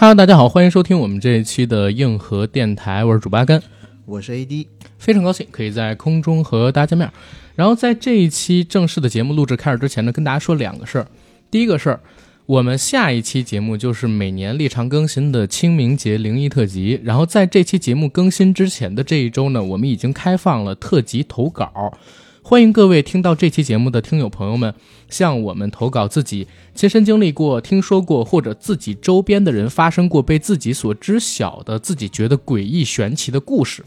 Hello，大家好，欢迎收听我们这一期的硬核电台，我是主八根，我是 AD，非常高兴可以在空中和大家见面。然后在这一期正式的节目录制开始之前呢，跟大家说两个事儿。第一个事儿，我们下一期节目就是每年立常更新的清明节灵异特辑。然后在这期节目更新之前的这一周呢，我们已经开放了特辑投稿。欢迎各位听到这期节目的听友朋友们，向我们投稿自己亲身经历过、听说过或者自己周边的人发生过被自己所知晓的、自己觉得诡异玄奇的故事，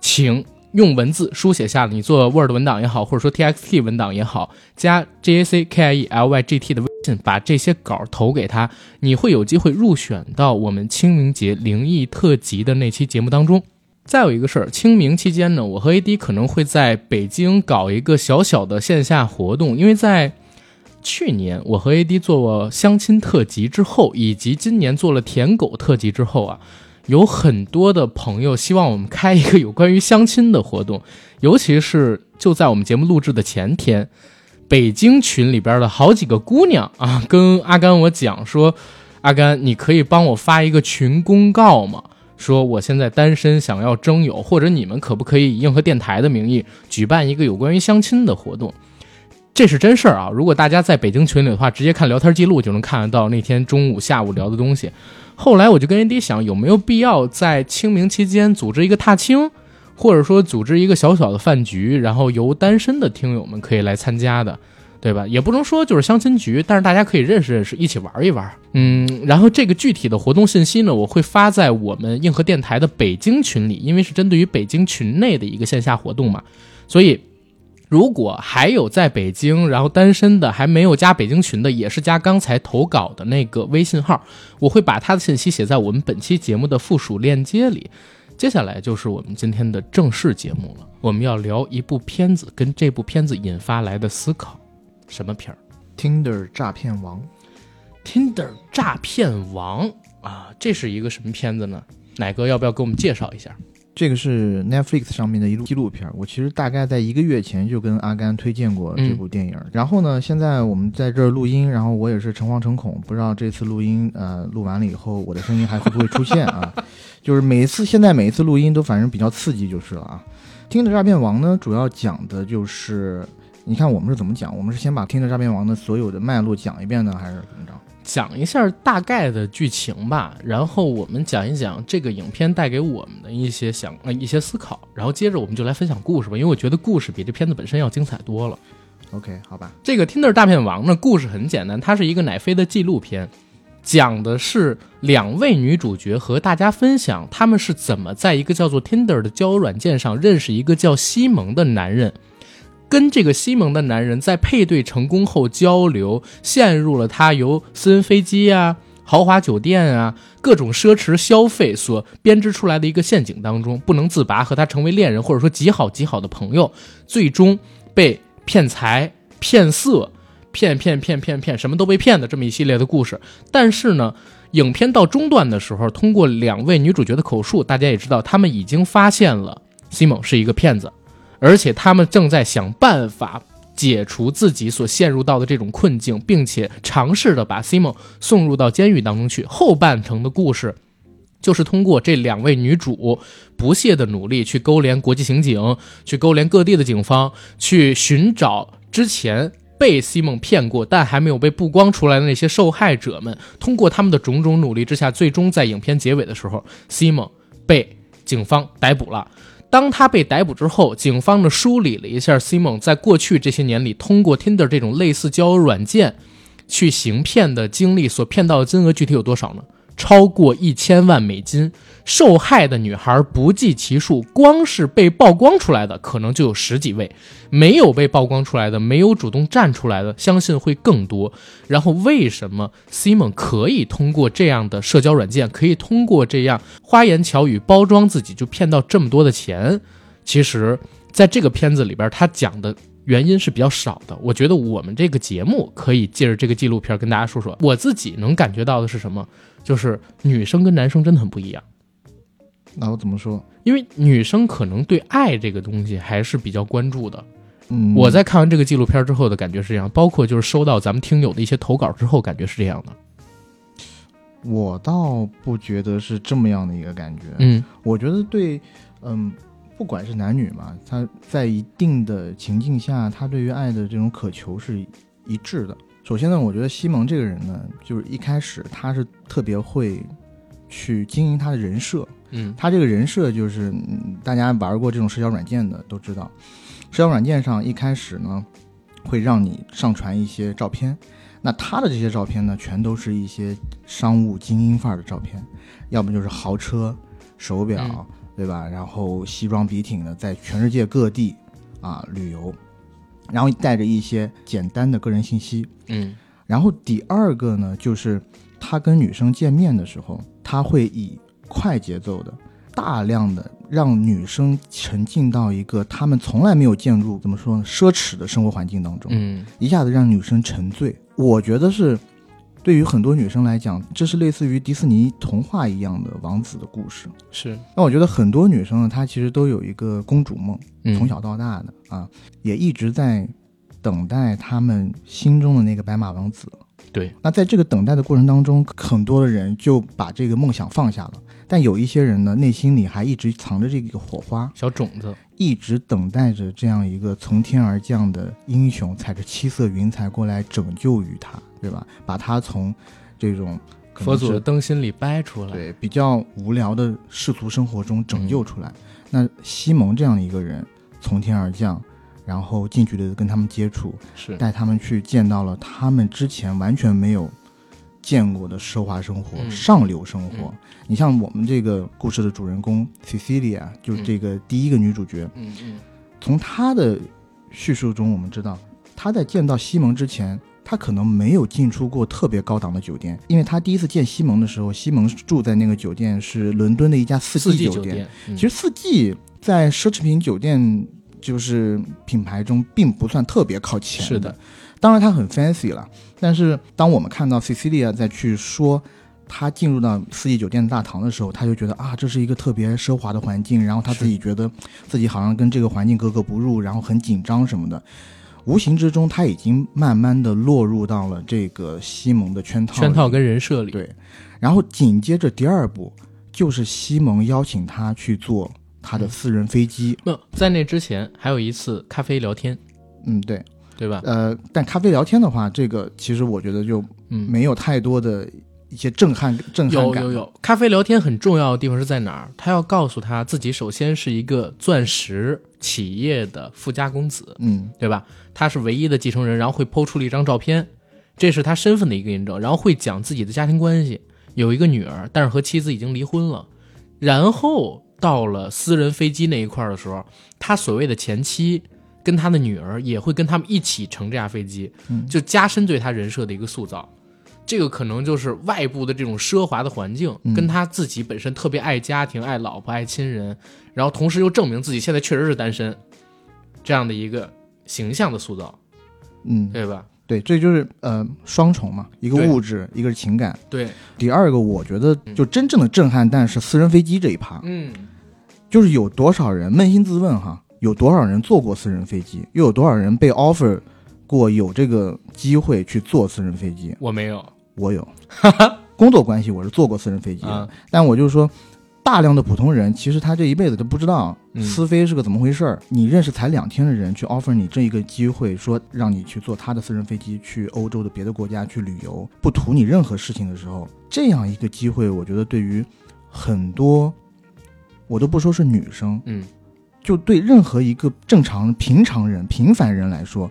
请用文字书写下你做 Word 文档也好，或者说 TXT 文档也好，加 JACKIE LYGT 的微信，把这些稿投给他，你会有机会入选到我们清明节灵异特辑的那期节目当中。再有一个事儿，清明期间呢，我和 AD 可能会在北京搞一个小小的线下活动，因为在去年我和 AD 做相亲特辑之后，以及今年做了舔狗特辑之后啊，有很多的朋友希望我们开一个有关于相亲的活动，尤其是就在我们节目录制的前天，北京群里边的好几个姑娘啊，跟阿甘我讲说，阿甘，你可以帮我发一个群公告吗？说我现在单身，想要征友，或者你们可不可以以硬核电台的名义举办一个有关于相亲的活动？这是真事儿啊！如果大家在北京群里的话，直接看聊天记录就能看得到那天中午、下午聊的东西。后来我就跟 AD 想，有没有必要在清明期间组织一个踏青，或者说组织一个小小的饭局，然后由单身的听友们可以来参加的。对吧？也不能说就是相亲局，但是大家可以认识认识，一起玩一玩。嗯，然后这个具体的活动信息呢，我会发在我们硬核电台的北京群里，因为是针对于北京群内的一个线下活动嘛。所以，如果还有在北京然后单身的还没有加北京群的，也是加刚才投稿的那个微信号，我会把他的信息写在我们本期节目的附属链接里。接下来就是我们今天的正式节目了，我们要聊一部片子跟这部片子引发来的思考。什么片儿？Tinder 诈骗王。Tinder 诈骗王啊，这是一个什么片子呢？奶哥要不要给我们介绍一下？这个是 Netflix 上面的一部纪录片。我其实大概在一个月前就跟阿甘推荐过这部电影。然后呢，现在我们在这儿录音，然后我也是诚惶诚恐，不知道这次录音呃录完了以后，我的声音还会不会出现啊？就是每一次现在每一次录音都反正比较刺激就是了啊。Tinder 诈骗王呢，主要讲的就是。你看我们是怎么讲？我们是先把《听着诈骗王》的所有的脉络讲一遍呢，还是怎么着？讲一下大概的剧情吧，然后我们讲一讲这个影片带给我们的一些想呃一些思考，然后接着我们就来分享故事吧，因为我觉得故事比这片子本身要精彩多了。OK，好吧。这个《Tinder 诈骗王》呢，故事很简单，它是一个奶飞的纪录片，讲的是两位女主角和大家分享他们是怎么在一个叫做 Tinder 的交友软件上认识一个叫西蒙的男人。跟这个西蒙的男人在配对成功后交流，陷入了他由私人飞机啊、豪华酒店啊、各种奢侈消费所编织出来的一个陷阱当中，不能自拔，和他成为恋人或者说极好极好的朋友，最终被骗财、骗色、骗骗骗骗骗，什么都被骗的这么一系列的故事。但是呢，影片到中段的时候，通过两位女主角的口述，大家也知道他们已经发现了西蒙是一个骗子。而且他们正在想办法解除自己所陷入到的这种困境，并且尝试的把 Simon 送入到监狱当中去。后半程的故事，就是通过这两位女主不懈的努力，去勾连国际刑警，去勾连各地的警方，去寻找之前被 Simon 骗过但还没有被曝光出来的那些受害者们。通过他们的种种努力之下，最终在影片结尾的时候，Simon 被警方逮捕了。当他被逮捕之后，警方呢梳理了一下 Simon 在过去这些年里通过 Tinder 这种类似交友软件去行骗的经历，所骗到的金额具体有多少呢？超过一千万美金，受害的女孩不计其数，光是被曝光出来的可能就有十几位，没有被曝光出来的，没有主动站出来的，相信会更多。然后为什么 Simon 可以通过这样的社交软件，可以通过这样花言巧语包装自己，就骗到这么多的钱？其实，在这个片子里边，他讲的。原因是比较少的，我觉得我们这个节目可以借着这个纪录片跟大家说说，我自己能感觉到的是什么，就是女生跟男生真的很不一样。那我怎么说？因为女生可能对爱这个东西还是比较关注的。嗯，我在看完这个纪录片之后的感觉是这样，包括就是收到咱们听友的一些投稿之后，感觉是这样的。我倒不觉得是这么样的一个感觉。嗯我觉得对，嗯，不管是男女嘛，他在一定的情境下，他对于爱的这种渴求是一致的。首先呢，我觉得西蒙这个人呢，就是一开始他是特别会去经营他的人设。嗯。他这个人设就是，嗯，大家玩过这种社交软件的都知道，社交软件上一开始呢，会让你上传一些照片，那他的这些照片呢，全都是一些商务精英范儿的照片，要么就是豪车、手表，嗯。对吧？然后西装笔挺的在全世界各地啊旅游，然后带着一些简单的个人信息，嗯。然后第二个呢，就是他跟女生见面的时候，他会以快节奏的、大量的让女生沉浸到一个他们从来没有进入怎么说呢奢侈的生活环境当中，嗯一下子让女生沉醉。我觉得是对于很多女生来讲，这是类似于迪士尼童话一样的王子的故事。是那我觉得很多女生呢，她其实都有一个公主梦，嗯从小到大的啊，也一直在等待他们心中的那个白马王子。对，那在这个等待的过程当中，很多的人就把这个梦想放下了，但有一些人呢，内心里还一直藏着这个火花，小种子，一直等待着这样一个从天而降的英雄，踩着七色云彩过来拯救于他，对吧？把他从这种佛祖的灯芯里掰出来。对比较无聊的世俗生活中拯救出来。那西蒙这样的一个人从天而降，然后近距离的跟他们接触，是带他们去见到了他们之前完全没有见过的奢华生活、嗯上流生活。嗯你像我们这个故事的主人公 Cecilia，就是这个第一个女主角，嗯嗯从她的叙述中，我们知道她在见到西蒙之前。她可能没有进出过特别高档的酒店，因为她第一次见西蒙的时候，西蒙住在那个酒店是伦敦的一家四四季酒季店，嗯其实四季在奢侈品酒店就是品牌中并不算特别靠前是的，当然它很 fancy 了。但是当我们看到 Cecilia 再去说她进入到四季酒店的大堂的时候，他就觉得啊，这是一个特别奢华的环境，然后他自己觉得自己好像跟这个环境格格不入，然后很紧张什么的。无形之中，他已经慢慢的落入到了这个西蒙的圈套圈套跟人设里。对，然后紧接着第二步就是西蒙邀请他去坐他的私人飞机。没有在那之前还有一次咖啡聊天，嗯，对，对吧？呃，但咖啡聊天的话，这个其实我觉得就嗯，没有太多的一些震撼震撼感。有有有，咖啡聊天很重要的地方是在哪儿？他要告诉他自己，首先是一个钻石企业的富家公子，嗯对吧？他是唯一的继承人，然后会抛出了一张照片，这是他身份的一个印证，然后会讲自己的家庭关系，有一个女儿，但是和妻子已经离婚了。然后到了私人飞机那一块的时候，他所谓的前妻跟他的女儿也会跟他们一起乘这架飞机，嗯就加深对他人设的一个塑造。这个可能就是外部的这种奢华的环境，嗯。跟他自己本身特别爱家庭、爱老婆、爱亲人，然后同时又证明自己现在确实是单身，这样的一个形象的塑造，嗯，对吧？对，这就是呃双重嘛，一个物质，一个是情感。对，第二个，我觉得就真正的震撼但是私人飞机这一趴，嗯，就是有多少人扪心自问哈，有多少人坐过私人飞机，又有多少人被 offer 过有这个机会去坐私人飞机？我没有，我有，工作关系我是坐过私人飞机的，啊。但我就是说，大量的普通人其实他这一辈子都不知道嗯。私飞是个怎么回事？儿。你认识才两天的人去 offer 你这一个机会，说让你去坐他的私人飞机去欧洲的别的国家去旅游，不图你任何事情的时候，这样一个机会，我觉得对于很多，我都不说是女生，嗯，就对任何一个正常平常人、平凡人来说，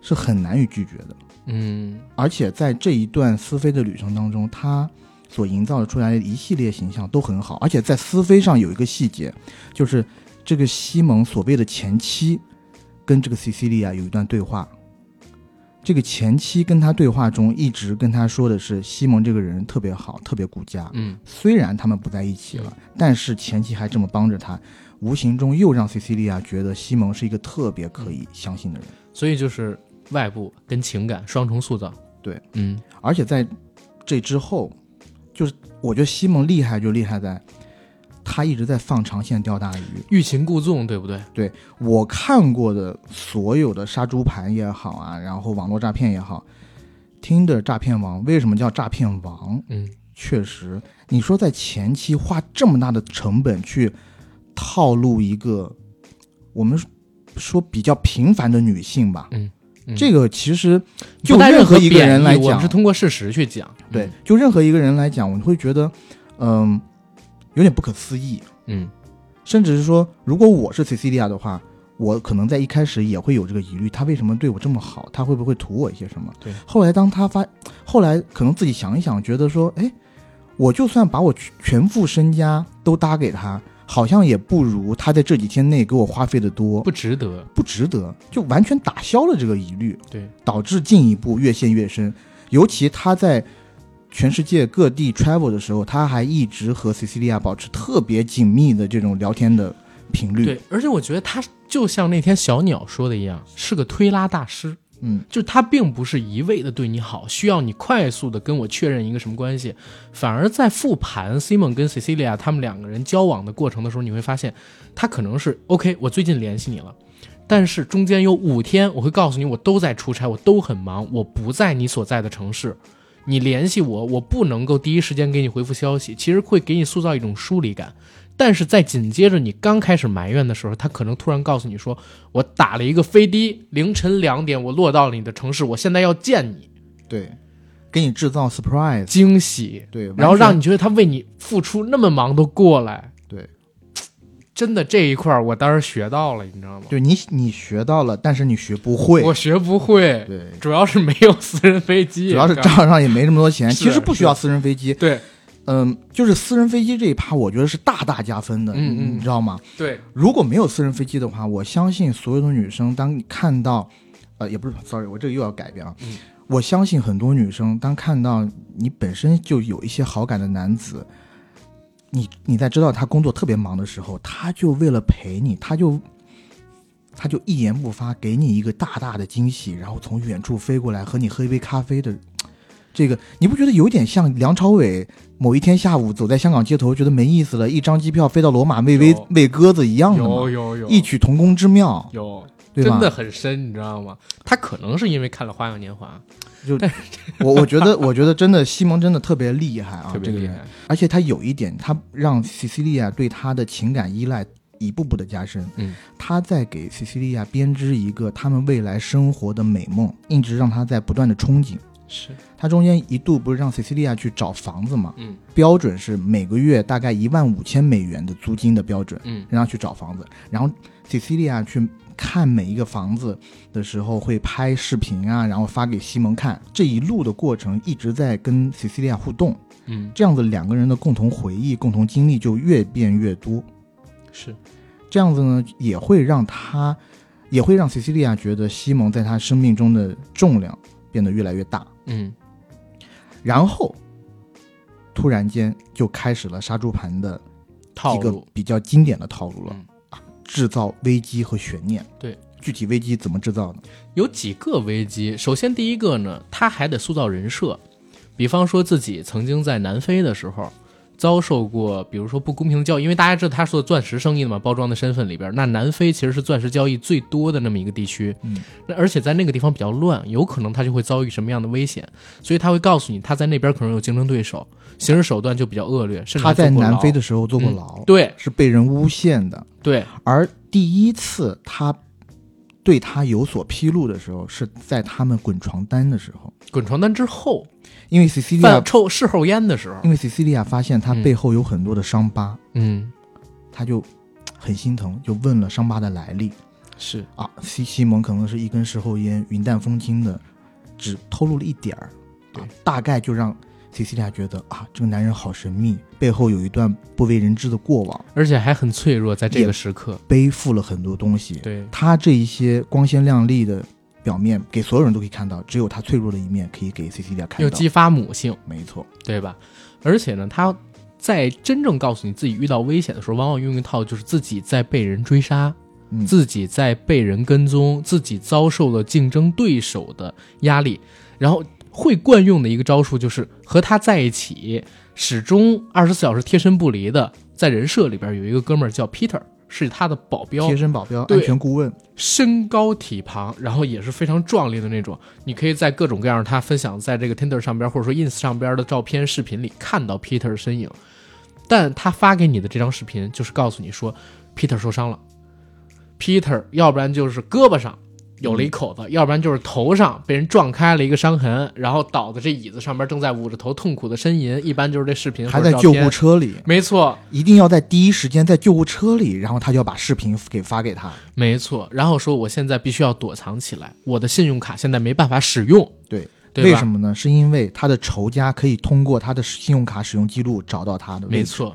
是很难以拒绝的。嗯，而且在这一段思飞的旅程当中，他所营造出来的一系列形象都很好。而且在思飞上有一个细节，就是这个西蒙所谓的前妻跟这个 Cecilia 有一段对话。这个前妻跟他对话中一直跟他说的是，西蒙这个人特别好，特别顾家。嗯，虽然他们不在一起了，但是前妻还这么帮着他，无形中又让 Cecilia 觉得西蒙是一个特别可以相信的人。所以就是外部跟情感双重塑造。对，嗯，而且在这之后，就是我觉得西蒙厉害就厉害在，他一直在放长线钓大鱼。欲擒故纵，对不对？对我看过的所有的杀猪盘也好啊，然后网络诈骗也好，听的诈骗王为什么叫诈骗王？嗯，确实，你说在前期花这么大的成本去套路一个我们说比较平凡的女性吧，嗯，嗯这个其实就任何一个人来讲我们是，通过事实去讲。对，就任何一个人来讲，我会觉得，嗯，有点不可思议，嗯，甚至是说，如果我是 Cecilia 的话，我可能在一开始也会有这个疑虑，他为什么对我这么好？他会不会图我一些什么？对。后来当他发，后来可能自己想一想，觉得说，哎，我就算把我全全副身家都搭给他，好像也不如他在这几天内给我花费的多，不值得。不值得，就完全打消了这个疑虑。对，导致进一步越陷越深。尤其他在全世界各地 travel 的时候，他还一直和 Cecilia 保持特别紧密的这种聊天的频率。对，而且我觉得他就像那天小鸟说的一样，是个推拉大师。嗯，就他并不是一味的对你好，需要你快速的跟我确认一个什么关系，反而在复盘 Simon 跟 Cecilia 他们两个人交往的过程的时候，你会发现，他可能是 OK，我最近联系你了，但是中间有五天，我会告诉你我都在出差，我都很忙，我不在你所在的城市，你联系我，我不能够第一时间给你回复消息，其实会给你塑造一种疏离感。但是在紧接着你刚开始埋怨的时候，他可能突然告诉你说：“我打了一个飞的，凌晨两点我落到了你的城市，我现在要见你，对，给你制造 surprise。惊喜。”对，然后让你觉得他为你付出那么忙都过来，对，真的这一块儿我当时学到了，你知道吗？就你你学到了，但是你学不会。我学不会，对，主要是没有私人飞机，主要是账上也没这么多钱。其实不需要私人飞机。对嗯，就是私人飞机这一趴，我觉得是大大加分的。嗯嗯你知道吗？对，如果没有私人飞机的话，我相信所有的女生，当你看到，呃，也不是，sorry，我这个又要改变了。嗯我相信很多女生，当看到你本身就有一些好感的男子，你你在知道他工作特别忙的时候，他就为了陪你，他就他就一言不发，给你一个大大的惊喜，然后从远处飞过来和你喝一杯咖啡的。这个你不觉得有点像梁朝伟某一天下午走在香港街头，觉得没意思了，一张机票飞到罗马喂喂喂鸽子一样的吗？有有有异曲同工之妙，有，对吧？真的很深，你知道吗？他可能是因为看了《花样年华就 我我觉得，我觉得真的西蒙真的特别厉害》，啊，这个人，特别厉害。而且他有一点，他让西西利亚对他的情感依赖一步步的加深。嗯，他在给西西利亚编织一个他们未来生活的美梦，一直让他在不断的憧憬。是，他中间一度不是让西西利亚去找房子嘛？嗯标准是每个月大概一万五千美元的租金的标准，嗯让他去找房子。然后 Cecilia 去看每一个房子的时候，会拍视频啊，然后发给西蒙看。这一路的过程一直在跟 Cecilia 互动，嗯，这样子两个人的共同回忆、共同经历就越变越多。是，这样子呢，也会让他，也会让 Cecilia 觉得西蒙在他生命中的重量变得越来越大。嗯然后，突然间就开始了杀猪盘的几个套路，比较经典的套路了。啊制造危机和悬念。对，具体危机怎么制造呢？有几个危机。首先，第一个呢，他还得塑造人设，比方说自己曾经在南非的时候遭受过，比如说不公平的交易，因为大家知道他是做钻石生意的嘛，包装的身份里边，那南非其实是钻石交易最多的那么一个地区。嗯，那而且在那个地方比较乱，有可能他就会遭遇什么样的危险，所以他会告诉你他在那边可能有竞争对手，行事手段就比较恶劣，甚至他在南非的的时候坐过牢，对。是被人诬陷的。对。而第一次他对他有所披露的时候，是在他们滚床单的时候，滚床单之后因为 Cecilia 抽事后烟的时候，因为 Cecilia 发现他嗯。背后有很多的伤疤，嗯，他就很心疼，就问了伤疤的来历。是。啊，西西蒙可能是一根事后烟，云淡风轻的，只透露了一点儿，对。啊，大概就让 Cecilia 觉得啊，这个男人好神秘，背后有一段不为人知的过往，而且还很脆弱，在这个时刻，背负了很多东西。对，他这一些光鲜亮丽的表面，给所有人都可以看到，只有他脆弱的一面可以给 Cecilia 看到。又激发母性，没错，对吧？而且呢，他在真正告诉你自己遇到危险的时候，往往用一套就是自己在被人追杀，嗯，自己在被人跟踪，自己遭受了竞争对手的压力，然后会惯用的一个招数就是和他在一起，始终二十四小时贴身不离的，在人设里边有一个哥们儿叫 Peter，是他的保镖，贴身保镖、安全顾问。身高体庞，然后也是非常壮丽的那种。你可以在各种各样他分享在这个 Tinder 上边或者说 Ins 上边的照片、视频里看到 Peter 的身影，但他发给你的这张视频就是告诉你说 Peter 受伤了，Peter 要不然就是胳膊上有了一口子，要不然就是头上被人撞开了一个伤痕，然后倒在这椅子上面正在捂着头痛苦的呻吟。一般就是这视频还在救护车，里，没错，一定要在第一时间在救护车里，然后他就要把视频给发给他。没错。然后说我现在必须要躲藏起来，我的信用卡现在没办法使用。对，为什么呢？是因为他的仇家可以通过他的信用卡使用记录找到他的，没错，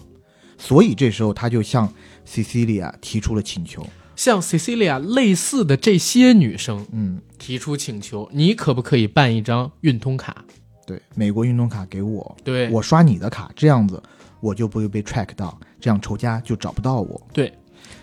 所以这时候他就向 Cecilia 提出了请求。像 Cecilia 类似的这些女生嗯，提出请求，你可不可以办一张运通卡？对，美国运通卡给我，对，我刷你的卡，这样子我就不会被 track 到，这样仇家就找不到我。对，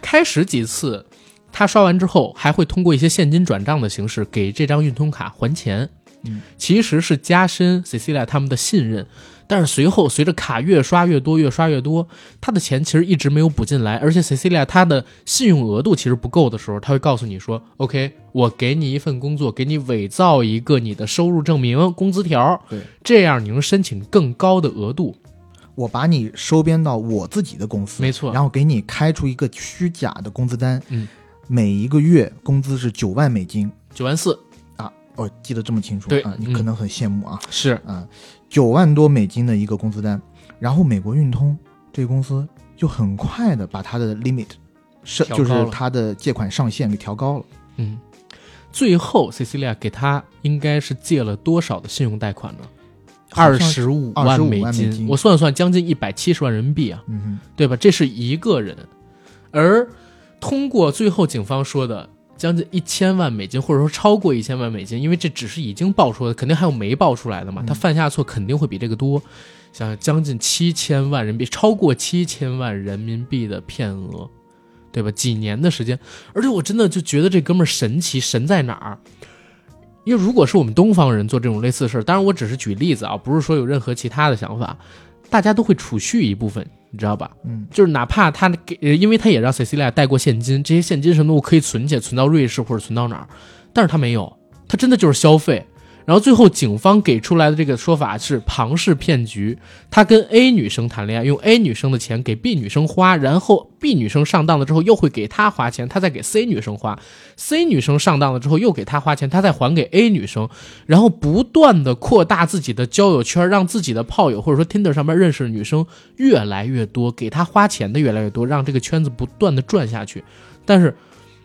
开始几次，他刷完之后还会通过一些现金转账的形式给这张运通卡还钱，嗯，其实是加深 Cecilia 他们的信任。但是随后随着卡越刷越多，越刷越多，他的钱其实一直没有补进来，而且 Cecilia 她的信用额度其实不够的时候，他会告诉你说：“OK，我给你一份工作，给你伪造一个你的收入证明、工资条，对，这样你能申请更高的额度。我把你收编到我自己的公司，没错然后给你开出一个虚假的工资单，嗯，每一个月工资是九万美金九万四啊，我，记得这么清楚，对啊，你嗯可能很羡慕啊，是啊，九万多美金的一个工资单，然后美国运通这个公司就很快的把它的 limit 是就是调高了它的借款上限给调高了，嗯，最后 Cecilia 给他应该是借了多少的信用贷款呢？二十五25万万美金，我算了算，将近一百七十万人民币啊，对吧？这是一个人，而通过最后警方说的将近一千万美金，或者说超过一千万美金，因为这只是已经爆出来的，肯定还有没爆出来的嘛，嗯他犯下错肯定会比这个多，像将近七千万人民币，超过七千万人民币的骗额。对吧？几年的时间，而且我真的就觉得这哥们儿神奇，神在哪儿？因为如果是我们东方人做这种类似的事儿，当然我只是举例子啊，不是说有任何其他的想法，大家都会储蓄一部分，你知道吧？嗯，就是哪怕他给，呃因为他也让 Cecilia 带过现金，这些现金什么的我可以存起来，存到瑞士或者存到哪儿，但是他没有，他真的就是消费。然后最后警方给出来的这个说法是庞氏骗局，他跟 A 女生谈恋爱，用 A 女生的钱给 B 女生花，然后 B 女生上当了之后又会给他花钱，他再给 C 女生花，C 女生上当了之后又给他花钱，他再还给 A 女生，然后不断的扩大自己的交友圈，让自己的炮友或者说 Tinder 上面认识的女生越来越多，给他花钱的越来越多，让这个圈子不断的转下去。但是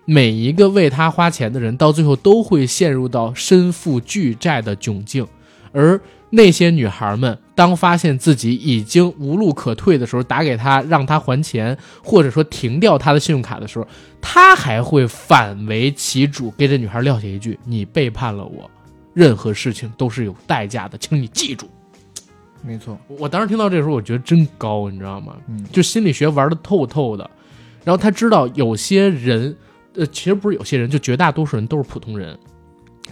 每一个为他花钱的人，到最后都会陷入到身负巨债的窘境，而那些女孩们，当发现自己已经无路可退的时候，打给他让他还钱，或者说停掉他的信用卡的时候，他还会反为其主，给这女孩撂下一句：“你背叛了我，任何事情都是有代价的，请你记住。没错，”我当时听到这时候，我觉得真高，你知道吗？嗯，就心理学玩的透透的。然后他知道有些人，呃，其实不是有些人，就绝大多数人都是普通人。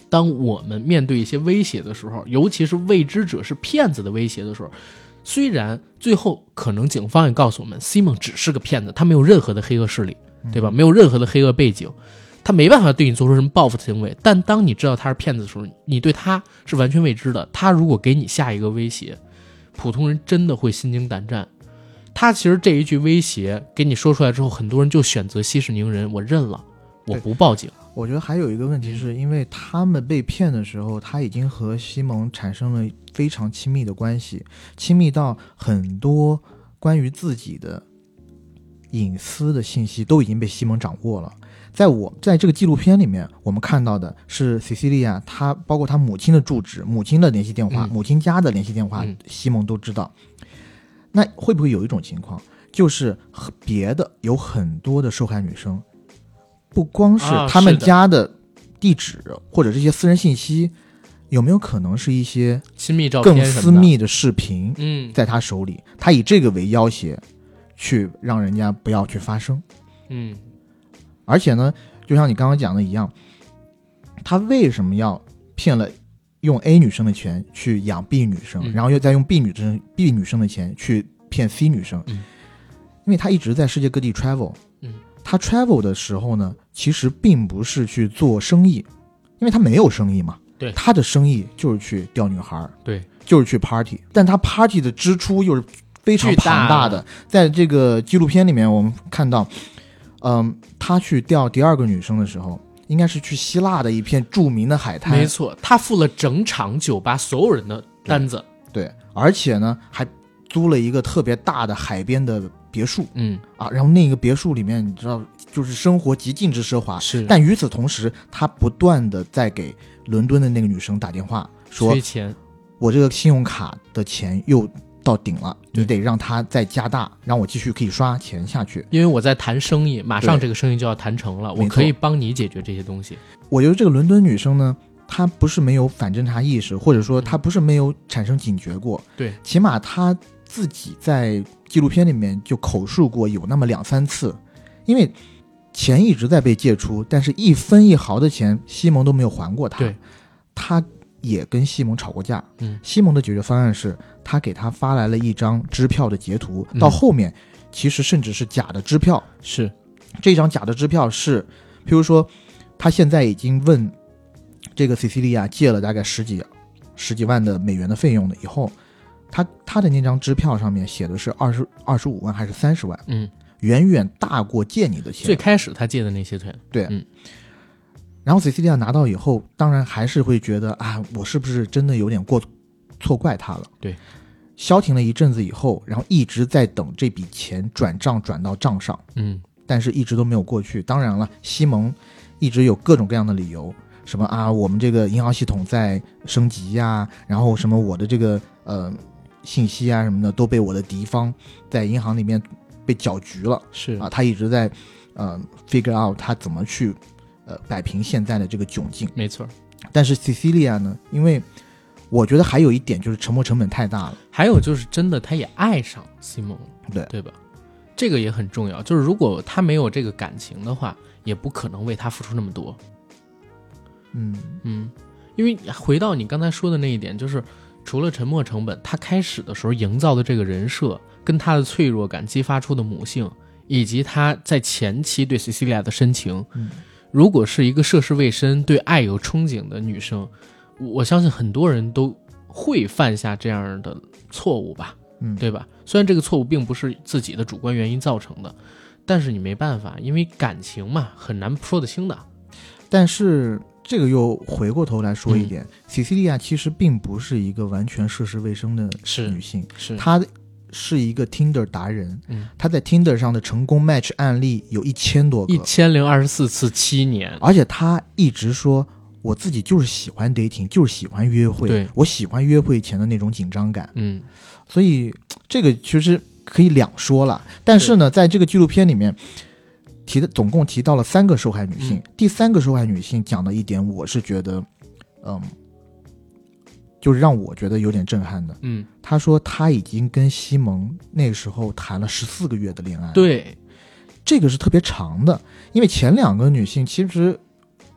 当我们面对一些威胁的时候，尤其是未知者是骗子的威胁的时候，虽然最后可能警方也告诉我们，Simon 只是个骗子，他没有任何的黑恶势力，对吧？没有任何的黑恶背景，他没办法对你做出什么报复的行为。但当你知道他是骗子的时候，你对他是完全未知的。他如果给你下一个威胁，普通人真的会心惊胆战。他其实这一句威胁给你说出来之后，很多人就选择息事宁人，我认了，我不报警。我觉得还有一个问题是，因为他们被骗的时候，他已经和西蒙产生了非常亲密的关系，亲密到很多关于自己的隐私的信息都已经被西蒙掌握了。在我在这个纪录片里面，我们看到的是 Cecilia，她包括她母亲的住址、母亲的联系电话、嗯母亲家的联系电话，嗯西蒙都知道。那会不会有一种情况，就是别的有很多的受害女生，不光是啊他们家的地址或者这些私人信息，有没有可能是一些亲密照更片更，私密的视频嗯。在他手里？他以这个为要挟，去让人家不要去发声。嗯。而且呢，就像你刚刚讲的一样，他为什么要骗了用 A 女生的钱去养 B 女生，嗯。然后又再用 B 女生 B 女生的钱去骗 C 女生？嗯。因为他一直在世界各地 travel，嗯，他 travel 的时候呢，其实并不是去做生意，因为他没有生意嘛。对。他的生意就是去钓女孩儿，对，就是去 party，但他 party 的支出又是非常庞大的。的。在这个纪录片里面，我们看到，嗯、他去钓第二个女生的时候，应该是去希腊的一片著名的海滩，没错，他付了整场酒吧所有人的单子。对，而且呢还租了一个特别大的海边的别墅。嗯，啊，然后那个别墅里面，你知道，就是生活极尽之奢华。是，但与此同时，他不断的在给伦敦的那个女生打电话，说缺钱。我这个信用卡的钱又到顶了，你得让它再加大，让我继续可以刷钱下去。因为我在谈生意，马上这个生意就要谈成了，我可以帮你解决这些东西。我觉得这个伦敦女生呢，她不是没有反侦查意识，或者说她不是没有产生警觉过，对，起码她自己在纪录片里面就口述过有那么两三次，因为钱一直在被借出，但是一分一毫的钱西蒙都没有还过他。对，他也跟西蒙吵过架。嗯，西蒙的解决方案是他给他发来了一张支票的截图，嗯到后面其实甚至是假的支票。是，这张假的支票是，譬如说，他现在已经问这个 Cecilia 借了大概十几十几万的美元的费用了，以后他他的那张支票上面写的是二十二十五万还是三十万，嗯，远远大过借你的钱。最开始他借的那些钱，对，嗯然后 Cecilia 拿到以后，当然还是会觉得啊，我是不是真的有点过错怪他了？对，消停了一阵子以后，然后一直在等这笔钱转账转到账上，嗯，但是一直都没有过去。当然了，西蒙一直有各种各样的理由，什么啊，我们这个银行系统在升级呀、然后什么我的这个呃信息啊什么的都被我的敌方在银行里面被搅局了。是啊，他一直在呃 figure out 他怎么去呃摆平现在的这个窘境。没错。但是 Cecilia 呢，因为我觉得还有一点就是沉没成本太大了。还有就是真的，他也爱上 Simon，，对对吧？这个也很重要。就是如果他没有这个感情的话，也不可能为他付出那么多。嗯，嗯，因为回到你刚才说的那一点，就是除了沉没成本，他开始的时候营造的这个人设，跟他的脆弱感激发出的母性，以及他在前期对 Cecilia 的深情，嗯。如果是一个涉世未深、对爱有憧憬的女生，我我相信很多人都会犯下这样的错误吧，嗯。对吧？虽然这个错误并不是自己的主观原因造成的，但是你没办法，因为感情嘛，很难说得清的。但是这个又回过头来说一点、e i l i a 其实并不是一个完全涉世未深的是女性，是，她是一个 Tinder 达人，嗯，他在 Tinder 上的成功 match 案例有一千多个。一，千零二十四次七年，而且他一直说。我自己就是喜欢 dating，就是喜欢约会，对。我喜欢约会前的那种紧张感，嗯，所以这个其实可以两说了。但是呢，在这个纪录片里面提的总共提到了三个受害女性，嗯。第三个受害女性讲的一点，我是觉得，嗯，就是让我觉得有点震撼的。嗯，她说她已经跟西蒙那个时候谈了十四个月的恋爱，，对，这个是特别长的，因为前两个女性其实。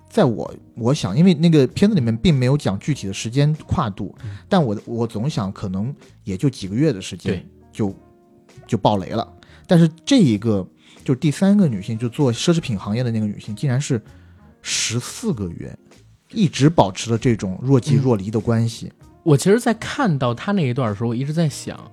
在我我想，因为那个片子里面并没有讲具体的时间跨度，嗯但我我总想可能也就几个月的时间对，就就爆雷了。但是这一个就是第三个女性，就做奢侈品行业的那个女性，竟然是十四个月，一直保持了这种若即若离的关系。我其实，在看到他那一段的时候，我一直在想，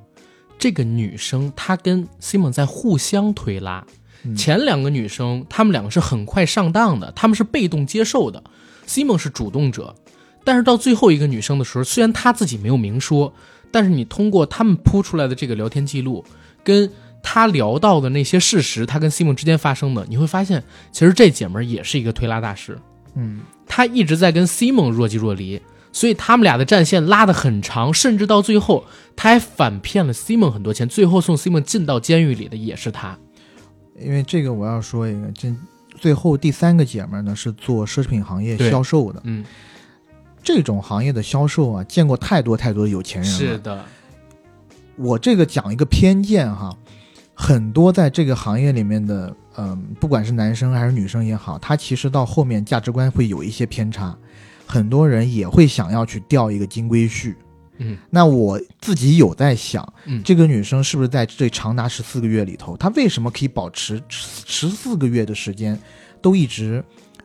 这个女生她跟 Simon 在互相推拉。嗯前两个女生，她们两个是很快上当的，她们是被动接受的，Simon 是主动者。但是到最后一个女生的时候，虽然她自己没有明说，但是你通过他们铺出来的这个聊天记录，跟她聊到的那些事实，她跟 Simon 之间发生的，你会发现，其实这姐们儿也是一个推拉大师。嗯，他一直在跟 Simon 若即若离，所以他们俩的战线拉得很长，甚至到最后他还反骗了 Simon 很多钱，最后送 Simon 进到监狱里的也是他。因为这个我要说一个，这最后第三个姐们儿呢是做奢侈品行业销售的，嗯，这种行业的销售啊，见过太多太多有钱人了。是的，我这个讲一个偏见哈，很多在这个行业里面的，嗯、不管是男生还是女生也好，他其实到后面价值观会有一些偏差，很多人也会想要去钓一个金龟婿，嗯，那我自己有在想，嗯。这个女生是不是在这长达十四个月里头，她为什么可以保持十四个月的时间，都一直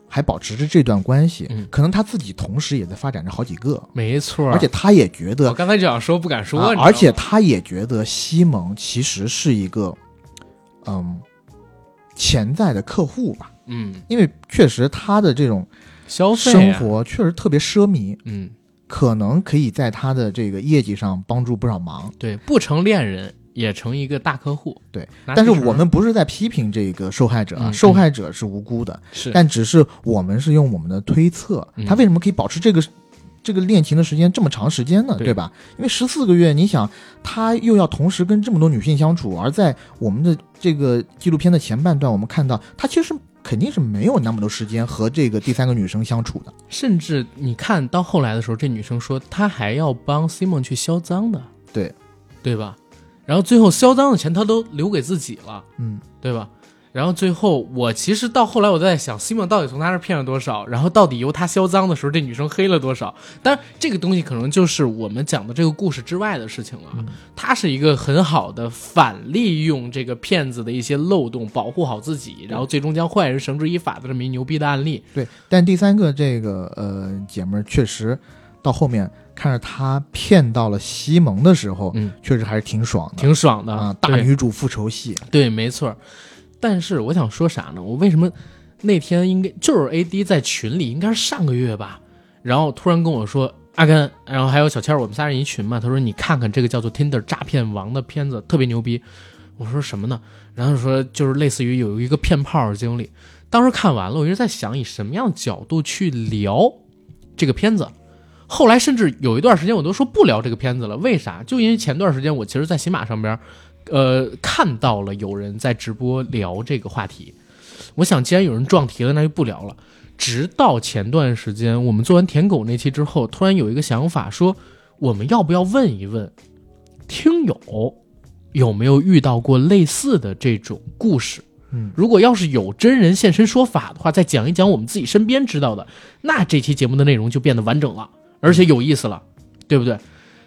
还保持着这段关系？嗯。可能她自己同时也在发展着好几个，没错，而且她也觉得我刚才就想说不敢说，而且她也觉得西蒙其实是一个，嗯，潜在的客户吧，嗯，因为确实他的这种消费、啊、生，活确实特别奢靡，嗯，可能可以在他的这个业绩上帮助不少忙。对，不成恋人也成一个大客户，对但是我们不是在批评这个受害者啊，嗯。受害者是无辜的，是。但只是我们是用我们的推测，嗯。他为什么可以保持这个这个恋情的时间这么长时间呢？对。对吧？因为十四个月，你想他又要同时跟这么多女性相处，而在我们的这个纪录片的前半段，我们看到他其实肯定是没有那么多时间和这个第三个女生相处的。甚至你看到后来的时候，这女生说她还要帮 Simon 去销赃的，对对吧？然后最后销赃的钱她都留给自己了，嗯，对吧？然后最后我其实到后来我在想，Simon 到底从他那儿骗了多少？然后到底由他销赃的时候，这女生黑了多少？当然，这个东西可能就是我们讲的这个故事之外的事情了。嗯它是一个很好的反利用这个骗子的一些漏洞，保护好自己，然后最终将坏人绳之以法的这么一牛逼的案例。对。但第三个这个呃姐们儿确实到后面看着他骗到了西蒙的时候，嗯，确实还是挺爽的，挺爽的啊，大女主复仇戏。对，没错。但是我想说啥呢？我为什么那天应该就是 A D 在群里，应该是上个月吧，然后突然跟我说阿甘，然后还有小千，我们仨人一群嘛。他说你看看这个叫做 Tinder 诈骗王的片子，特别牛逼。我说什么呢？然后说就是类似于有一个骗炮的经历。当时看完了，我一直在想以什么样的角度去聊这个片子。后来甚至有一段时间我都说不聊这个片子了，为啥？就因为前段时间我其实，在喜马上边，呃，看到了有人在直播聊这个话题。我想，既然有人撞题了，那就不聊了。直到前段时间，我们做完舔狗那期之后，突然有一个想法，说我们要不要问一问听友有没有遇到过类似的这种故事？嗯，如果要是有真人现身说法的话，再讲一讲我们自己身边知道的，那这期节目的内容就变得完整了，而且有意思了，对不对？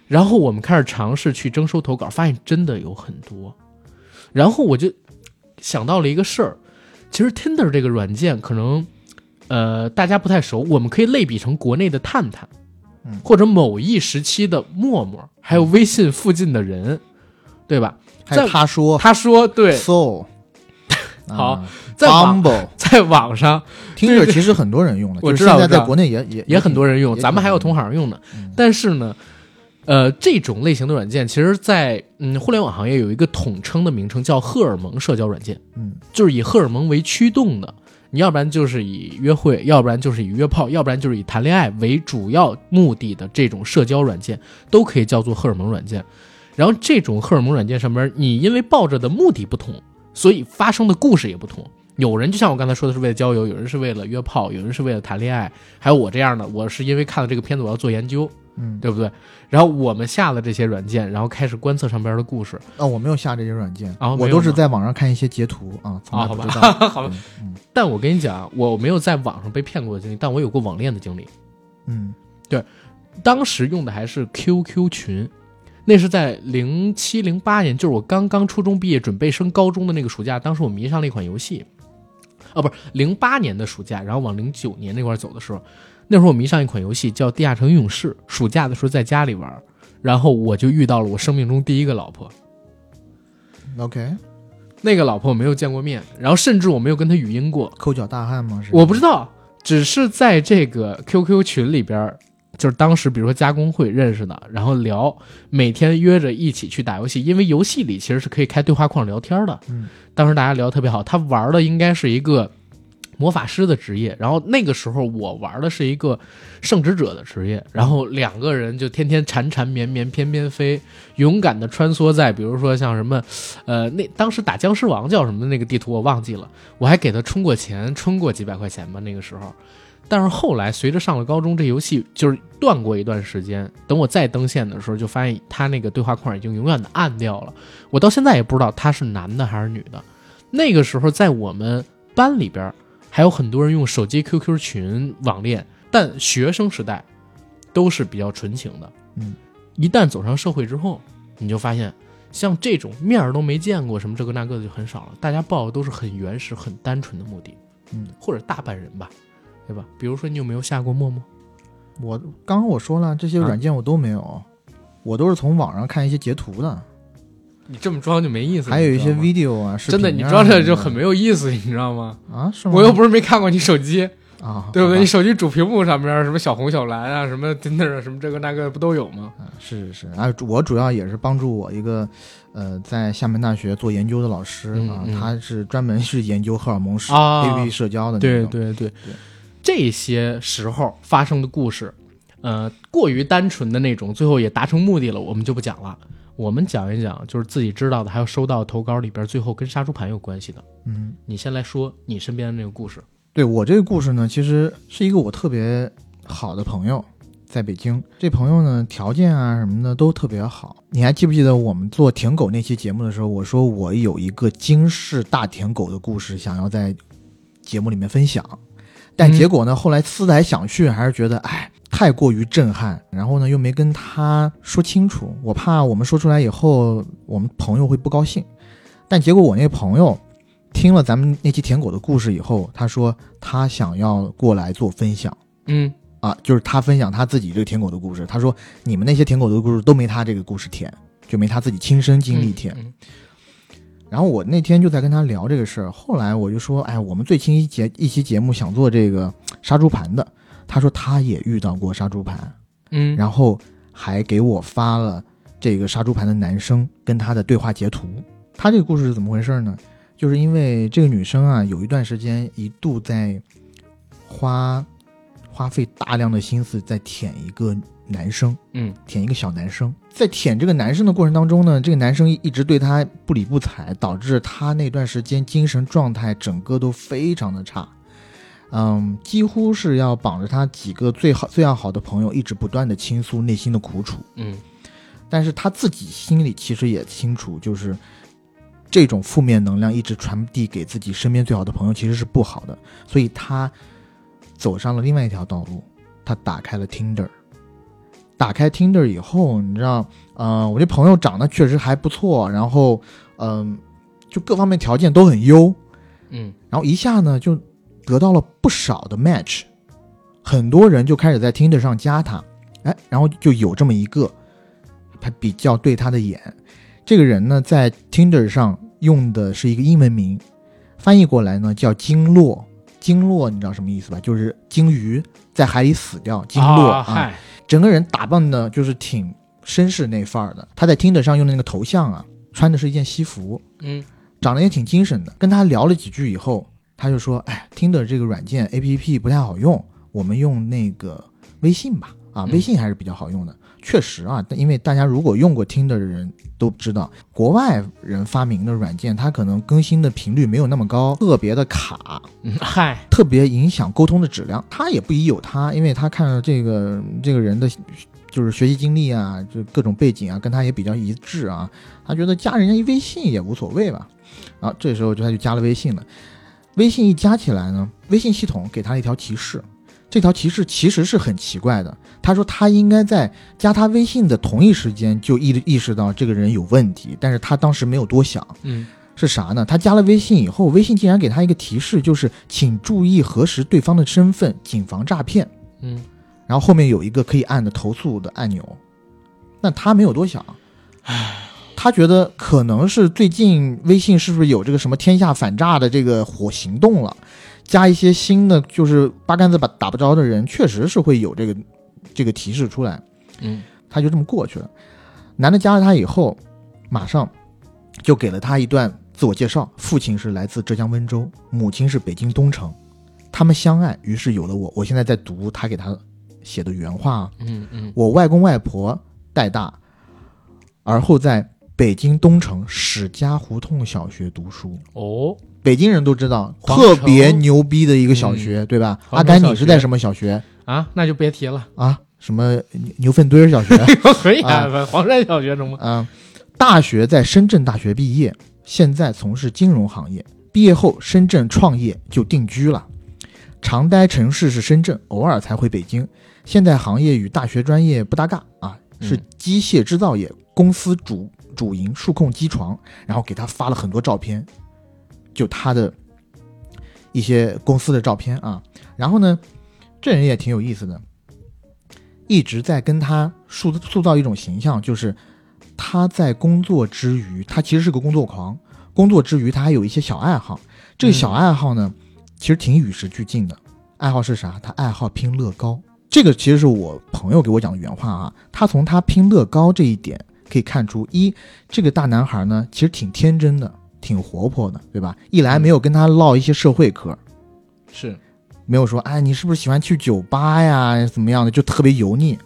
然后我们开始尝试去征收投稿，发现真的有很多。然后我就想到了一个事儿，其实 Tinder 这个软件可能，呃，大家不太熟，我们可以类比成国内的探探，嗯。或者某一时期的陌陌，还有微信附近的人，对吧？在他说。他说，对，，so，好啊在网 Bumble 在网上。听着其实很多人用的，我知道在国内也也也很多人用，咱们还有同行，用的。嗯。但是呢，呃，这种类型的软件，其实在嗯互联网行业有一个统称的名称，叫荷尔蒙社交软件，嗯就是以荷尔蒙为驱动的。你要不然就是以约会，要不然就是以约炮，要不然就是以谈恋爱为主要目的的这种社交软件，都可以叫做荷尔蒙软件。然后这种荷尔蒙软件上面，你因为抱着的目的不同，所以发生的故事也不同。有人就像我刚才说的是为了交友，有人是为了约炮，有人是为了谈恋爱，还有我这样的，我是因为看了这个片子我要做研究，嗯对不对？然后我们下了这些软件，然后开始观测上边的故事啊，我没有下这些软件，啊我都是在网上看一些截图啊，好吧来不知道。好吧但我跟你讲，我没有在网上被骗过的经历，但我有过网恋的经历。嗯对当时用的还是 QQ 群，那是在零七零八年，就是我刚刚初中毕业，准备升高中的那个暑假。当时我迷上了一款游戏，啊，不是零八年的暑假，然后往零九年那块走的时候，那会儿我迷上一款游戏叫《地下城勇士》，暑假的时候在家里玩，然后我就遇到了我生命中第一个老婆。，OK，那个老婆我没有见过面，然后甚至我没有跟她语音过，抠脚大汉吗？是我不知道，只是在这个 QQ 群里边儿，就是当时比如说加工会认识的，然后聊，每天约着一起去打游戏，因为游戏里其实是可以开对话框聊天的。嗯，当时大家聊得特别好，他玩的应该是一个魔法师的职业，然后那个时候我玩的是一个圣职者的职业，然后两个人就天天缠缠绵绵翩翩飞，勇敢的穿梭在比如说像什么，呃，那当时打僵尸王叫什么那个地图我忘记了，我还给他充过钱，充过几百块钱吧那个时候。但是后来随着上了高中，这游戏就是断过一段时间。等我再登线的时候，就发现他那个对话框已经永远的暗掉了。我到现在也不知道他是男的还是女的。那个时候在我们班里边还有很多人用手机 QQ 群网恋，但学生时代都是比较纯情的。嗯，一旦走上社会之后，你就发现像这种面儿都没见过，什么这个那个的就很少了。大家抱的都是很原始、很单纯的目的，嗯，或者大半人吧，对吧？比如说你有没有下过陌陌？我刚刚我说了，这些软件我都没有，我都是从网上看一些截图的，你这么装就没意思。还有一些 video 啊，真的，啊你装着就很没有意思，你知道吗？啊，是吗？我又不是没看过你手机，啊，对不对？你手机主屏幕上面什么小红小蓝啊，什么 Tinder 啊，什么这个那个不都有吗？啊，是是是，啊，我主要也是帮助我一个，呃，在厦门大学做研究的老师啊，他是专门是研究荷尔蒙社、啊 A P P 社交的那对种，对对，这些时候发生的故事，呃，过于单纯的那种，最后也达成目的了，我们就不讲了。我们讲一讲，就是自己知道的，还有收到投稿里边最后跟杀猪盘有关系的。嗯，你先来说你身边的那个故事。对我这个故事呢，其实是一个我特别好的朋友，在北京。这朋友呢，条件啊什么的都特别好。你还记不记得我们做舔狗那期节目的时候，我说我有一个惊世大舔狗的故事，想要在节目里面分享。但嗯结果呢，后来思来想去，还是觉得哎，太过于震撼。然后呢，又没跟他说清楚，我怕我们说出来以后，我们朋友会不高兴。但结果我那朋友听了咱们那期舔狗的故事以后，他说他想要过来做分享嗯啊，就是他分享他自己这个舔狗的故事。他说你们那些舔狗的故事都没他这个故事甜，就没他自己亲身经历甜。嗯然后我那天就在跟他聊这个事儿，后来我就说，哎，我们最近一节一期节目想做这个杀猪盘的，他说他也遇到过杀猪盘，嗯，然后还给我发了这个杀猪盘的男生跟他的对话截图。他这个故事是怎么回事呢？就是因为这个女生啊，有一段时间一度在花花费大量的心思在舔一个男生，嗯舔一个小男生。在舔这个男生的过程当中呢，这个男生一直对她不理不睬，导致他那段时间精神状态整个都非常的差。嗯，几乎是要绑着他几个最好最要好的朋友，一直不断的倾诉内心的苦楚。嗯但是他自己心里其实也清楚，就是这种负面能量一直传递给自己身边最好的朋友，其实是不好的。所以他走上了另外一条道路，他打开了 Tinder。打开 Tinder 以后，你知道，呃，我这朋友长得确实还不错，然后，嗯、就各方面条件都很优，嗯。然后一下呢就得到了不少的 match，很多人就开始在 Tinder 上加他，哎，然后就有这么一个，他比较对他的眼，这个人呢在 Tinder 上用的是一个英文名，翻译过来呢叫鲸落，鲸落你知道什么意思吧？就是鲸鱼在海里死掉，鲸落啊，嗨，整个人打扮的就是挺绅士那范儿的。他在 Tinder 上用的那个头像啊，穿的是一件西服，嗯长得也挺精神的。跟他聊了几句以后，他就说：“哎，Tinder 这个软件 APP 不太好用，我们用那个微信吧。啊，嗯微信还是比较好用的。确实啊，因为大家如果用过 Tinder 的人都知道，国外人发明的软件，它可能更新的频率没有那么高，特别的卡，嗯，嗨，特别影响沟通的质量。他也不疑有他，因为他看到这个这个人的，就是学习经历啊，就各种背景啊，跟他也比较一致啊。他觉得加人家一微信也无所谓吧。然后这时候就他就加了微信了。微信一加起来呢，微信系统给他一条提示，这条提示其实是很奇怪的。他说他应该在加他微信的同一时间就意意识到这个人有问题，但是他当时没有多想。嗯是啥呢？他加了微信以后，微信竟然给他一个提示，就是请注意核实对方的身份，谨防诈骗。嗯，然后后面有一个可以按的投诉的按钮。那他没有多想，唉他觉得可能是最近微信是不是有这个什么天下反诈的这个火行动了，加一些新的就是八竿子把打不着的人，确实是会有这个这个提示出来。嗯他就这么过去了。男的加了他以后，马上就给了他一段自我介绍，父亲是来自浙江温州，母亲是北京东城，他们相爱，于是有了我。我现在在读他给他写的原话啊，嗯嗯我外公外婆带大，而后在北京东城史家胡同小学读书。哦，北京人都知道，特别牛逼的一个小学，对吧？阿甘，你是在什么小学啊，那就别提了，啊？什么牛牛粪堆儿小学？可以啊啊，黄山小学中吗？嗯，大学在深圳大学毕业，现在从事金融行业。毕业后深圳创业就定居了，常待城市是深圳，偶尔才回北京。现在行业与大学专业不搭嘎啊，是机械制造业公司主主营数控机床，然后给他发了很多照片，就他的一些公司的照片啊。然后呢，这人也挺有意思的，一直在跟他塑塑造一种形象，就是他在工作之余，他其实是个工作狂，工作之余他还有一些小爱好。这个小爱好呢，其实挺与时俱进的。爱好是啥？他爱好拼乐高。这个其实是我朋友给我讲的原话啊。他从他拼乐高这一点可以看出，一这个大男孩呢，其实挺天真的，挺活泼的，对吧？一来没有跟他唠一些社会嗑，是没有说哎，你是不是喜欢去酒吧呀？怎么样的？就特别油腻。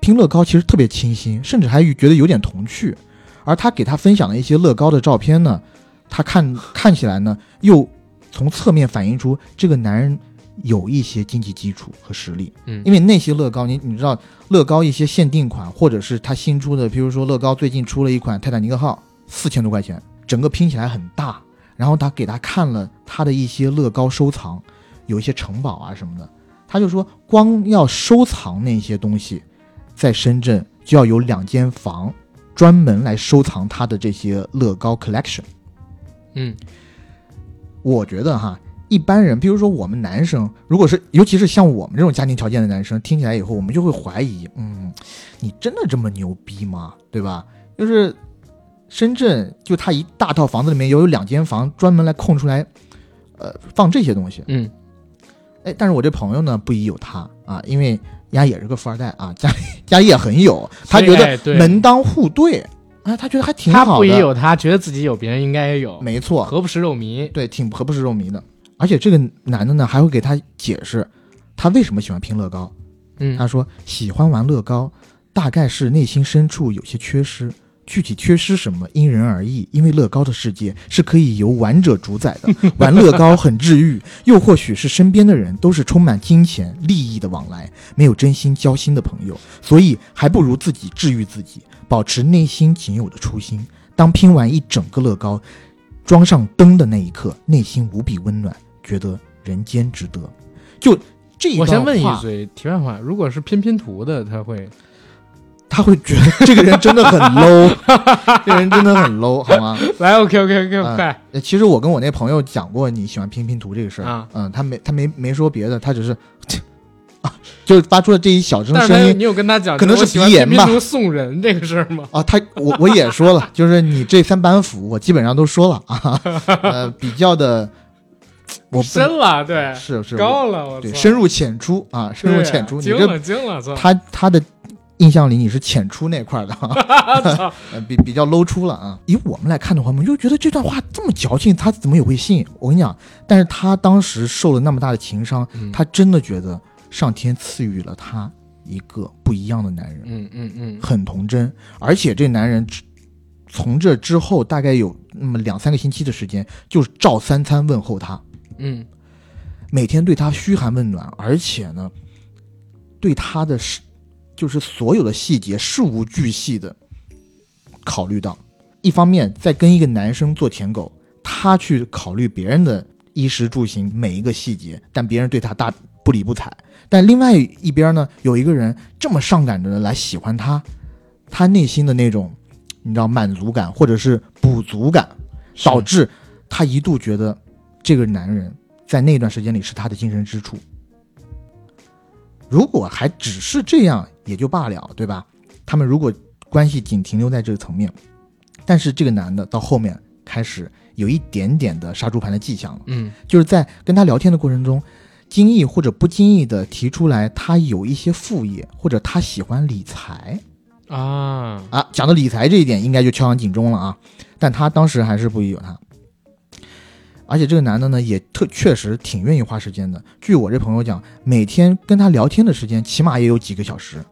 拼乐高其实特别清新，甚至还觉得有点童趣。而他给他分享的一些乐高的照片呢？他看看起来呢，又从侧面反映出这个男人有一些经济基础和实力。嗯，因为那些乐高，你你知道，乐高一些限定款，或者是他新出的，比如说乐高最近出了一款泰坦尼克号，四千多块钱，整个拼起来很大。然后他给他看了他的一些乐高收藏，有一些城堡啊什么的，他就说，光要收藏那些东西，在深圳就要有两间房，专门来收藏他的这些乐高 collection。嗯，我觉得哈，一般人，比如说我们男生，如果是尤其是像我们这种家庭条件的男生，听起来以后，我们就会怀疑，嗯，你真的这么牛逼吗？对吧？就是深圳，就他一大套房子里面，有有两间房专门来空出来，呃，放这些东西。嗯，哎，但是我这朋友呢，不疑有他啊，因为家也是个富二代啊，家里 家里也很有，他觉得门当户对。啊，他觉得还挺好的。他不也有他觉得自己有，别人应该也有。没错，何不食肉糜？对，挺何不食肉糜的。而且这个男的呢，还会给他解释，他为什么喜欢拼乐高。嗯，他说喜欢玩乐高，大概是内心深处有些缺失。具体缺失什么，因人而异。因为乐高的世界是可以由玩者主宰的，玩乐高很治愈。又或许是身边的人都是充满金钱利益的往来，没有真心交心的朋友，所以还不如自己治愈自己，保持内心仅有的初心。当拼完一整个乐高，装上灯的那一刻，内心无比温暖，觉得人间值得。就这一我先问一嘴题外话，如果是拼拼图的，他会？他会觉得这个人真的很 low，这个人真的很 low，好吗？来，OK OK OK，快。其实我跟我那朋友讲过你喜欢拼拼图这个事儿，嗯，他没他没没说别的，他只是啊，就发出了这一小声声音。你有跟他讲，可能是鼻炎吧？送人这个事儿吗？啊，他我我也说了，就是你这三板斧我基本上都说了啊，呃，比较的我深了，对，是是高了，我对，深入浅出啊，深入浅出，精了精了，他他的。印象里你是浅出那块的，比比较 low 出了啊。以我们来看的话，我们就觉得这段话这么矫情，他怎么也会信？我跟你讲，但是他当时受了那么大的情伤，他真的觉得上天赐予了他一个不一样的男人，嗯嗯嗯，很童真。而且这男人从这之后大概有那么两三个星期的时间，就是照三餐问候他，嗯，每天对他嘘寒问暖，而且呢，对他的事。就是所有的细节事无巨细的考虑到，一方面在跟一个男生做舔狗，他去考虑别人的衣食住行每一个细节，但别人对他大不理不睬；但另外一边呢，有一个人这么上赶着的来喜欢他，他内心的那种你知道满足感或者是补足感，导致他一度觉得这个男人在那段时间里是他的精神支柱。如果还只是这样也就罢了，对吧？他们如果关系仅停留在这个层面，但是这个男的到后面开始有一点点的杀猪盘的迹象了，嗯，就是在跟他聊天的过程中，经意或者不经意的提出来他有一些副业，或者他喜欢理财，啊啊，讲到理财这一点，应该就敲响警钟了啊！但他当时还是不疑有他。而且这个男的呢，也特确实挺愿意花时间的。据我这朋友讲，每天跟他聊天的时间起码也有几个小时。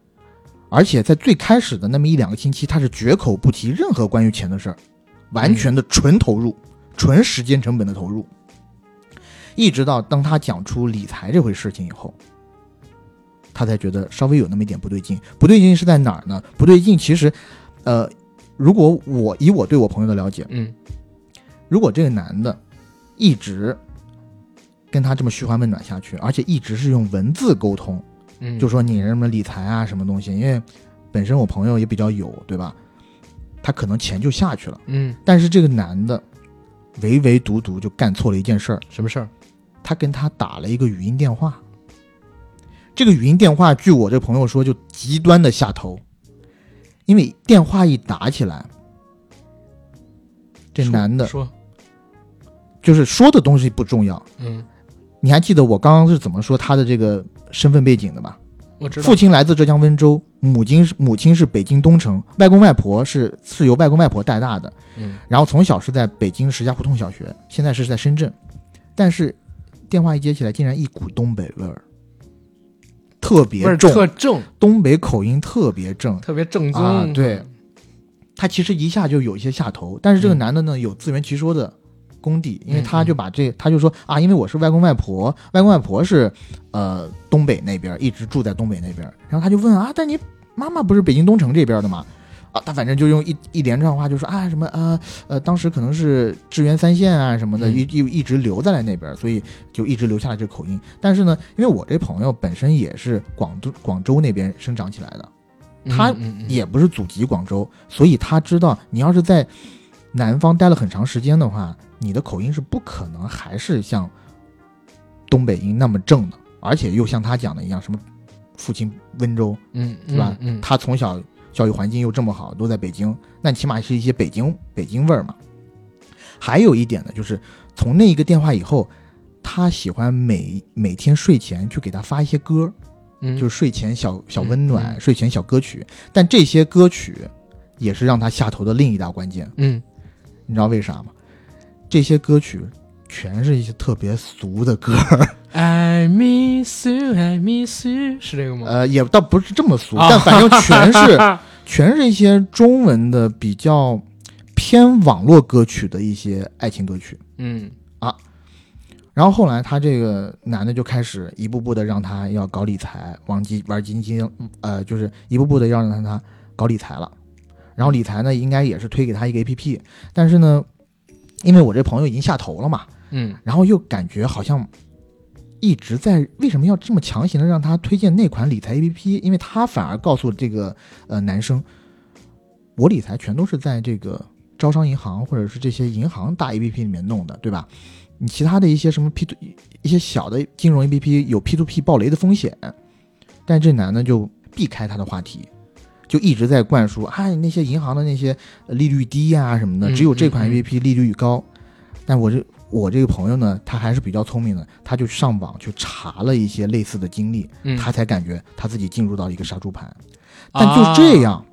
而且在最开始的那么一两个星期，他是绝口不提任何关于钱的事儿，完全的纯投入，纯时间成本的投入。一直到当他讲出理财这回事情以后，他才觉得稍微有那么一点不对劲。不对劲是在哪儿呢？不对劲其实，呃，如果我以我对我朋友的了解，嗯，如果这个男的。一直跟他这么嘘寒问暖下去，而且一直是用文字沟通，嗯，就说你什么理财啊，什么东西，因为本身我朋友也比较有，对吧？他可能钱就下去了，嗯，但是这个男的唯唯独独就干错了一件事儿，什么事儿？他跟他打了一个语音电话。这个语音电话，据我这朋友说，就极端的下头，因为电话一打起来，这男的说，就是说的东西不重要。嗯，你还记得我刚刚是怎么说他的这个身份背景的吧？我知道。父，亲来自浙江温州，母亲是母亲是北京东城，外公外婆是是由外公外婆带大的，嗯。然后从小是在北京石家胡同小学，现在是在深圳，但是电话一接起来，竟然一股东北味儿，特别重，特正，东北口音特别正。特别正宗，啊对，他其实一下就有一些下头，但是这个嗯。男的呢有自圆其说的功底，因为嗯他就把这他就说啊，因为我是外公外婆，外公外婆是呃东北那边，一直住在东北那边，然后他就问啊，但你妈妈不是北京东城这边的吗？啊，他反正就用一一连串话就说啊什么呃呃，当时可能是支援三线啊什么的，嗯一一一直留在了那边，所以就一直留下了这口音。但是呢，因为我这朋友本身也是广东广州那边生长起来的，嗯他也不是祖籍广州，所以他知道你要是在南方待了很长时间的话，你的口音是不可能还是像东北音那么正的，而且又像他讲的一样，什么父亲温州，嗯是吧嗯，嗯他从小教育环境又这么好，都在北京，那起码是一些北京北京味儿嘛。还有一点呢，就是从那一个电话以后，他喜欢每每天睡前去给他发一些歌，嗯，就是睡前小小温暖、睡前小歌曲，但这些歌曲也是让他下头的另一大关键。嗯你知道为啥吗？这些歌曲全是一些特别俗的歌，，I miss you, I miss you，是这个吗？呃，也倒不是这么俗，啊但反正全是 全是一些中文的比较偏网络歌曲的一些爱情歌曲。嗯啊然后后来他这个男的就开始一步步的让他要搞理财，玩基玩基金，呃，就是一步步的要让他搞理财了。然后理财呢，应该也是推给他一个 A P P，但是呢，因为我这朋友已经下头了嘛，嗯然后又感觉好像一直在为什么要这么强行的让他推荐那款理财 A P P？因为他反而告诉这个呃男生，我理财全都是在这个招商银行或者是这些银行大 A P P 里面弄的，对吧？你其他的一些什么 P to 一些小的金融 A P P 有 P to P 爆雷的风险，但这男的就避开他的话题，就一直在灌输，啊，那些银行的那些利率低呀、什么的，嗯只有这款嗯嗯 A P P 利率高。但我这我这个朋友呢，他还是比较聪明的，他就上网去查了一些类似的经历，嗯，他才感觉他自己进入到一个杀猪盘。但就这样，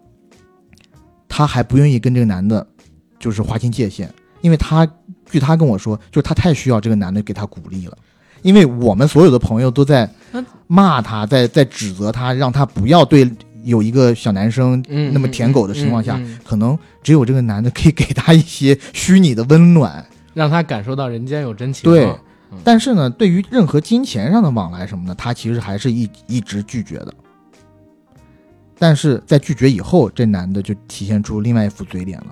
他还不愿意跟这个男的，就是划清界限，因为他据他跟我说，就是他太需要这个男的给他鼓励了，因为我们所有的朋友都在骂他，在在指责他，让他不要对有一个小男生嗯那么舔狗的情况下，可能只有这个男的 可以给他一些虚拟的温暖。让他感受到人间有真情。对嗯，但是呢，对于任何金钱上的往来什么的，他其实还是一一直拒绝的。但是在拒绝以后，这男的就体现出另外一副嘴脸了。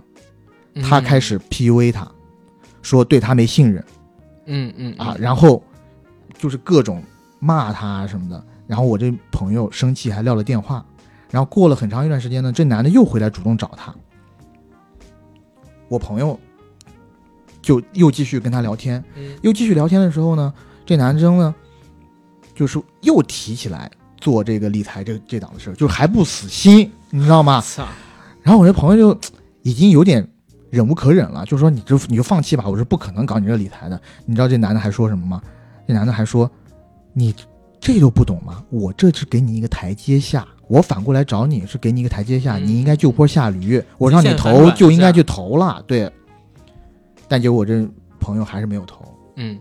嗯他开始 PUA 他，说对他没信任嗯嗯嗯啊，然后就是各种骂他什么的。然后我这朋友生气还撂了电话。然后过了很长一段时间呢，这男的又回来主动找他。我朋友就又继续跟他聊天，嗯又继续聊天的时候呢，这男生呢，就是又提起来做这个理财这这档子事儿，就还不死心，你知道吗？然后我这朋友就已经有点忍无可忍了，就说你就你就放弃吧，我是不可能搞你这理财的。你知道这男的还说什么吗？这男的还说，你这都不懂吗？我这是给你一个台阶下，我反过来找你是给你一个台阶下，嗯你应该就坡下驴，我让你投就应该去投了，对。但结果我这朋友还是没有投。嗯，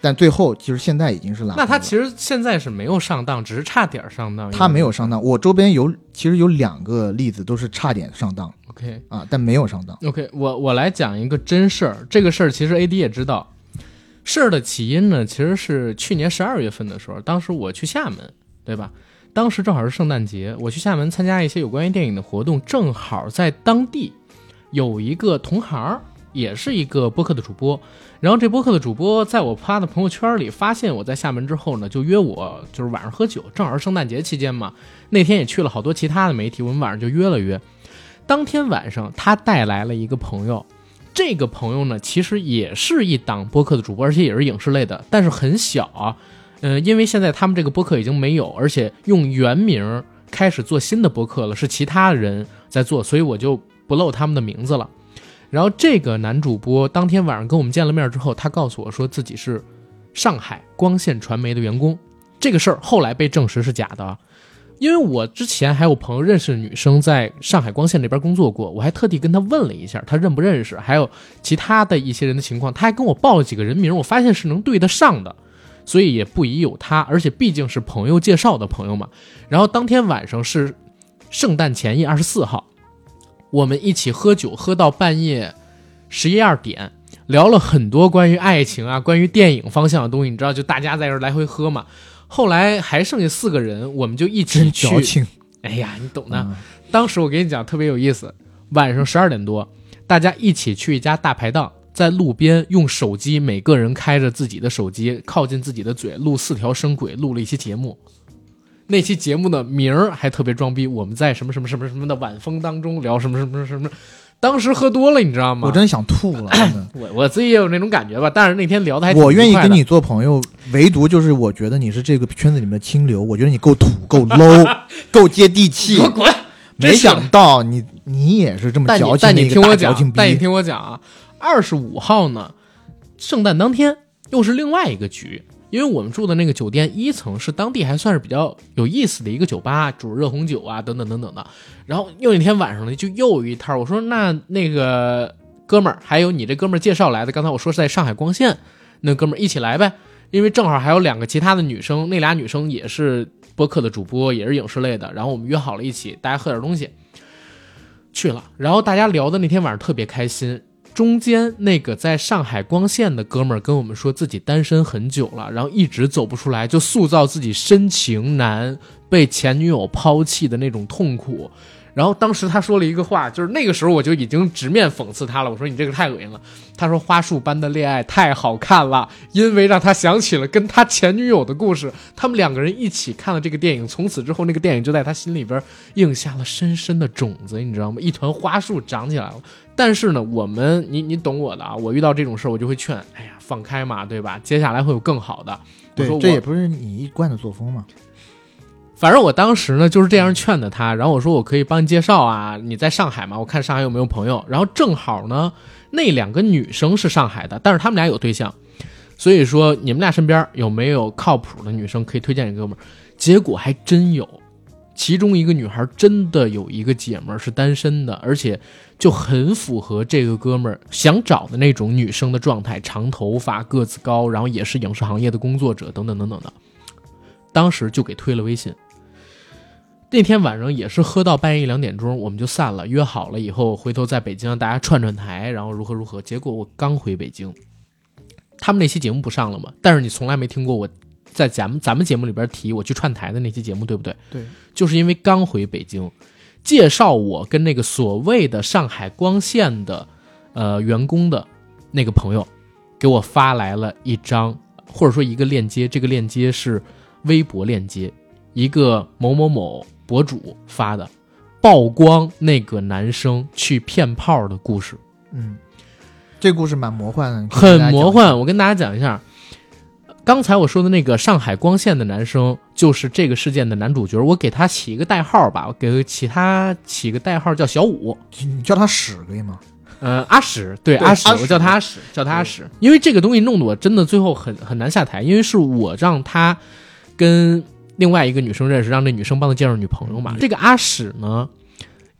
但最后其实现在已经是了。那他其实现在是没有上当，只是差点上当。他没有上当，我周边有其实有两个例子都是差点上当 OK 啊，但没有上当。OK，我我来讲一个真事儿。这个事儿其实 AD 也知道，事儿的起因呢，其实是去年十二月份的时候，当时我去厦门，对吧？当时正好是圣诞节，我去厦门参加一些有关于电影的活动，正好在当地有一个同行，也是一个播客的主播。然后这播客的主播在我发的朋友圈里发现我在厦门之后呢，就约我就是晚上喝酒，正好是圣诞节期间嘛。那天也去了好多其他的媒体，我们晚上就约了约。当天晚上他带来了一个朋友，这个朋友呢其实也是一档播客的主播，而且也是影视类的，但是很小啊。嗯，因为现在他们这个播客已经没有，而且用原名开始做新的播客了，是其他人在做，所以我就不露他们的名字了。然后这个男主播当天晚上跟我们见了面之后，他告诉我说自己是上海光线传媒的员工，这个事儿后来被证实是假的，因为我之前还有朋友认识女生在上海光线那边工作过，我还特地跟他问了一下，他认不认识，还有其他的一些人的情况，他还跟我报了几个人名，我发现是能对得上的。所以也不疑有他，而且毕竟是朋友介绍的朋友嘛。然后当天晚上是圣诞前夜，二十四号，我们一起喝酒，喝到半夜十一二点，聊了很多关于爱情啊、关于电影方向的东西。你知道，就大家在这来回喝嘛。后来还剩下四个人，我们就一起去。哎呀，你懂的。当时我给你讲特别有意思，晚上十二点多，大家一起去一家大排档。在路边用手机，每个人开着自己的手机，靠近自己的嘴，录四条声轨，录了一期节目。那期节目的名儿还特别装逼，我们在什么什么什么什么的晚风当中聊什么什么什么。当时喝多了，你知道吗？我真想吐了。我我自己也有那种感觉吧。但是那天聊的还我愿意跟你做朋友，唯独就是我觉得你是这个圈子里面的清流。我觉得你够土，够 low，够接地气。滚！没想到你你也是这么矫情的一个大矫情逼。但你听我讲啊。二十五号呢，圣诞当天又是另外一个局，因为我们住的那个酒店一层是当地还算是比较有意思的一个酒吧，煮热红酒啊等等等等的。然后又那天晚上呢，就又有一摊我说那那个哥们儿，还有你这哥们儿介绍来的，刚才我说是在上海光线，那哥们儿一起来呗，因为正好还有两个其他的女生，那俩女生也是播客的主播，也是影视类的。然后我们约好了一起，大家喝点东西，去了。然后大家聊的那天晚上特别开心。中间那个在上海光线的哥们儿跟我们说自己单身很久了，然后一直走不出来，就塑造自己深情男被前女友抛弃的那种痛苦。然后当时他说了一个话，就是那个时候我就已经直面讽刺他了。我说你这个太恶心了。他说花束般的恋爱太好看了，因为让他想起了跟他前女友的故事。他们两个人一起看了这个电影，从此之后那个电影就在他心里边印下了深深的种子，你知道吗？一团花束长起来了。但是呢，我们你你懂我的啊，我遇到这种事儿我就会劝，哎呀，放开嘛，对吧？接下来会有更好的。对，这也不是你一贯的作风嘛。反正我当时呢就是这样劝的他，然后我说我可以帮你介绍啊，你在上海嘛，我看上海有没有朋友。然后正好呢，那两个女生是上海的，但是他们俩有对象，所以说你们俩身边有没有靠谱的女生可以推荐给哥们儿？结果还真有，其中一个女孩真的有一个姐们儿是单身的，而且就很符合这个哥们儿想找的那种女生的状态，长头发，个子高，然后也是影视行业的工作者，等等等等的。当时就给推了微信。那天晚上也是喝到半夜一两点钟，我们就散了，约好了以后回头在北京大家串串台，然后如何如何。结果我刚回北京，他们那期节目不上了嘛？但是你从来没听过我在咱们咱们节目里边提我去串台的那期节目，对不对？对，就是因为刚回北京，介绍我跟那个所谓的上海光线的呃员工的那个朋友，给我发来了一张或者说一个链接，这个链接是微博链接，一个某某某。博主发的，曝光那个男生去骗炮的故事。嗯，这故事蛮魔幻的，很魔幻。我跟大家讲一下，刚才我说的那个上海光线的男生，就是这个事件的男主角。我给他起一个代号吧，我给其他起个代号叫小五，你叫他屎可以吗？嗯，阿屎，对阿屎，我叫他阿屎，叫他阿屎。因为这个东西弄得我真的最后很很难下台，因为是我让他跟。另外一个女生认识，让这女生帮他介绍女朋友嘛。这个阿史呢，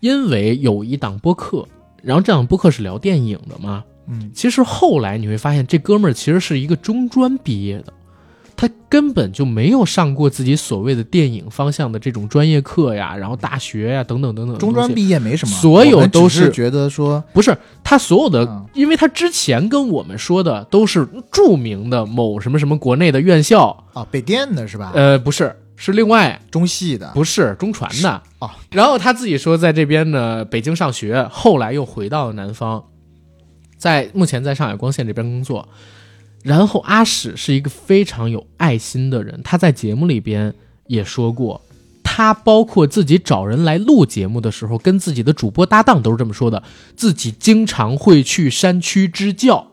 因为有一档播客，然后这档播客是聊电影的嘛。嗯，其实后来你会发现，这哥们儿其实是一个中专毕业的，他根本就没有上过自己所谓的电影方向的这种专业课呀，然后大学呀等等等等。中专毕业没什么，所有都是觉得说不是他所有的，因为他之前跟我们说的都是著名的某什么什么国内的院校啊，北电的是吧？呃，不是。是另外中戏的，不是中传的哦。然后他自己说，在这边呢，北京上学，后来又回到了南方。在目前在上海光线这边工作。然后阿史是一个非常有爱心的人，他在节目里边也说过，他包括自己找人来录节目的时候，跟自己的主播搭档都是这么说的，自己经常会去山区支教，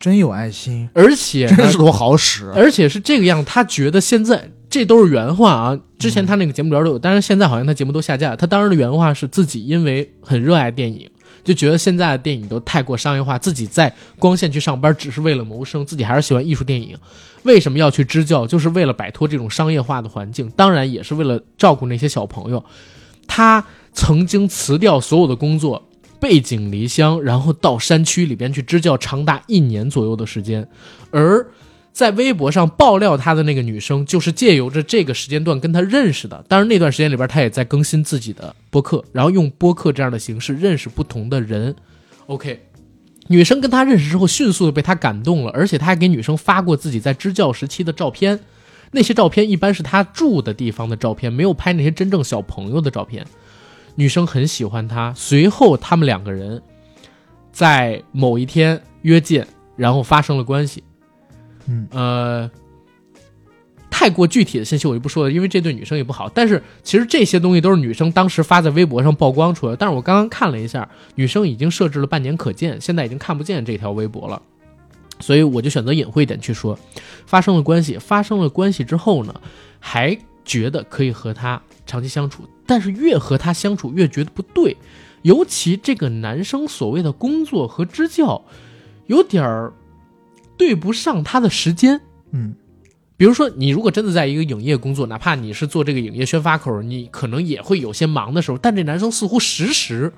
真有爱心，而且真是多好使，而且是这个样，他觉得现在这都是原话啊，之前他那个节目里边都有，但是现在好像他节目都下架了。他当时的原话是自己因为很热爱电影。就觉得现在的电影都太过商业化，自己在光线去上班只是为了谋生，自己还是喜欢艺术电影。为什么要去支教？就是为了摆脱这种商业化的环境，当然也是为了照顾那些小朋友。他曾经辞掉所有的工作，背井离乡，然后到山区里边去支教，长达一年左右的时间，而。在微博上爆料他的那个女生，就是借由着这个时间段跟他认识的。当然那段时间里边，他也在更新自己的播客，然后用播客这样的形式认识不同的人。OK，女生跟他认识之后，迅速的被他感动了，而且他还给女生发过自己在支教时期的照片。那些照片一般是他住的地方的照片，没有拍那些真正小朋友的照片。女生很喜欢他。随后他们两个人在某一天约见，然后发生了关系。嗯呃，太过具体的信息我就不说了，因为这对女生也不好。但是其实这些东西都是女生当时发在微博上曝光出来。但是我刚刚看了一下，女生已经设置了半年可见，现在已经看不见这条微博了，所以我就选择隐晦一点去说，发生了关系。发生了关系之后呢，还觉得可以和他长期相处，但是越和他相处越觉得不对，尤其这个男生所谓的工作和支教，有点儿。对不上他的时间，嗯，比如说你如果真的在一个影业工作，哪怕你是做这个影业宣发口，你可能也会有些忙的时候。但这男生似乎时时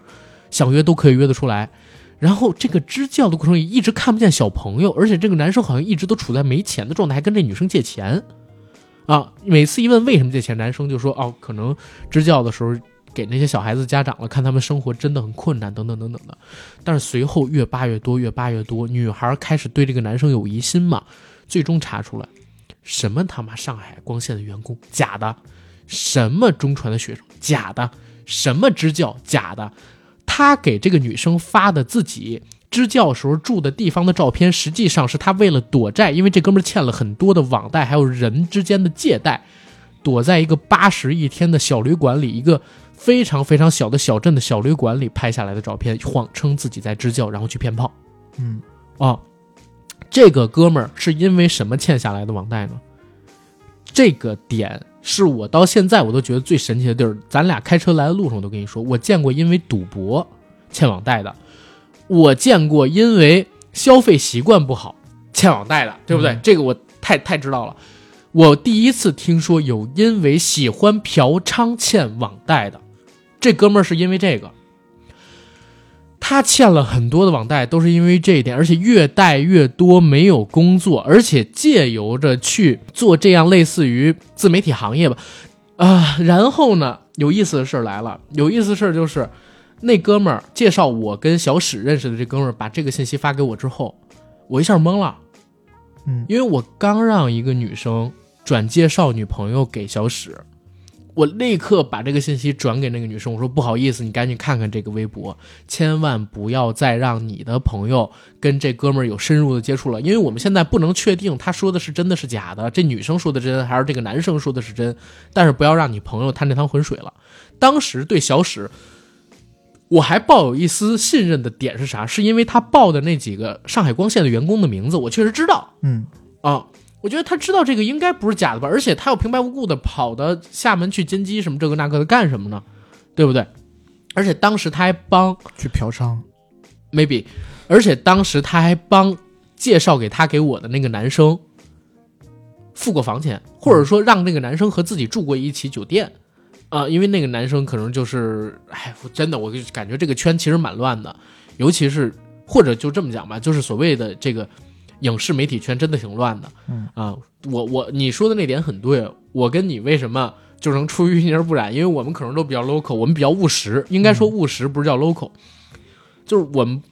想约都可以约得出来，然后这个支教的过程里一直看不见小朋友，而且这个男生好像一直都处在没钱的状态，还跟这女生借钱啊。每次一问为什么借钱，男生就说哦，可能支教的时候。给那些小孩子家长了，看他们生活真的很困难，等等等等的。但是随后越扒越多，越扒越多，女孩开始对这个男生有疑心嘛。最终查出来，什么他妈上海光线的员工假的，什么中传的学生假的，什么支教假的。他给这个女生发的自己支教时候住的地方的照片，实际上是他为了躲债，因为这哥们欠了很多的网贷，还有人之间的借贷，躲在一个八十一天的小旅馆里，一个。非常非常小的小镇的小旅馆里拍下来的照片，谎称自己在支教，然后去骗炮。嗯，啊，这个哥们儿是因为什么欠下来的网贷呢？这个点是我到现在我都觉得最神奇的地儿。咱俩开车来的路上，我都跟你说，我见过因为赌博欠网贷的，我见过因为消费习惯不好欠网贷的，对不对？这个我太太知道了。我第一次听说有因为喜欢嫖娼欠网贷的。这哥们儿是因为这个，他欠了很多的网贷，都是因为这一点，而且越贷越多，没有工作，而且借由着去做这样类似于自媒体行业吧，啊，然后呢，有意思的事儿来了，有意思的事儿就是，那哥们儿介绍我跟小史认识的这哥们儿，把这个信息发给我之后，我一下懵了，嗯，因为我刚让一个女生转介绍女朋友给小史。我立刻把这个信息转给那个女生，我说不好意思，你赶紧看看这个微博，千万不要再让你的朋友跟这哥们儿有深入的接触了，因为我们现在不能确定他说的是真的是假的，这女生说的真还是这个男生说的是真，但是不要让你朋友趟这趟浑水了。当时对小史，我还抱有一丝信任的点是啥？是因为他报的那几个上海光线的员工的名字，我确实知道，嗯啊。我觉得他知道这个应该不是假的吧，而且他又平白无故的跑到厦门去金鸡什么这个那个的干什么呢？对不对？而且当时他还帮去嫖娼，maybe，而且当时他还帮介绍给他给我的那个男生付过房钱，或者说让那个男生和自己住过一起酒店啊，因为那个男生可能就是，哎，真的，我就感觉这个圈其实蛮乱的，尤其是或者就这么讲吧，就是所谓的这个。影视媒体圈真的挺乱的，嗯啊，我我你说的那点很对，我跟你为什么就能出淤泥而不染？因为我们可能都比较 local，我们比较务实，应该说务实不是叫 local，就是我们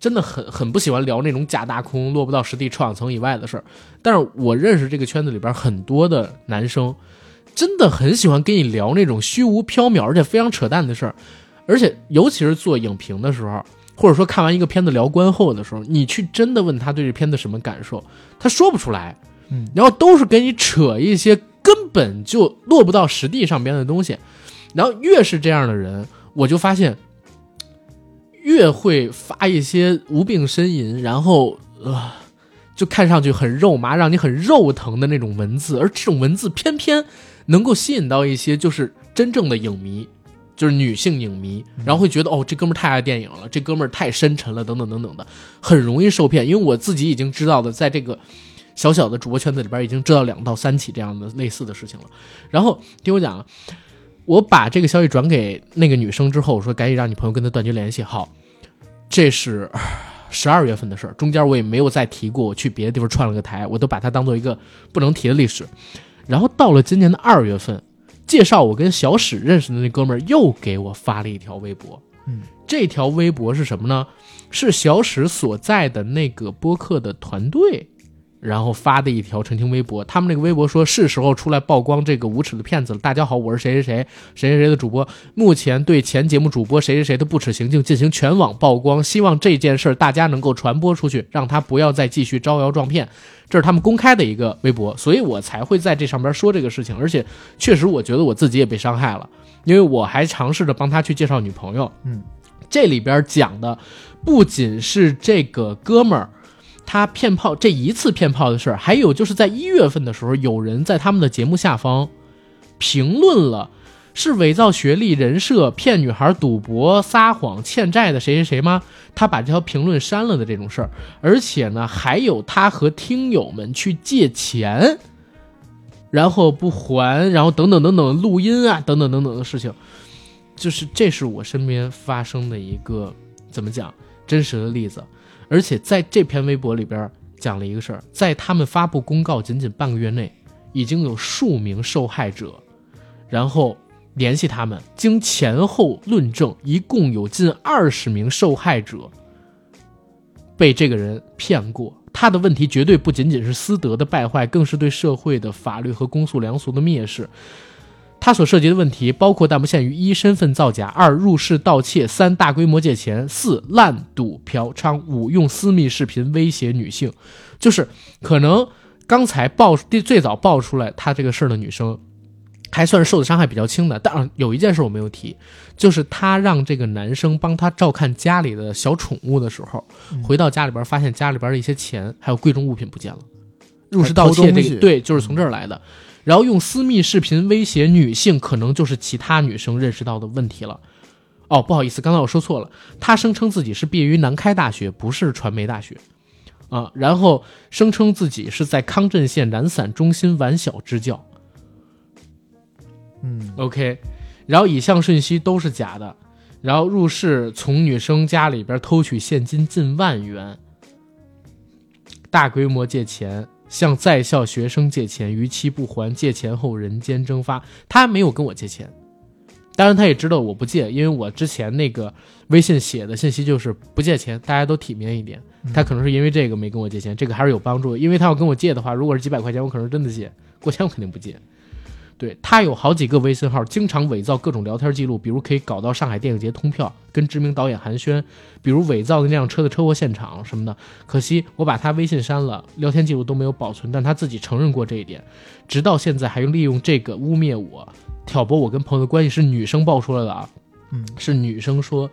真的很很不喜欢聊那种假大空、落不到实地、臭氧层以外的事儿。但是我认识这个圈子里边很多的男生，真的很喜欢跟你聊那种虚无缥缈而且非常扯淡的事儿，而且尤其是做影评的时候。或者说看完一个片子聊观后的时候，你去真的问他对这片子什么感受，他说不出来。嗯，然后都是给你扯一些根本就落不到实地上边的东西。然后越是这样的人，我就发现越会发一些无病呻吟，然后呃，就看上去很肉麻，让你很肉疼的那种文字，而这种文字偏偏能够吸引到一些就是真正的影迷。就是女性影迷，然后会觉得哦，这哥们儿太爱电影了，这哥们儿太深沉了，等等等等的，很容易受骗。因为我自己已经知道的，在这个小小的主播圈子里边，已经知道两到三起这样的类似的事情了。然后听我讲，我把这个消息转给那个女生之后，我说赶紧让你朋友跟她断绝联系。好，这是十二月份的事儿，中间我也没有再提过我去别的地方串了个台，我都把它当做一个不能提的历史。然后到了今年的二月份。介绍我跟小史认识的那哥们儿又给我发了一条微博，嗯，这条微博是什么呢？是小史所在的那个播客的团队。然后发的一条澄清微博，他们那个微博说是时候出来曝光这个无耻的骗子了。大家好，我是谁谁谁谁谁谁的主播，目前对前节目主播谁谁谁的不耻行径进行全网曝光，希望这件事大家能够传播出去，让他不要再继续招摇撞骗。这是他们公开的一个微博，所以我才会在这上边说这个事情。而且确实，我觉得我自己也被伤害了，因为我还尝试着帮他去介绍女朋友。嗯，这里边讲的不仅是这个哥们儿。他骗炮这一次骗炮的事儿，还有就是在一月份的时候，有人在他们的节目下方评论了，是伪造学历、人设、骗女孩、赌博、撒谎、欠债的谁谁谁吗？他把这条评论删了的这种事儿，而且呢，还有他和听友们去借钱，然后不还，然后等等等等录音啊，等等等等的事情，就是这是我身边发生的一个怎么讲真实的例子。而且在这篇微博里边讲了一个事儿，在他们发布公告仅仅半个月内，已经有数名受害者，然后联系他们，经前后论证，一共有近二十名受害者被这个人骗过。他的问题绝对不仅仅是私德的败坏，更是对社会的法律和公诉良俗的蔑视。他所涉及的问题包括但不限于：一、身份造假；二、入室盗窃；三、大规模借钱；四、滥赌嫖娼；五、用私密视频威胁女性。就是可能刚才爆最最早爆出来他这个事儿的女生，还算是受的伤害比较轻的。但有一件事我没有提，就是他让这个男生帮他照看家里的小宠物的时候，回到家里边发现家里边的一些钱还有贵重物品不见了。入室盗窃这个对，就是从这儿来的。然后用私密视频威胁女性，可能就是其他女生认识到的问题了。哦，不好意思，刚才我说错了。他声称自己是毕业于南开大学，不是传媒大学啊。然后声称自己是在康镇县懒散中心完小支教。嗯，OK。然后以上信息都是假的。然后入室从女生家里边偷取现金近万元，大规模借钱。向在校学生借钱，逾期不还，借钱后人间蒸发。他没有跟我借钱，当然他也知道我不借，因为我之前那个微信写的信息就是不借钱，大家都体面一点。他可能是因为这个没跟我借钱，这个还是有帮助。因为他要跟我借的话，如果是几百块钱，我可能真的借，过千我肯定不借。对他有好几个微信号，经常伪造各种聊天记录，比如可以搞到上海电影节通票，跟知名导演寒暄，比如伪造的那辆车的车祸现场什么的。可惜我把他微信删了，聊天记录都没有保存，但他自己承认过这一点，直到现在还利用这个污蔑我，挑拨我跟朋友的关系。是女生爆出来的啊，嗯，是女生说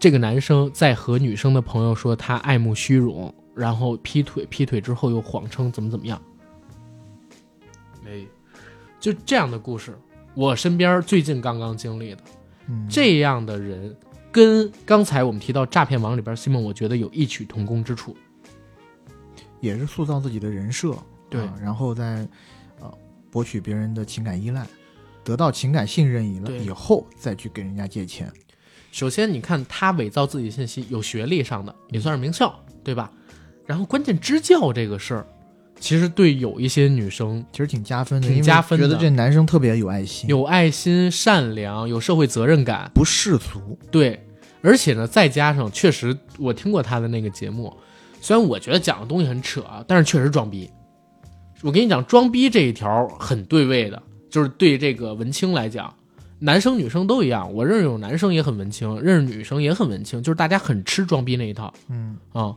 这个男生在和女生的朋友说他爱慕虚荣，然后劈腿，劈腿之后又谎称怎么怎么样。没。就这样的故事，我身边最近刚刚经历的，这样的人跟刚才我们提到诈骗王里边西蒙，我觉得有异曲同工之处，也是塑造自己的人设，对，然后再呃博取别人的情感依赖，得到情感信任以了以后，再去给人家借钱。首先，你看他伪造自己信息，有学历上的也算是名校，对吧？然后关键支教这个事儿。其实对有一些女生其实挺加分的，挺加分的。觉得这男生特别有爱心，有爱心、善良、有社会责任感，不世俗。对，而且呢，再加上确实我听过他的那个节目，虽然我觉得讲的东西很扯啊，但是确实装逼。我跟你讲，装逼这一条很对位的，就是对这个文青来讲，男生女生都一样，我认识有男生也很文青，认识女生也很文青，就是大家很吃装逼那一套嗯啊、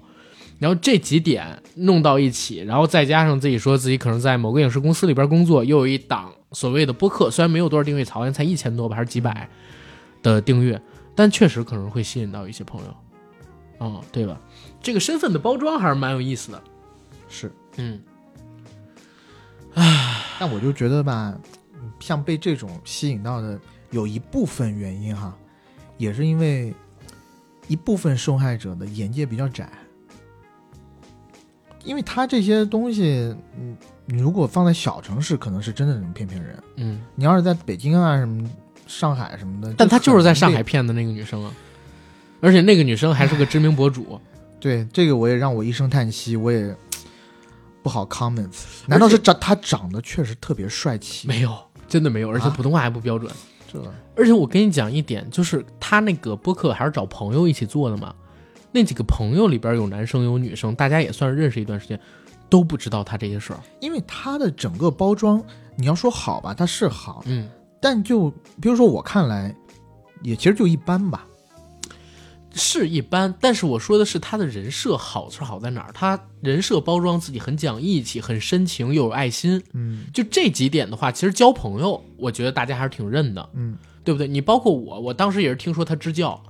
然后这几点弄到一起，然后再加上自己说自己可能在某个影视公司里边工作，又有一档所谓的播客，虽然没有多少订阅，好像才一千多吧，还是几百的订阅，但确实可能会吸引到一些朋友，啊、对吧？这个身份的包装还是蛮有意思的，是，嗯。但我就觉得吧，像被这种吸引到的，有一部分原因哈，也是因为一部分受害者的眼界比较窄，因为他这些东西，嗯，你如果放在小城市，可能是真的能骗骗人。嗯，你要是在北京啊什么、上海什么的，但他就是在上海骗的那个女生啊，而且那个女生还是个知名博主。对这个我也让我一声叹息，我也不好 comments。难道是长他长得确实特别帅气？没有，真的没有，而且啊普通话还不标准。这而且我跟你讲一点，就是他那个播客还是找朋友一起做的嘛。那几个朋友里边有男生有女生，大家也算是认识一段时间，都不知道他这些事儿。因为他的整个包装，你要说好吧，他是好，嗯，但就比如说我看来，也其实就一般吧。是一般，但是我说的是他的人设好是好在哪儿？他人设包装自己很讲义气、很深情又有爱心，嗯就这几点的话，其实交朋友，我觉得大家还是挺认的。嗯，对不对？你包括我，我当时也是听说他支教，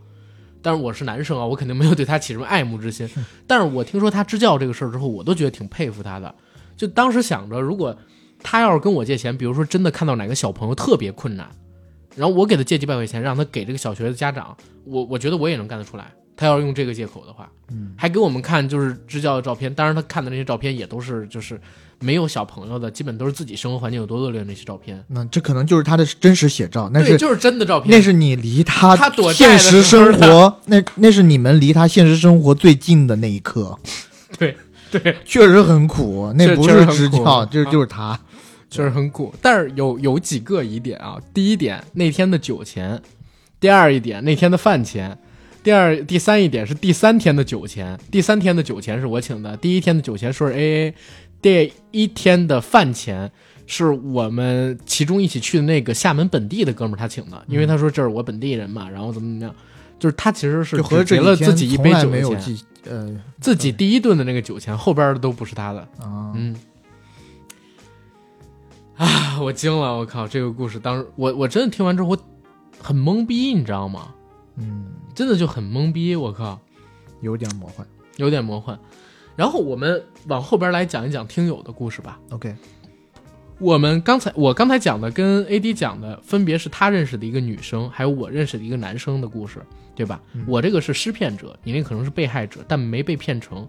但是我是男生啊，我肯定没有对他起什么爱慕之心。但是我听说他支教这个事儿之后，我都觉得挺佩服他的。就当时想着，如果他要是跟我借钱，比如说真的看到哪个小朋友特别困难，然后我给他借几百块钱，让他给这个小学的家长，我我觉得我也能干得出来。他要是用这个借口的话，嗯，还给我们看就是支教的照片，当然他看的那些照片也都是就是没有小朋友的，基本都是自己生活环境有多恶劣的那些照片。那这可能就是他的真实写照，那对，是就是真的照片。那是你离他他躲现实生活，那那是你们离他现实生活最近的那一刻，对对，确实很苦，那不是支教，这啊就是他。确实很苦。但是有有几个疑点啊。第一点，那天的酒钱；第二一点，那天的饭钱；第二、第三一点是第三天的酒钱。第三天的酒钱是我请的，第一天的酒钱说是 A A，第一天的饭钱。是我们其中一起去的那个厦门本地的哥们儿他请的，因为他说这是我本地人嘛，然后怎么怎么样，就是他其实是就合着只结这几天了自己一杯酒的钱，呃自己第一顿的那个酒钱，后边的都不是他的。啊，嗯，啊，我惊了！我靠，这个故事当时我我真的听完之后，我很懵逼，你知道吗？嗯，真的就很懵逼，我靠，有点魔幻。有点魔幻。然后我们往后边来讲一讲听友的故事吧。OK，我们刚才我刚才讲的跟 AD 讲的，分别是他认识的一个女生，还有我认识的一个男生的故事，对吧？嗯我这个是施骗者，你那可能是被害者，但没被骗成。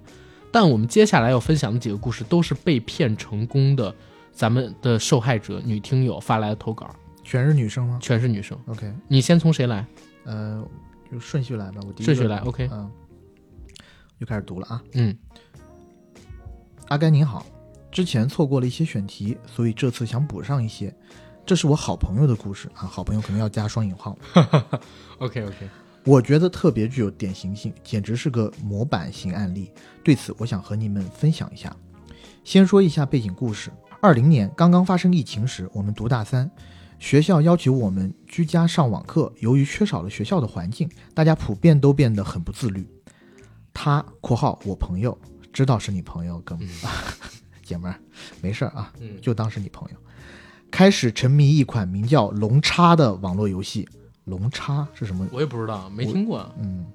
但我们接下来要分享的几个故事都是被骗成功的，咱们的受害者女听友发来的投稿，全是女生吗全是女生。？OK，你先从谁来？呃，就顺序来吧，我第一顺序来，OK 嗯，又开始读了啊。嗯阿甘您好，之前错过了一些选题，所以这次想补上一些。这是我好朋友的故事啊，好朋友可能要加双引号。OK OK，我觉得特别具有典型性，简直是个模板型案例。对此，我想和你们分享一下。先说一下背景故事：二零年刚刚发生疫情时，我们读大三，学校要求我们居家上网课。由于缺少了学校的环境，大家普遍都变得很不自律。他（括号我朋友）知道是你朋友，哥们儿，姐们儿，没事儿啊，嗯就当是你朋友。开始沉迷一款名叫《龙叉》的网络游戏。龙叉是什么？我也不知道，没听过。嗯，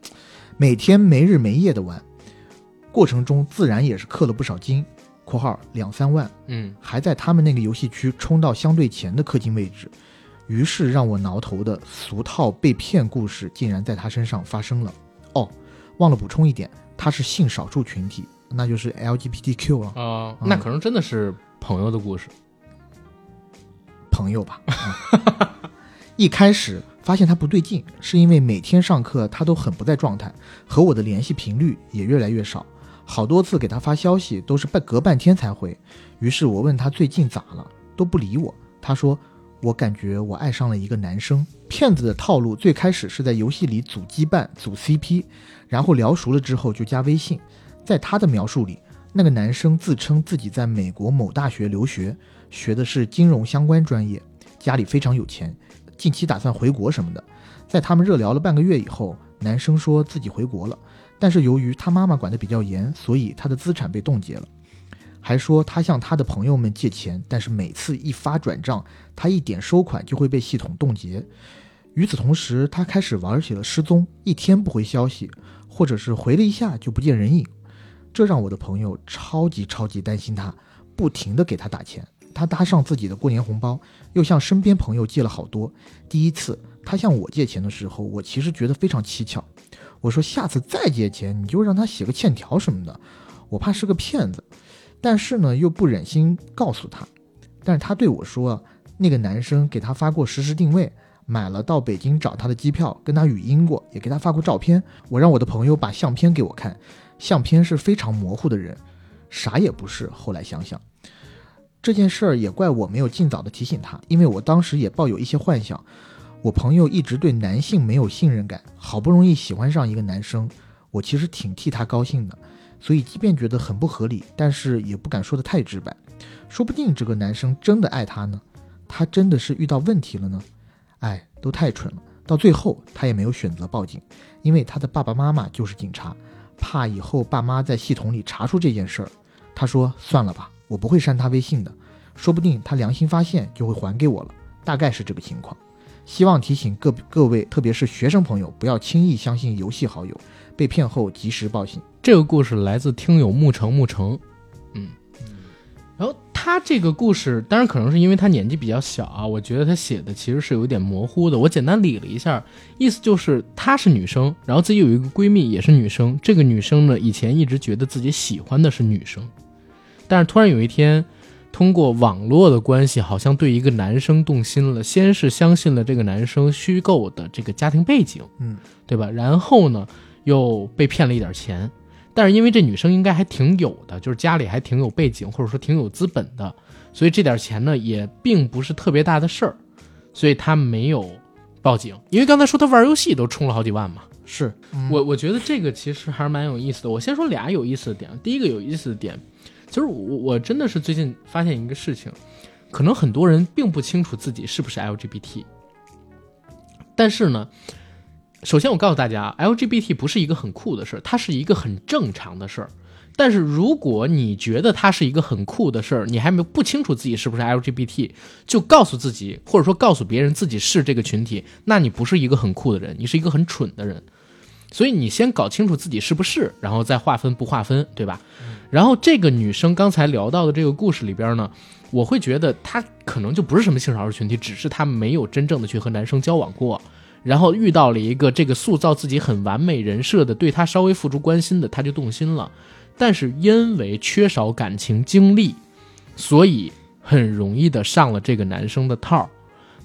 每天没日没夜的玩，过程中自然也是氪了不少金（括号两三万），嗯还在他们那个游戏区冲到相对前的氪金位置。于是让我挠头的俗套被骗故事竟然在他身上发生了。哦，忘了补充一点，他是性少数群体，那就是 LGBTQ 了，啊、嗯那可能真的是朋友的故事。朋友吧。嗯 一开始发现他不对劲，是因为每天上课他都很不在状态，和我的联系频率也越来越少，好多次给他发消息都是半隔半天才回。于是我问他最近咋了，都不理我。他说我感觉我爱上了一个男生。骗子的套路最开始是在游戏里组羁绊、组 CP，然后聊熟了之后就加微信。在他的描述里，那个男生自称自己在美国某大学留学，学的是金融相关专业，家里非常有钱，近期打算回国什么的。在他们热聊了半个月以后，男生说自己回国了，但是由于他妈妈管得比较严，所以他的资产被冻结了。还说他向他的朋友们借钱，但是每次一发转账，他一点收款就会被系统冻结。与此同时，他开始玩起了失踪，一天不回消息，或者是回了一下就不见人影。这让我的朋友超级超级担心他，不停的给他打钱。他搭上自己的过年红包，又向身边朋友借了好多。第一次他向我借钱的时候，我其实觉得非常蹊跷。我说下次再借钱，你就让他写个欠条什么的，我怕是个骗子。但是呢，又不忍心告诉他。但是他对我说，那个男生给他发过实时定位，买了到北京找他的机票，跟他语音过，也给他发过照片。我让我的朋友把相片给我看，相片是非常模糊的人，啥也不是。后来想想，这件事儿也怪我没有尽早的提醒他，因为我当时也抱有一些幻想。我朋友一直对男性没有信任感，好不容易喜欢上一个男生，我其实挺替他高兴的。所以，即便觉得很不合理，但是也不敢说的太直白。说不定这个男生真的爱她呢，他真的是遇到问题了呢。哎，都太蠢了。到最后，他也没有选择报警，因为他的爸爸妈妈就是警察，怕以后爸妈在系统里查出这件事儿。他说：“算了吧，我不会删他微信的，说不定他良心发现就会还给我了。”大概是这个情况。希望提醒各各位，特别是学生朋友，不要轻易相信游戏好友，被骗后及时报警。这个故事来自听友沐橙沐橙，然后他这个故事，当然可能是因为他年纪比较小啊，我觉得他写的其实是有点模糊的。我简单理了一下，意思就是她是女生，然后自己有一个闺蜜也是女生，这个女生呢以前一直觉得自己喜欢的是女生，但是突然有一天，通过网络的关系，好像对一个男生动心了，先是相信了这个男生虚构的这个家庭背景，嗯，对吧？然后呢又被骗了一点钱。但是因为这女生应该还挺有的，就是家里还挺有背景，或者说挺有资本的，所以这点钱呢也并不是特别大的事儿，所以她没有报警。因为刚才说她玩游戏都充了好几万嘛，是我我觉得这个其实还是蛮有意思的。我先说俩有意思的点，第一个有意思的点，就是我我真的是最近发现一个事情，可能很多人并不清楚自己是不是 LGBT，但是呢。首先，我告诉大家，LGBT 不是一个很酷的事儿，它是一个很正常的事儿。但是，如果你觉得它是一个很酷的事儿，你还没不清楚自己是不是 LGBT，就告诉自己，或者说告诉别人自己是这个群体，那你不是一个很酷的人，你是一个很蠢的人。所以，你先搞清楚自己是不是，然后再划分不划分，对吧？然后，这个女生刚才聊到的这个故事里边呢，我会觉得她可能就不是什么性少数群体，只是她没有真正的去和男生交往过。然后遇到了一个这个塑造自己很完美人设的，对他稍微付出关心的，他就动心了。但是因为缺少感情经历，所以很容易的上了这个男生的套。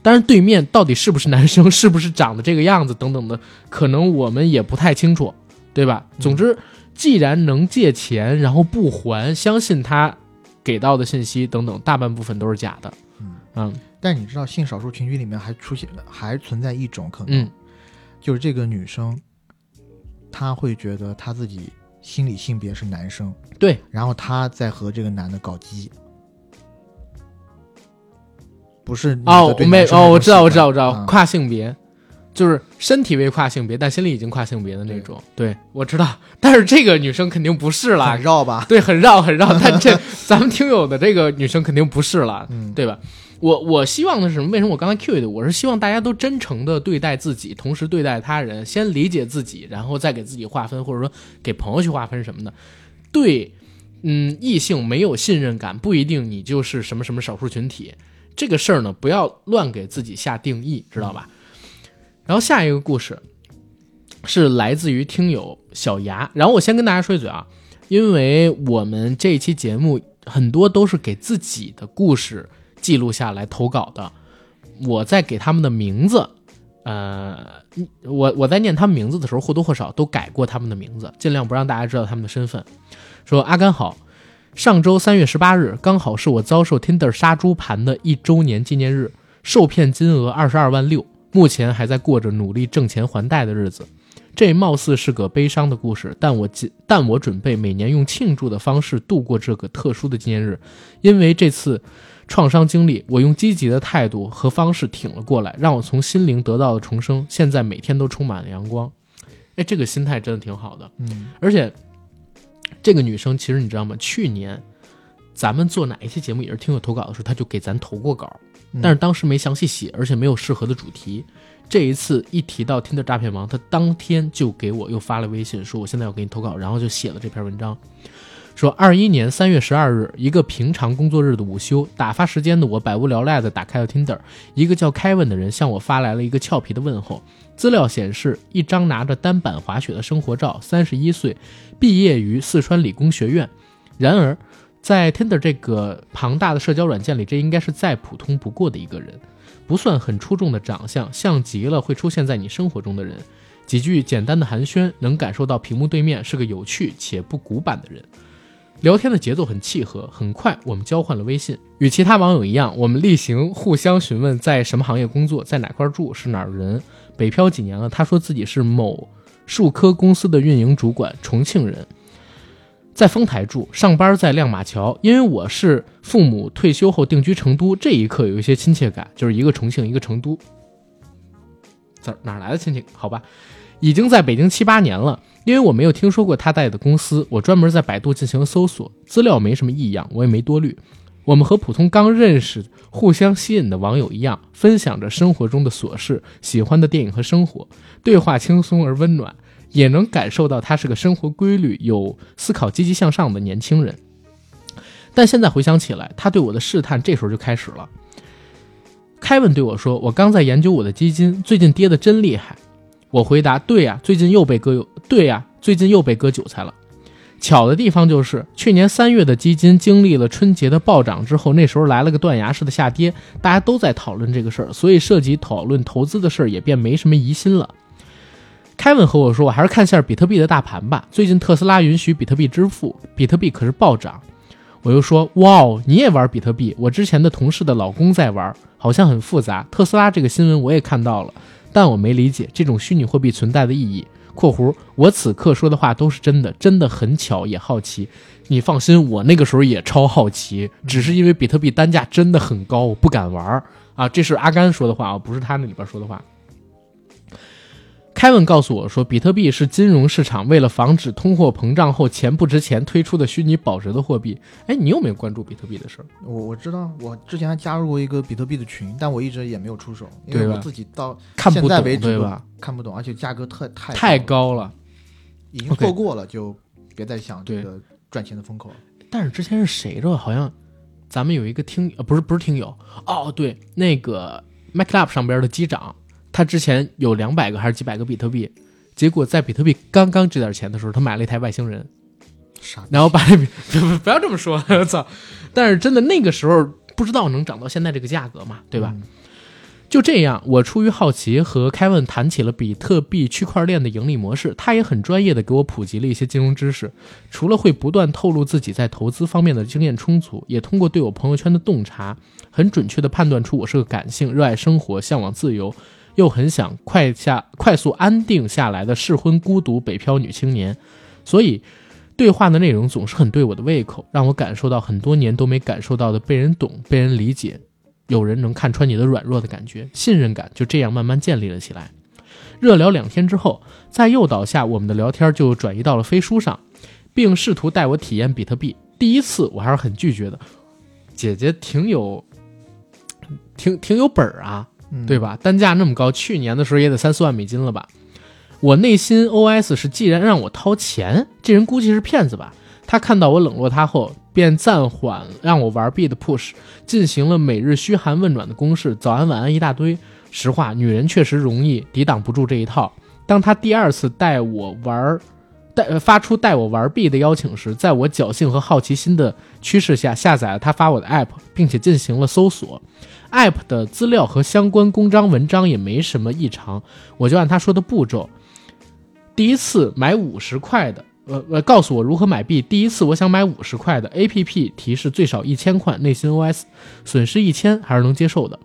当然，对面到底是不是男生，是不是长得这个样子等等的，可能我们也不太清楚，对吧？总之，既然能借钱，然后不还，相信他给到的信息等等，大半部分都是假的。嗯。但你知道，性少数群体里面还出现还存在一种可能，就是这个女生，她会觉得她自己心理性别是男生，对，然后她在和这个男的搞基，不是哦，我没哦，我知道，我知道，我知道，跨性别，就是身体为跨性别，但心里已经跨性别的那种，对我知道，但是这个女生肯定不是了，很绕吧？对，很绕，很绕，但这 咱们听友的这个女生肯定不是了，嗯，对吧？我我希望的是什么？为什么我刚才 Q 的？我是希望大家都真诚的对待自己，同时对待他人，先理解自己，然后再给自己划分，或者说给朋友去划分什么的。对，嗯，异性没有信任感，不一定你就是什么什么少数群体。这个事儿呢，不要乱给自己下定义，知道吧？然后下一个故事是来自于听友小牙。然后我先跟大家说一嘴啊，因为我们这一期节目很多都是给自己的故事。记录下来投稿的，我在给他们的名字，呃，我我在念他们名字的时候或多或少都改过他们的名字，尽量不让大家知道他们的身份。说阿甘好，上周三月十八日刚好是我遭受 Tinder 杀猪盘的一周年纪念日，受骗金额二十二万六，目前还在过着努力挣钱还贷的日子。这貌似是个悲伤的故事，但我但我准备每年用庆祝的方式度过这个特殊的纪念日，因为这次。创伤经历，我用积极的态度和方式挺了过来，让我从心灵得到了重生，现在每天都充满了阳光。哎，这个心态真的挺好的。嗯，而且这个女生其实你知道吗？去年咱们做哪一期节目也是听友投稿的时候，她就给咱投过稿，嗯但是当时没详细写，而且没有适合的主题。这一次一提到听的诈骗王，她当天就给我又发了微信，说我现在要给你投稿，然后就写了这篇文章。说二一年三月十二日，一个平常工作日的午休，打发时间的我百无聊赖的打开了 Tinder，一个叫 Kevin 的人向我发来了一个俏皮的问候。资料显示，一张拿着单板滑雪的生活照，三十一岁，毕业于四川理工学院。然而，在 Tinder 这个庞大的社交软件里，这应该是再普通不过的一个人，不算很出众的长相，像极了会出现在你生活中的人。几句简单的寒暄，能感受到屏幕对面是个有趣且不古板的人。聊天的节奏很契合，很快我们交换了微信。与其他网友一样，我们例行互相询问在什么行业工作，在哪块住，是哪儿人，北漂几年了。他说自己是某数科公司的运营主管，重庆人，在丰台住，上班在亮马桥。因为我是父母退休后定居成都，这一刻有一些亲切感，就是一个重庆，一个成都。这哪来的亲戚？好吧，已经在北京七八年了。因为我没有听说过他带的公司，我专门在百度进行了搜索，资料没什么异样，我也没多虑。我们和普通刚认识、互相吸引的网友一样，分享着生活中的琐事、喜欢的电影和生活，对话轻松而温暖，也能感受到他是个生活规律、有思考、积极向上的年轻人。但现在回想起来，他对我的试探这时候就开始了。凯文对我说：“我刚在研究我的基金，最近跌得真厉害。”我回答：“对呀、最近又被割有对呀、最近又被割韭菜了。”巧的地方就是，去年三月的基金经历了春节的暴涨之后，那时候来了个断崖式的下跌，大家都在讨论这个事儿，所以涉及讨论投资的事儿也便没什么疑心了。凯文和我说：“我还是看下比特币的大盘吧，最近特斯拉允许比特币支付，比特币可是暴涨。”我又说：“哇哦，你也玩比特币？我之前的同事的老公在玩，好像很复杂。特斯拉这个新闻我也看到了，但我没理解这种虚拟货币存在的意义。”（括弧我此刻说的话都是真的，真的很巧，也好奇。你放心，我那个时候也超好奇，只是因为比特币单价真的很高，我不敢玩儿啊。这是阿甘说的话啊，不是他那里边说的话。凯文告诉我说，比特币是金融市场为了防止通货膨胀后钱不值钱推出的虚拟保值的货币。哎，你有没有关注比特币的事儿？我我知道，我之前还加入过一个比特币的群，但我一直也没有出手，因为我自己到看不懂现在为止吧？看不懂，而且价格特太太高了。已经错过了，就别再想这个赚钱的风口了。但是之前是谁着？好像咱们有一个听呃，不是不是听友哦，对，那个 MacLab 上边的机长，他之前有两百个还是几百个比特币，结果在比特币刚刚值点钱的时候，他买了一台外星人，傻逼然后把这比 不不不要这么说，我 操！但是真的那个时候不知道能涨到现在这个价格嘛，对吧？嗯就这样，我出于好奇和凯文谈起了比特币区块链的盈利模式，他也很专业的给我普及了一些金融知识。除了会不断透露自己在投资方面的经验充足，也通过对我朋友圈的洞察，很准确的判断出我是个感性、热爱生活、向往自由，又很想快下快速安定下来的适婚孤独北漂女青年。所以，对话的内容总是很对我的胃口，让我感受到很多年都没感受到的被人懂、被人理解。有人能看穿你的软弱的感觉，信任感就这样慢慢建立了起来。热聊两天之后，在诱导下，我们的聊天就转移到了飞书上，并试图带我体验比特币。第一次我还是很拒绝的，姐姐挺有，挺挺有本儿啊，对吧？单价那么高，去年的时候也得三四万美金了吧？我内心 OS 是，既然让我掏钱，这人估计是骗子吧？他看到我冷落他后，便暂缓让我玩币的 push，进行了每日嘘寒问暖的攻势，早安晚安一大堆。实话，女人确实容易抵挡不住这一套。当他第二次带我玩，带发出带我玩币的邀请时，在我侥幸和好奇心的驱使下，下载了他发我的 app，并且进行了搜索。App 的资料和相关公章文章也没什么异常，我就按他说的步骤。第一次买五十块的，呃呃，告诉我如何买币。第一次我想买五十块的 APP 提示最少一千块，内心 OS 损失一千还是能接受的。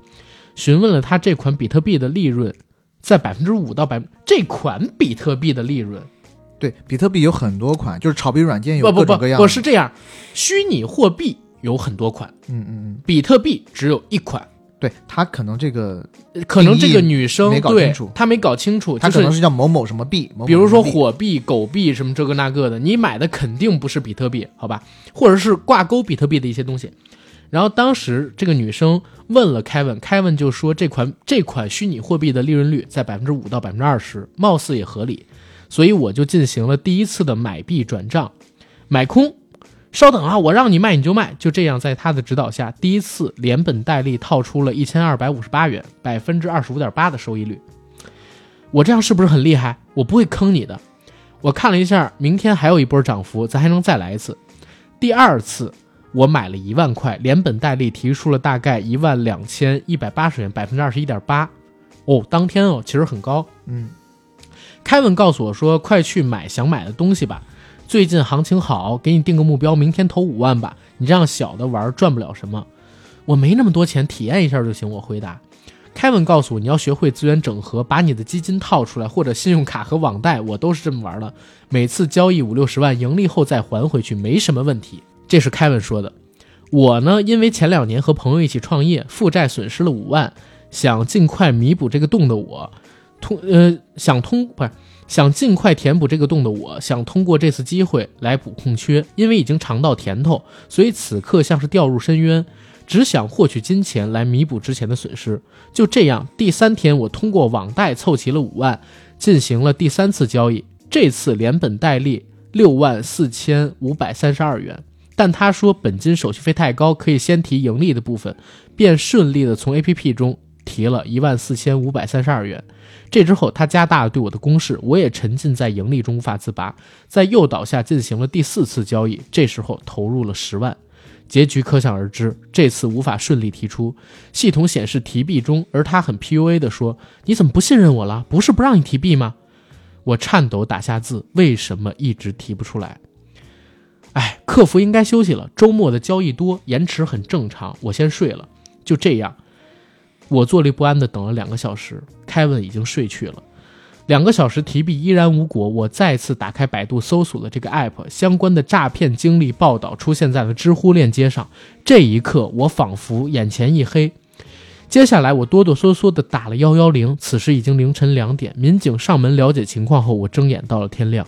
询问了他这款比特币的利润在百分之五到百，这款比特币的利润对，比特币有很多款，就是炒币软件有不不不各种各样的。不是这样，虚拟货币有很多款，嗯嗯嗯，比特币只有一款。对他可能这个可能这个女生没搞清楚，她没搞清楚，她可能是叫某某什么币，比如说火币、狗币什么这个那个的，你买的肯定不是比特币，好吧？或者是挂钩比特币的一些东西。然后当时这个女生问了凯文，凯文就说这款这款虚拟货币的利润率在百分之五到百分之二十，貌似也合理，所以我就进行了第一次的买币转账，买空。稍等啊，我让你卖你就卖，就这样，在他的指导下，第一次连本带利套出了一千二百五十八元，百分之二十五点八的收益率。我这样是不是很厉害？我不会坑你的。我看了一下，明天还有一波涨幅，咱还能再来一次。第二次我买了一万块，连本带利提出了大概一万两千一百八十元，百分之二十一点八。哦，当天哦，其实很高。嗯，凯文告诉我说：“快去买想买的东西吧。”最近行情好，给你定个目标，明天投五万吧。你这样小的玩赚不了什么，我没那么多钱，体验一下就行。我回答。凯文告诉我，你要学会资源整合，把你的基金套出来，或者信用卡和网贷，我都是这么玩的。每次交易五六十万，盈利后再还回去，没什么问题。这是凯文说的。我呢，因为前两年和朋友一起创业，负债损失了五万，想尽快弥补这个洞的我，通呃想通不是。想尽快填补这个洞的我，想通过这次机会来补空缺，因为已经尝到甜头，所以此刻像是掉入深渊，只想获取金钱来弥补之前的损失。就这样，第三天我通过网贷凑齐了五万，进行了第三次交易，这次连本带利六万四千五百三十二元。但他说本金手续费太高，可以先提盈利的部分，便顺利的从 A P P 中提了一万四千五百三十二元。这之后，他加大了对我的攻势，我也沉浸在盈利中无法自拔，在诱导下进行了第四次交易，这时候投入了十万，结局可想而知。这次无法顺利提出，系统显示提币中，而他很 PUA 的说：“你怎么不信任我了？不是不让你提币吗？”我颤抖打下字：“为什么一直提不出来？”哎，客服应该休息了，周末的交易多，延迟很正常。我先睡了，就这样。我坐立不安地等了两个小时，凯文已经睡去了。两个小时提币依然无果，我再次打开百度搜索了这个 app，相关的诈骗经历报道出现在了知乎链接上。这一刻，我仿佛眼前一黑。接下来，我哆哆嗦嗦地打了幺幺零。此时已经凌晨两点，民警上门了解情况后，我睁眼到了天亮。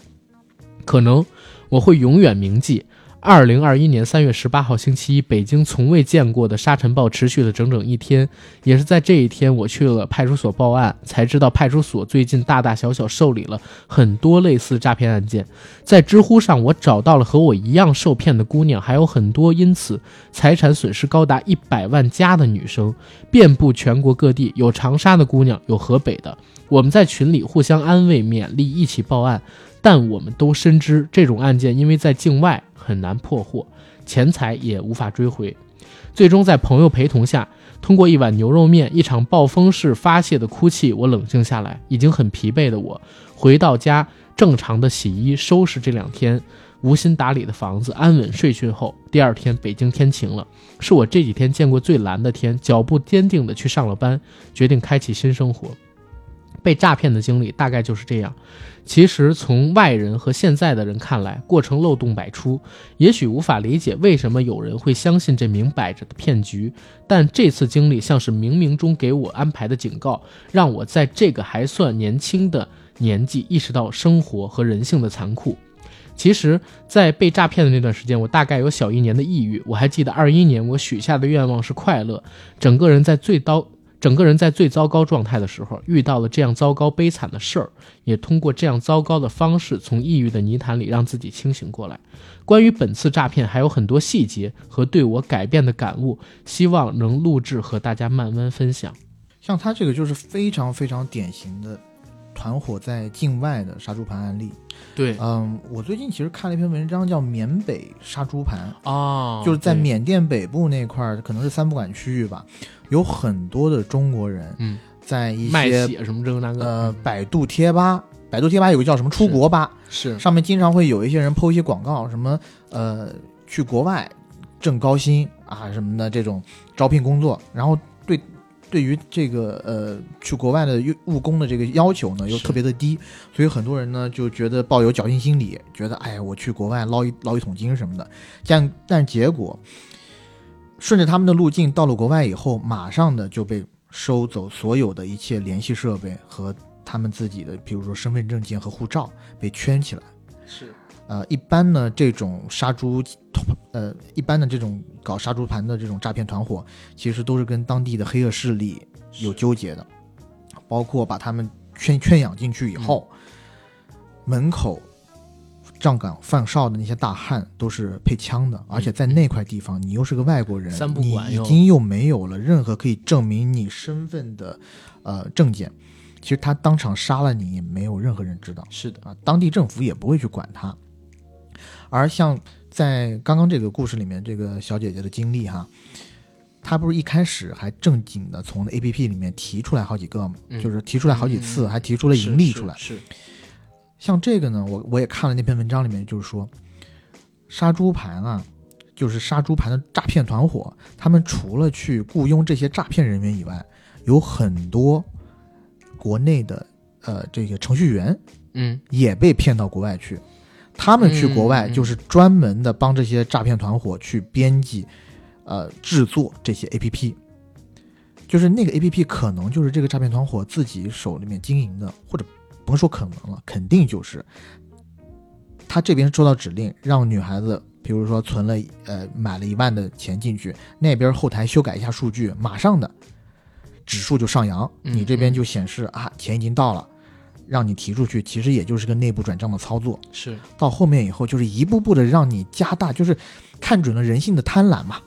可能我会永远铭记。二零二一年三月十八号星期一，北京从未见过的沙尘暴持续了整整一天。也是在这一天，我去了派出所报案，才知道派出所最近大大小小受理了很多类似诈骗案件。在知乎上，我找到了和我一样受骗的姑娘，还有很多因此财产损失高达一百万加的女生，遍布全国各地。有长沙的姑娘，有河北的。我们在群里互相安慰、勉励，一起报案。但我们都深知，这种案件因为在境外。很难破获，钱财也无法追回。最终在朋友陪同下，通过一碗牛肉面、一场暴风式发泄的哭泣，我冷静下来。已经很疲惫的我，回到家正常的洗衣、收拾这两天无心打理的房子，安稳睡去后，第二天北京天晴了，是我这几天见过最蓝的天。脚步坚定的去上了班，决定开启新生活。被诈骗的经历大概就是这样。其实从外人和现在的人看来，过程漏洞百出，也许无法理解为什么有人会相信这明摆着的骗局。但这次经历像是冥冥中给我安排的警告，让我在这个还算年轻的年纪意识到生活和人性的残酷。其实，在被诈骗的那段时间，我大概有小一年的抑郁。我还记得二一年我许下的愿望是快乐，整个人在最刀。整个人在最糟糕状态的时候，遇到了这样糟糕悲惨的事儿，也通过这样糟糕的方式，从抑郁的泥潭里让自己清醒过来。关于本次诈骗，还有很多细节和对我改变的感悟，希望能录制和大家慢慢分享。像他这个就是非常非常典型的团伙在境外的杀猪盘案例。对，嗯，我最近其实看了一篇文章，叫《缅北杀猪盘》啊，就是在缅甸北部那块儿，可能是三不管区域吧。有很多的中国人，嗯，在一些什么这个那个，呃，百度贴吧，百度贴吧有个叫什么出国吧，是。上面经常会有一些人 PO 一些广告，什么呃去国外挣高薪啊什么的这种招聘工作，然后对对于这个呃去国外的务工的这个要求呢又特别的低，所以很多人呢就觉得抱有侥幸心理，觉得哎我去国外捞一捞一桶金什么的，但但结果。顺着他们的路径到了国外以后，马上的就被收走所有的一切联系设备和他们自己的，比如说身份证件和护照被圈起来。是，呃，一般呢这种杀猪，呃，一般的这种搞杀猪盘的这种诈骗团伙，其实都是跟当地的黑恶势力有纠结的，包括把他们圈圈养进去以后，门口。站岗放哨的那些大汉都是配枪的，而且在那块地方，你又是个外国人，你已经又没有了任何可以证明你身份的，呃，证件。其实他当场杀了你，也没有任何人知道。是的啊，当地政府也不会去管他。而像在刚刚这个故事里面，这个小姐姐的经历哈，她不是一开始还正经的从 A P P 里面提出来好几个，就是提出来好几次，还提出了盈利出来。是。像这个呢，我我也看了那篇文章里面，就是说，杀猪盘啊，就是杀猪盘的诈骗团伙，他们除了去雇佣这些诈骗人员以外，有很多国内的呃这个程序员，嗯，也被骗到国外去。他们去国外就是专门的帮这些诈骗团伙去编辑，呃，制作这些 A P P，就是那个 A P P 可能就是这个诈骗团伙自己手里面经营的，或者。甭说可能了，肯定就是。他这边收到指令，让女孩子，比如说存了呃买了一万的钱进去，那边后台修改一下数据，马上的指数就上扬，你这边就显示啊钱已经到了，让你提出去，其实也就是个内部转账的操作。是到后面以后，就是一步步的让你加大，就是看准了人性的贪婪嘛，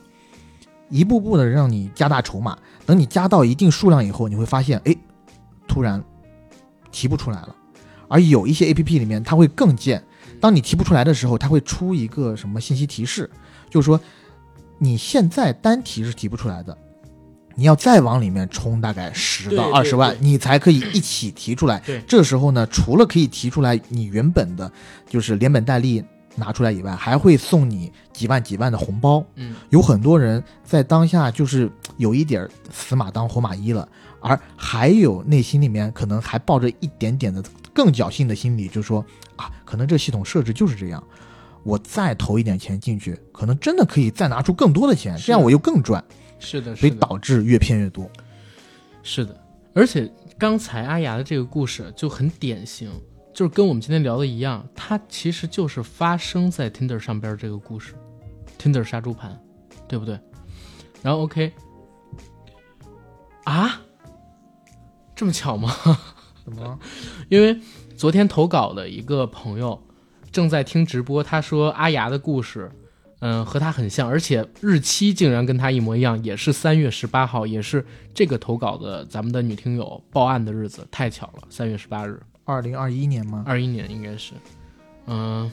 一步步的让你加大筹码，等你加到一定数量以后，你会发现，哎，突然。提不出来了，而有一些 A P P 里面，它会更贱。当你提不出来的时候，它会出一个什么信息提示，就是说你现在单提是提不出来的，你要再往里面充大概十到二十万，你才可以一起提出来。对，这时候呢，除了可以提出来你原本的，就是连本带利拿出来以外，还会送你几万几万的红包。嗯，有很多人在当下就是有一点死马当活马医了。而还有内心里面可能还抱着一点点的更侥幸的心理，就是说啊，可能这系统设置就是这样，我再投一点钱进去，可能真的可以再拿出更多的钱，这样我又更赚。是的，所以导致越骗越多。是的，而且刚才阿雅的这个故事就很典型，就是跟我们今天聊的一样，它其实就是发生在 Tinder 上边这个故事，Tinder 杀猪盘，对不对？然后 OK，啊？这么巧吗？怎么？因为昨天投稿的一个朋友正在听直播，他说阿牙的故事，嗯，和他很像，而且日期竟然跟他一模一样，也是三月十八号，也是这个投稿的咱们的女听友报案的日子，太巧了，三月十八日，二零二一年吗？二一年应该是，嗯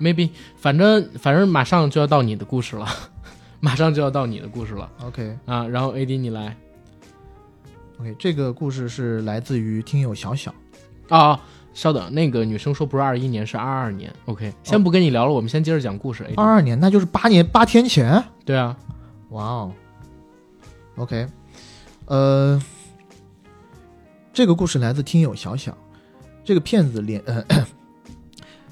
，maybe，反正反正马上就要到你的故事了，马上就要到你的故事了。OK，啊，然后 AD 你来。OK，这个故事是来自于听友小小，啊，稍等，那个女生说不是二一年，是二二年。OK，先不跟你聊了，我们先接着讲故事。二二年，那就是八年八天前。对啊，哇哦。OK，呃，这个故事来自听友小小，这个骗子联呃，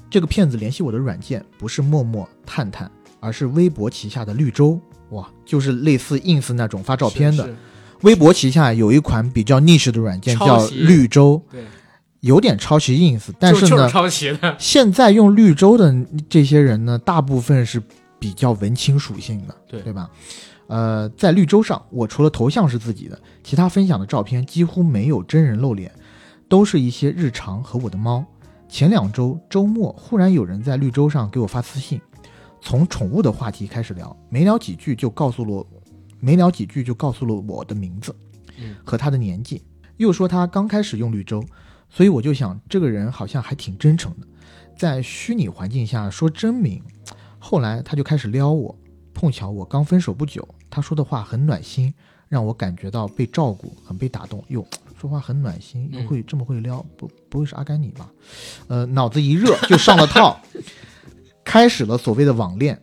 这个骗子联系我的软件不是陌陌、探探，而是微博旗下的绿洲。哇，就是类似 ins 那种发照片的。微博旗下有一款比较 niche 的软件叫绿洲，对，有点抄袭 ins，但是呢，抄袭的。现在用绿洲的这些人呢，大部分是比较文青属性的，对对吧？呃，在绿洲上，我除了头像是自己的，其他分享的照片几乎没有真人露脸，都是一些日常和我的猫。前两周周末，忽然有人在绿洲上给我发私信，从宠物的话题开始聊，没聊几句就告诉了我。没聊几句就告诉了我的名字，和他的年纪，又说他刚开始用绿洲，所以我就想这个人好像还挺真诚的，在虚拟环境下说真名。后来他就开始撩我，碰巧我刚分手不久，他说的话很暖心，让我感觉到被照顾，很被打动。哟，说话很暖心，又会这么会撩，不不会是阿甘你吧？呃，脑子一热就上了套，开始了所谓的网恋。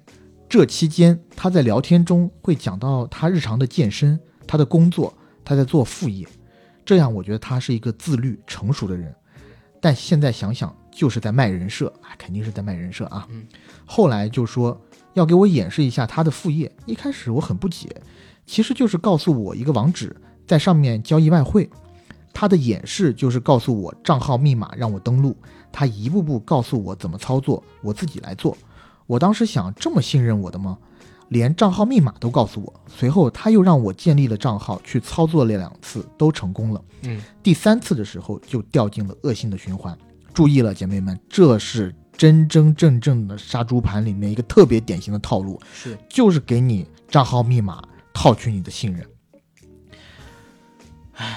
这期间，他在聊天中会讲到他日常的健身、他的工作，他在做副业，这样我觉得他是一个自律、成熟的人。但现在想想，就是在卖人设啊，肯定是在卖人设啊。后来就说要给我演示一下他的副业。一开始我很不解，其实就是告诉我一个网址，在上面交易外汇。他的演示就是告诉我账号密码让我登录，他一步步告诉我怎么操作，我自己来做。我当时想，这么信任我的吗？连账号密码都告诉我。随后他又让我建立了账号去操作了两次，都成功了。嗯，第三次的时候就掉进了恶性的循环。注意了，姐妹们，这是真真正正的杀猪盘里面一个特别典型的套路，是就是给你账号密码套取你的信任。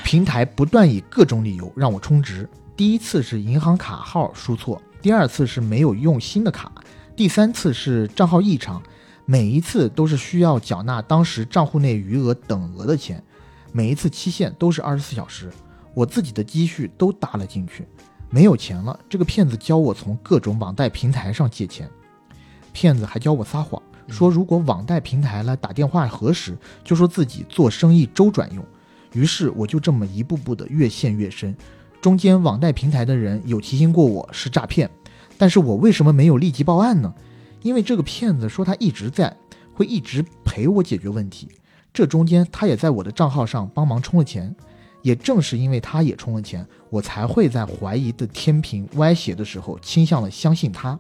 平台不断以各种理由让我充值。第一次是银行卡号输错，第二次是没有用新的卡，第三次是账号异常。每一次都是需要缴纳当时账户内余额等额的钱，每一次期限都是二十四小时。我自己的积蓄都搭了进去，没有钱了。这个骗子教我从各种网贷平台上借钱，骗子还教我撒谎，说如果网贷平台来打电话核实，就说自己做生意周转用。于是我就这么一步步的越陷越深，中间网贷平台的人有提醒过我是诈骗，但是我为什么没有立即报案呢？因为这个骗子说他一直在，会一直陪我解决问题。这中间他也在我的账号上帮忙充了钱，也正是因为他也充了钱，我才会在怀疑的天平歪斜的时候倾向了相信他。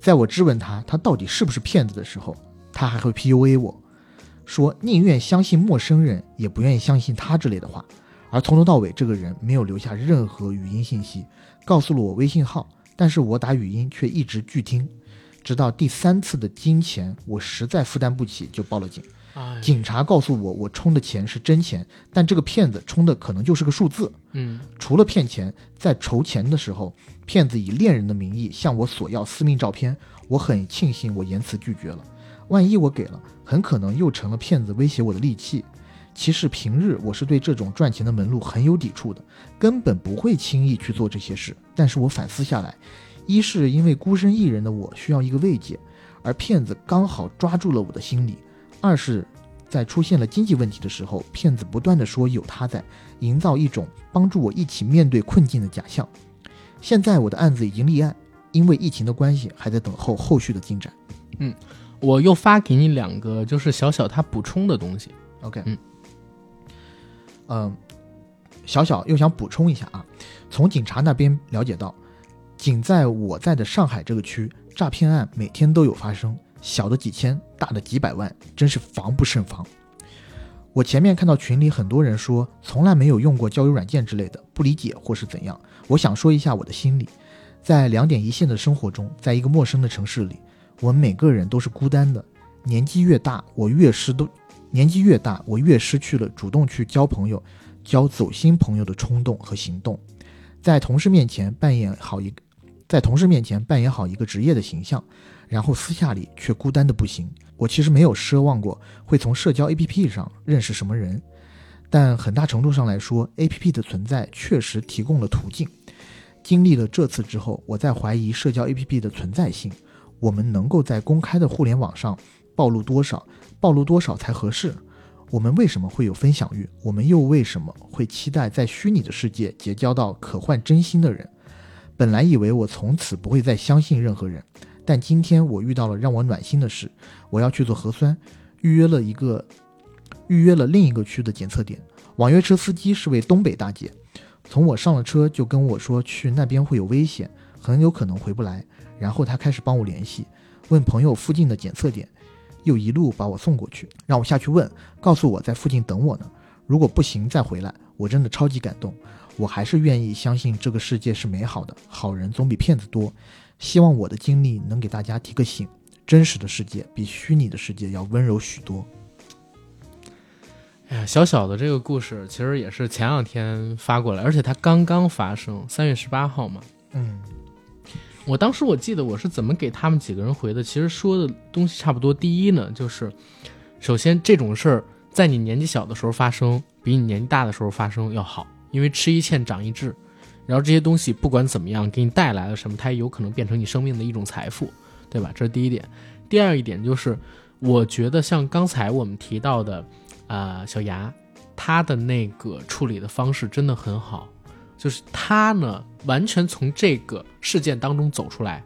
在我质问他他到底是不是骗子的时候，他还会 PUA 我。说宁愿相信陌生人，也不愿意相信他之类的话，而从头到尾，这个人没有留下任何语音信息，告诉了我微信号，但是我打语音却一直拒听，直到第三次的金钱我实在负担不起，就报了警。警察告诉我，我充的钱是真钱，但这个骗子充的可能就是个数字。嗯，除了骗钱，在筹钱的时候，骗子以恋人的名义向我索要私密照片，我很庆幸我言辞拒绝了。万一我给了，很可能又成了骗子威胁我的利器。其实平日我是对这种赚钱的门路很有抵触的，根本不会轻易去做这些事。但是我反思下来，一是因为孤身一人的我需要一个慰藉，而骗子刚好抓住了我的心理；二是，在出现了经济问题的时候，骗子不断的说有他在，营造一种帮助我一起面对困境的假象。现在我的案子已经立案，因为疫情的关系，还在等候后续的进展。嗯。我又发给你两个，就是小小他补充的东西。OK，嗯，嗯，小小又想补充一下啊，从警察那边了解到，仅在我在的上海这个区，诈骗案每天都有发生，小的几千，大的几百万，真是防不胜防。我前面看到群里很多人说从来没有用过交友软件之类的，不理解或是怎样。我想说一下我的心理，在两点一线的生活中，在一个陌生的城市里。我们每个人都是孤单的，年纪越大，我越失都，年纪越大，我越失去了主动去交朋友、交走心朋友的冲动和行动。在同事面前扮演好一个，在同事面前扮演好一个职业的形象，然后私下里却孤单的不行。我其实没有奢望过会从社交 APP 上认识什么人，但很大程度上来说，APP 的存在确实提供了途径。经历了这次之后，我在怀疑社交 APP 的存在性。我们能够在公开的互联网上暴露多少？暴露多少才合适？我们为什么会有分享欲？我们又为什么会期待在虚拟的世界结交到可换真心的人？本来以为我从此不会再相信任何人，但今天我遇到了让我暖心的事。我要去做核酸，预约了一个，预约了另一个区的检测点。网约车司机是位东北大姐，从我上了车就跟我说去那边会有危险，很有可能回不来。然后他开始帮我联系，问朋友附近的检测点，又一路把我送过去，让我下去问，告诉我在附近等我呢。如果不行再回来。我真的超级感动，我还是愿意相信这个世界是美好的，好人总比骗子多。希望我的经历能给大家提个醒，真实的世界比虚拟的世界要温柔许多。哎呀，小小的这个故事其实也是前两天发过来，而且它刚刚发生，三月十八号嘛。嗯。我当时我记得我是怎么给他们几个人回的，其实说的东西差不多。第一呢，就是首先这种事儿在你年纪小的时候发生，比你年纪大的时候发生要好，因为吃一堑长一智。然后这些东西不管怎么样给你带来了什么，它也有可能变成你生命的一种财富，对吧？这是第一点。第二一点就是，我觉得像刚才我们提到的，啊，小牙，他的那个处理的方式真的很好。就是他呢，完全从这个事件当中走出来，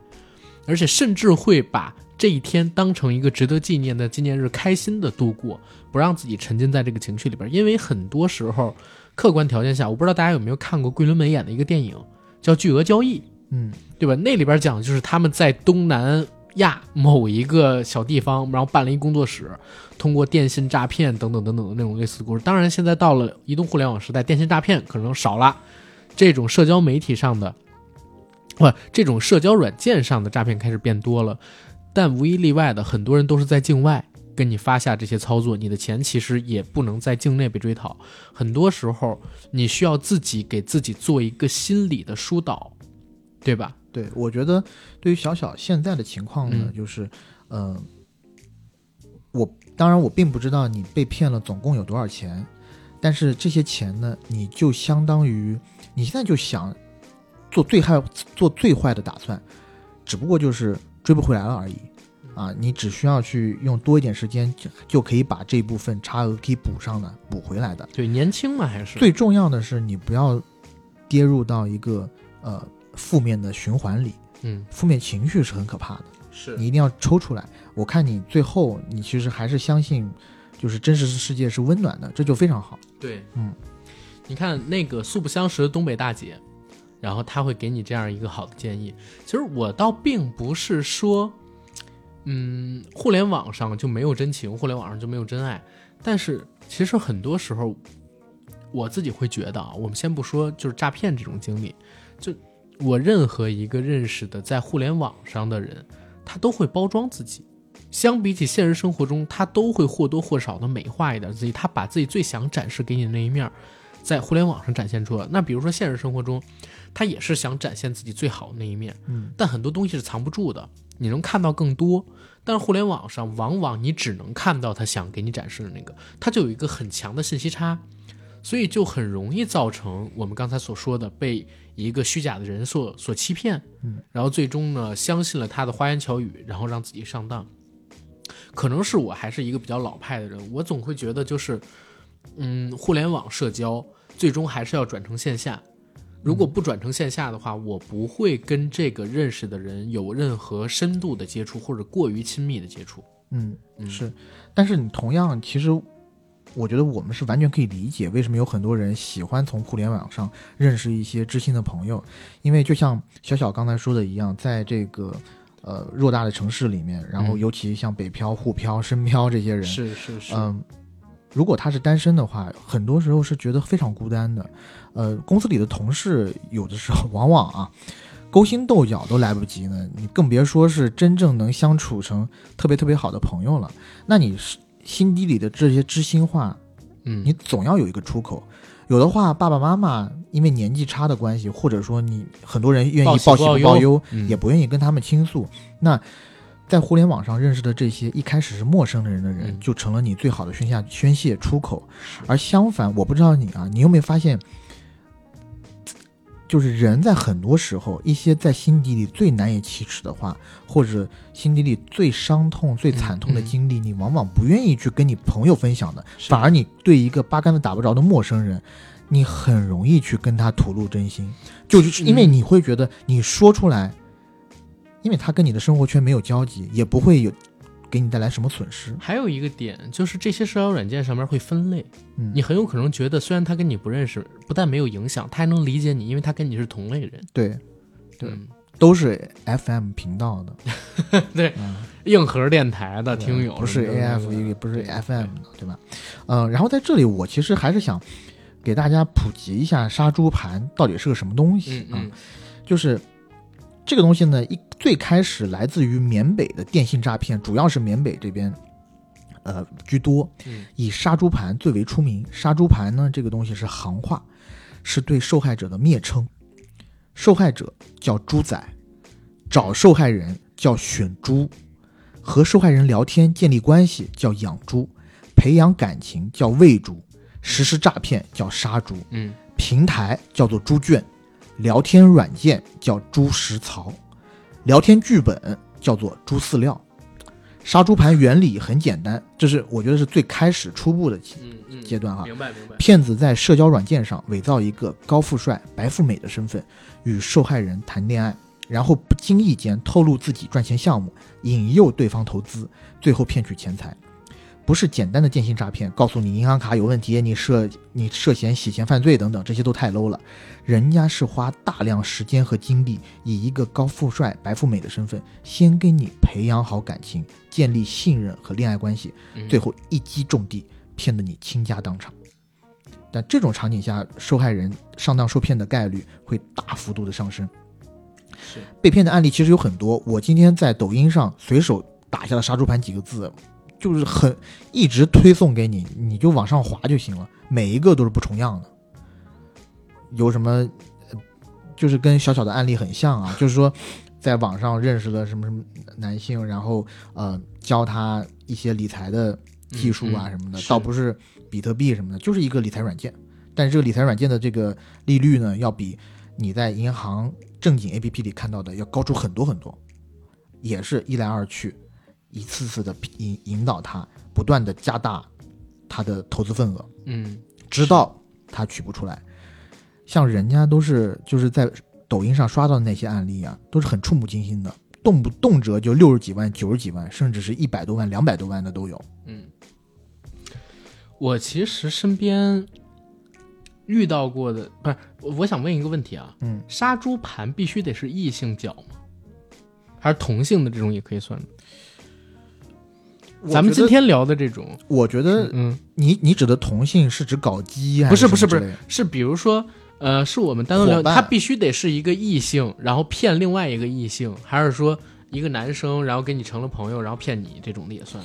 而且甚至会把这一天当成一个值得纪念的纪念日，开心的度过，不让自己沉浸在这个情绪里边。因为很多时候，客观条件下，我不知道大家有没有看过桂纶镁演的一个电影，叫《巨额交易》，嗯，对吧？那里边讲的就是他们在东南亚某一个小地方，然后办了一工作室，通过电信诈骗等等等等的那种类似的故事。当然，现在到了移动互联网时代，电信诈骗可能少了，这种社交媒体上的。不，这种社交软件上的诈骗开始变多了，但无一例外的，很多人都是在境外跟你发下这些操作，你的钱其实也不能在境内被追讨。很多时候，你需要自己给自己做一个心理的疏导，对吧？对，我觉得对于小小现在的情况呢，嗯就是，呃，我当然我并不知道你被骗了总共有多少钱，但是这些钱呢，你就相当于你现在就想做最害做最坏的打算，只不过就是追不回来了而已。啊，你只需要去用多一点时间，就就可以把这部分差额可以补上的，补回来的。对，年轻嘛还是最重要的是，你不要跌入到一个呃负面的循环里，嗯负面情绪是很可怕的，是你一定要抽出来。我看你最后，你其实还是相信，就是真实世界是温暖的，这就非常好。对，嗯，你看那个素不相识的东北大姐，然后她会给你这样一个好的建议。其实我倒并不是说，嗯，互联网上就没有真情，互联网上就没有真爱。但是其实很多时候，我自己会觉得啊，我们先不说就是诈骗这种经历，就我任何一个认识的在互联网上的人，他都会包装自己。相比起现实生活中，他都会或多或少的美化一点自己，他把自己最想展示给你的那一面，在互联网上展现出来。那比如说现实生活中，他也是想展现自己最好的那一面，嗯，但很多东西是藏不住的，你能看到更多。但是互联网上，往往你只能看到他想给你展示的那个，他就有一个很强的信息差，所以就很容易造成我们刚才所说的被一个虚假的人所所欺骗，嗯，然后最终呢相信了他的花言巧语，然后让自己上当。可能是我还是一个比较老派的人，我总会觉得就是，嗯，互联网社交最终还是要转成线下。如果不转成线下的话，我不会跟这个认识的人有任何深度的接触或者过于亲密的接触。嗯，嗯是。但是你同样，其实我觉得我们是完全可以理解为什么有很多人喜欢从互联网上认识一些知心的朋友，因为就像小小刚才说的一样，在这个呃偌大的城市里面，然后嗯尤其像北漂、沪漂、深漂这些人，是是是，嗯，如果他是单身的话，很多时候是觉得非常孤单的。呃，公司里的同事有的时候往往啊，勾心斗角都来不及呢，你更别说是真正能相处成特别特别好的朋友了。那你是心底里的这些知心话，嗯，你总要有一个出口。有的话，爸爸妈妈因为年纪差的关系，或者说你很多人愿意报喜不报忧不报忧，嗯也不愿意跟他们倾诉。那在互联网上认识的这些一开始是陌生的人的人，嗯就成了你最好的宣下宣泄出口。而相反，我不知道你啊，你有没有发现，就是人在很多时候，一些在心底里最难以启齿的话，或者心底里最伤痛、最惨痛的嗯嗯经历，你往往不愿意去跟你朋友分享的，反而你对一个八竿子打不着的陌生人，你很容易去跟他吐露真心，就是因为嗯你会觉得你说出来，因为他跟你的生活圈没有交集，也不会有给你带来什么损失。还有一个点就是这些社交软件上面会分类，嗯，你很有可能觉得虽然他跟你不认识，不但没有影响，他还能理解你，因为他跟你是同类人。对，对嗯都是 FM 频道的，对嗯硬核电台的听友不是 AF，也不是 FM 的，对吧？嗯、然后在这里，我其实还是想给大家普及一下杀猪盘到底是个什么东西啊？就是这个东西呢，一最开始来自于缅北的电信诈骗，主要是缅北这边，呃居多，嗯以杀猪盘最为出名。杀猪盘呢，这个东西是行话，是对受害者的蔑称。受害者叫猪仔，找受害人叫选猪，和受害人聊天建立关系叫养猪，培养感情叫喂猪，实施诈骗叫杀猪。嗯平台叫做猪圈，聊天软件叫猪食槽，聊天剧本叫做猪饲料。杀猪盘原理很简单，这是我觉得是最开始初步的阶段哈。明白明白。骗子在社交软件上伪造一个高富帅、白富美的身份，与受害人谈恋爱，然后不经意间透露自己赚钱项目，引诱对方投资，最后骗取钱财。不是简单的电信诈骗，告诉你银行卡有问题，你涉你涉嫌洗钱犯罪等等，这些都太 low 了。人家是花大量时间和精力，以一个高富帅、白富美的身份，先跟你培养好感情，建立信任和恋爱关系，最后一击中地，骗得你倾家荡产。但这种场景下，受害人上当受骗的概率会大幅度的上升。是被骗的案例其实有很多，我今天在抖音上随手打下了“杀猪盘”几个字。就是很一直推送给你，你就往上滑就行了。每一个都是不重样的，有什么就是跟小小的案例很像啊，就是说在网上认识了什么什么男性，然后呃教他一些理财的技术啊什么的，倒不是比特币什么的，就是一个理财软件。但是这个理财软件的这个利率呢，要比你在银行正经 APP 里看到的要高出很多很多，也是一来二去。一次次的引引导他，不断的加大他的投资份额，嗯，直到他取不出来。像人家都是就是在抖音上刷到的那些案例啊，都是很触目惊心的，动不动辄就六十几万、九十几万，甚至是一百多万、两百多万的都有。嗯，我其实身边遇到过的不是，我想问一个问题啊，嗯，杀猪盘必须得是异性角吗？还是同性的这种也可以算？咱们今天聊的这种，我觉得，嗯，你你指的同性是指搞基不是不是不是，是比如说，呃，是我们单独聊，他必须得是一个异性，然后骗另外一个异性，还是说一个男生，然后跟你成了朋友，然后骗你这种的也算？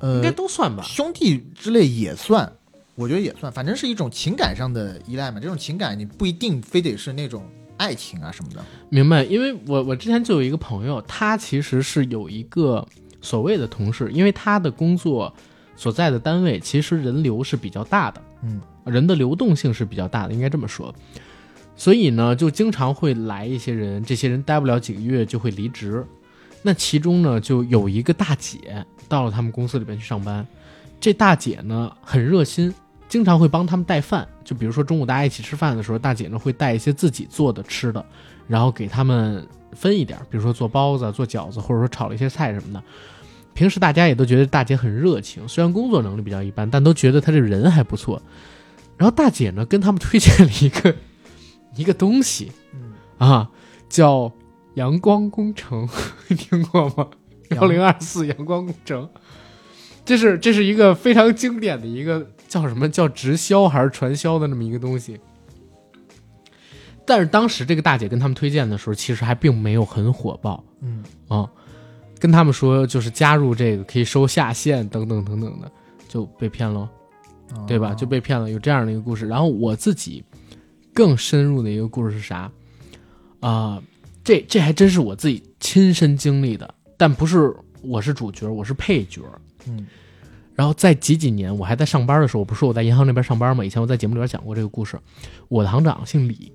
呃，应该都算吧，兄弟之类也算，我觉得也算，反正是一种情感上的依赖嘛。这种情感你不一定非得是那种爱情啊什么的。明白？因为我我之前就有一个朋友，他其实是有一个。所谓的同事，因为他的工作所在的单位其实人流是比较大的，嗯，人的流动性是比较大的，应该这么说。所以呢，就经常会来一些人，这些人待不了几个月就会离职。那其中呢，就有一个大姐到了他们公司里边去上班。这大姐呢很热心，经常会帮他们带饭。就比如说中午大家一起吃饭的时候，大姐呢会带一些自己做的吃的，然后给他们。分一点，比如说做包子、做饺子，或者说炒了一些菜什么的。平时大家也都觉得大姐很热情，虽然工作能力比较一般，但都觉得她这人还不错。然后大姐呢，跟他们推荐了一个 一个东西，啊，叫阳光工程，听过吗？幺零二四阳光工程，这是这是一个非常经典的一个叫什么叫直销还是传销的那么一个东西。但是当时这个大姐跟他们推荐的时候，其实还并没有很火爆。嗯啊，跟他们说就是加入这个可以收下线等等等等的，就被骗了，对吧？就被骗了，有这样的一个故事。然后我自己更深入的一个故事是啥？啊，这这还真是我自己亲身经历的，但不是我是主角，我是配角。嗯，然后在几几年我还在上班的时候，我不是我在银行那边上班吗？以前我在节目里边讲过这个故事。我的行长姓李。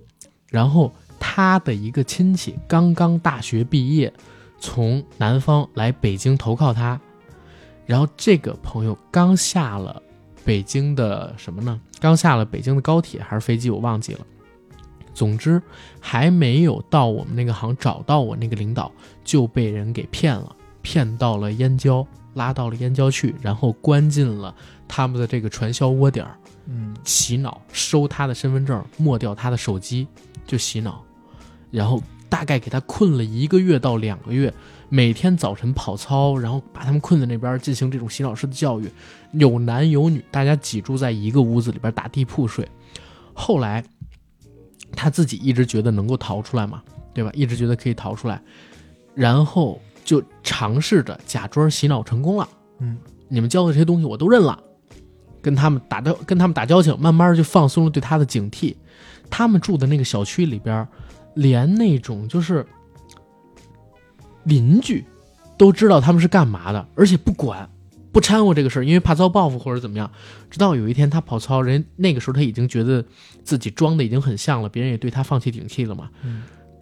然后他的一个亲戚刚刚大学毕业，从南方来北京投靠他，然后这个朋友刚下了北京的什么呢？刚下了北京的高铁还是飞机，我忘记了。总之还没有到我们那个行找到我那个领导，就被人给骗了，骗到了燕郊，拉到了燕郊去，然后关进了他们的这个传销窝点儿，嗯，洗脑，收他的身份证，没掉他的手机。就洗脑，然后大概给他困了一个月到两个月，每天早晨跑操，然后把他们困在那边进行这种洗脑式的教育，有男有女，大家挤住在一个屋子里边打地铺睡。后来他自己一直觉得能够逃出来嘛，对吧？一直觉得可以逃出来，然后就尝试着假装洗脑成功了。嗯，你们教的这些东西我都认了，跟他们打交跟他们打交情，慢慢就放松了对他的警惕。他们住的那个小区里边，连那种就是邻居都知道他们是干嘛的，而且不管不掺和这个事儿，因为怕遭报复或者怎么样。直到有一天他跑操，人那个时候他已经觉得自己装的已经很像了，别人也对他放弃警惕了嘛。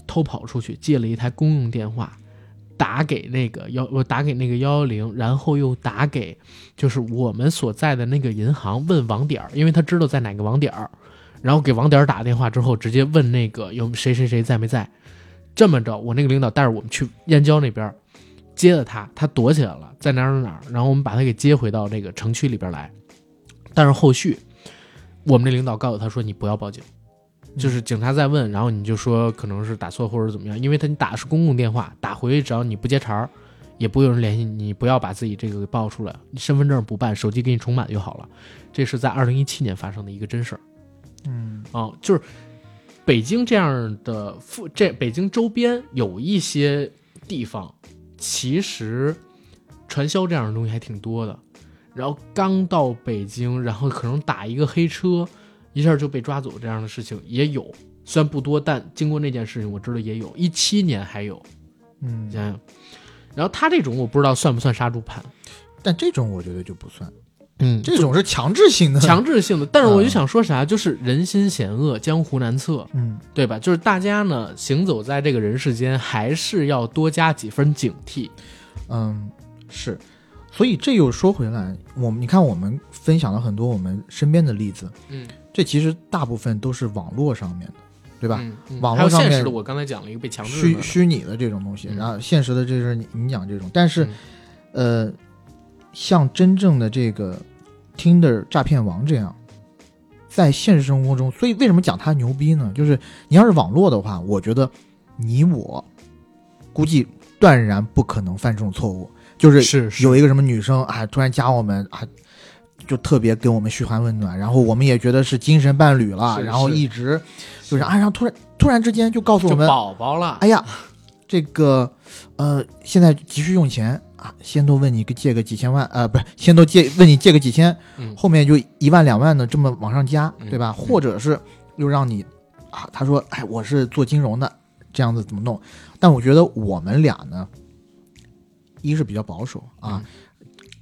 偷跑出去借了一台公用电话，打给那个幺我打给那个幺幺零，然后又打给就是我们所在的那个银行问网点因为他知道在哪个网点儿。然后给网点打电话之后，直接问那个有谁谁谁在没在，这么着，我那个领导带着我们去燕郊那边接了他，他躲起来了，在哪儿哪儿哪，然后我们把他给接回到这个城区里边来。但是后续，我们那领导告诉他说：“你不要报警，就是警察在问，然后你就说可能是打错或者怎么样，因为他你打的是公共电话，打回去只要你不接茬儿，也不会有人联系你，你不要把自己这个给报出来，你身份证不办，手机给你重满就好了。”这是在二零一七年发生的一个真事儿。嗯啊，就是北京这样的附这北京周边有一些地方，其实传销这样的东西还挺多的。然后刚到北京，然后可能打一个黑车，一下就被抓走这样的事情也有，虽然不多，但经过那件事情，我知道也有一七年还有，嗯想想。然后他这种我不知道算不算杀猪盘，但这种我觉得就不算，嗯这种是强制性的。强制性的。但是我就想说啥，就是人心险恶，江湖难测。嗯对吧？就是大家呢行走在这个人世间，还是要多加几分警惕。嗯是，所以这又说回来，我们你看我们分享了很多我们身边的例子，嗯，这其实大部分都是网络上面的，对吧？嗯嗯网络上面现实的，我刚才讲了一个被强制虚的，虚拟的这种东西，嗯然后现实的这是你你讲这种，但是、嗯呃，像真正的这个 Tinder 诈骗王这样，在现实生活中，所以为什么讲他牛逼呢？就是你要是网络的话，我觉得你我估计断然不可能犯这种错误。就是是是有一个什么女生啊，突然加我们啊，就特别给我们嘘寒问暖，然后我们也觉得是精神伴侣了，然后一直就是啊，然后突然突然之间就告诉我们，宝宝了。哎呀，这个呃，现在急需用钱啊，先都问你个借个几千万，呃，不是，先都借问你借个几千，嗯后面就一万两万的这么往上加，嗯对吧？或者是又让你啊，他说，哎，我是做金融的，这样子怎么弄？但我觉得我们俩呢，一是比较保守啊，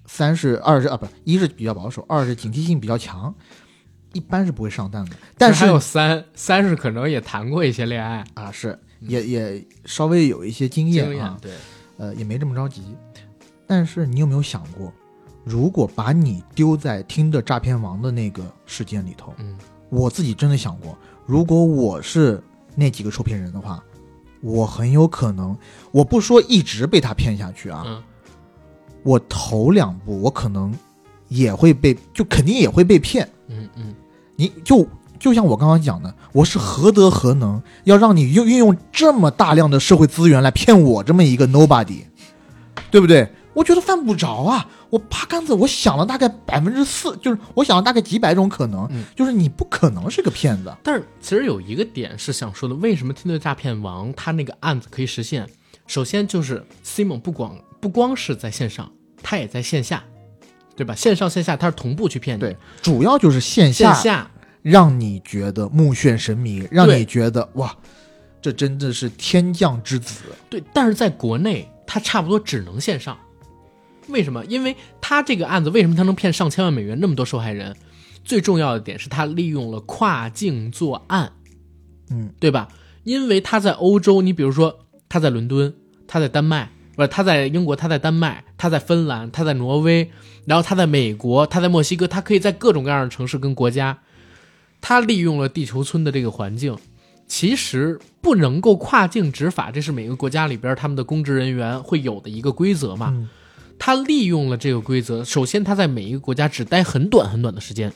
三是二是啊，不是，一是比较保守，二是警惕性比较强，一般是不会上当的。但是还有三三是可能也谈过一些恋爱啊，是也也稍微有一些经验经验啊，，对，呃，也没这么着急。但是你有没有想过，如果把你丢在听的诈骗王的那个事件里头，嗯我自己真的想过，如果我是那几个受骗人的话，我很有可能，我不说一直被他骗下去啊，嗯我头两步我可能也会被，就肯定也会被骗。嗯嗯，你就就像我刚刚讲的，我是何德何能，要让你用运用这么大量的社会资源来骗我这么一个 nobody，对不对？我觉得犯不着啊！我八竿子，我想了大概百分之四，就是我想了大概几百种可能，嗯就是你不可能是个骗子。但是其实有一个点是想说的，为什么听对诈骗王他那个案子可以实现？首先就是 Simon 不光不光是在线上，他也在线下，对吧？线上线下他是同步去骗你，对，主要就是线下线下让你觉得目眩神迷，让你觉得哇，这真的是天降之子。对，但是在国内他差不多只能线上，为什么？因为他这个案子为什么他能骗上千万美元，那么多受害人？最重要的点是他利用了跨境作案，嗯，对吧？因为他在欧洲，你比如说他在伦敦，他在丹麦，不是他在英国，他在丹麦，他在芬兰，他在挪威，然后他在美国，他在墨西哥，他可以在各种各样的城市跟国家，他利用了地球村的这个环境，其实不能够跨境执法，这是每个国家里边他们的公职人员会有的一个规则嘛。嗯他利用了这个规则，首先他在每一个国家只待很短很短的时间，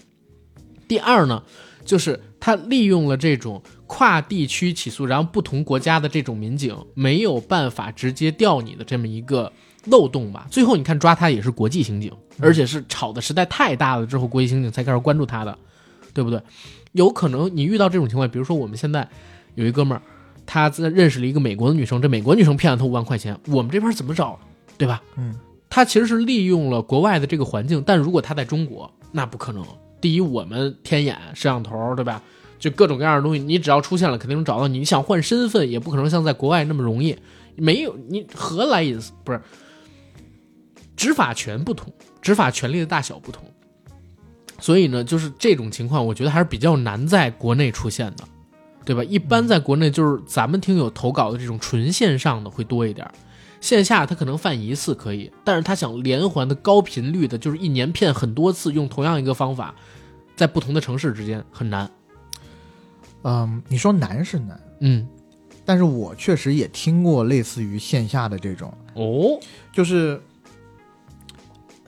第二呢，就是他利用了这种跨地区起诉，然后不同国家的这种民警没有办法直接调你的这么一个漏洞吧。最后你看抓他也是国际刑警，而且是吵的实在太大了之后，国际刑警才开始关注他的，对不对？有可能你遇到这种情况，比如说我们现在有一哥们儿，他在认识了一个美国的女生，这美国女生骗了他五万块钱，我们这边怎么找，对吧？嗯，他其实是利用了国外的这个环境，但如果他在中国，那不可能。第一，我们天眼摄像头，对吧？就各种各样的东西，你只要出现了，肯定能找到你。你想换身份，也不可能像在国外那么容易。没有你何来隐私？不是执法权不同，执法权力的大小不同，所以呢，就是这种情况，我觉得还是比较难在国内出现的，对吧？一般在国内就是咱们听友投稿的这种纯线上的会多一点，线下他可能犯一次可以，但是他想连环的高频率的，就是一年骗很多次，用同样一个方法，在不同的城市之间很难。嗯，你说难是难，嗯但是我确实也听过类似于线下的这种，哦，就是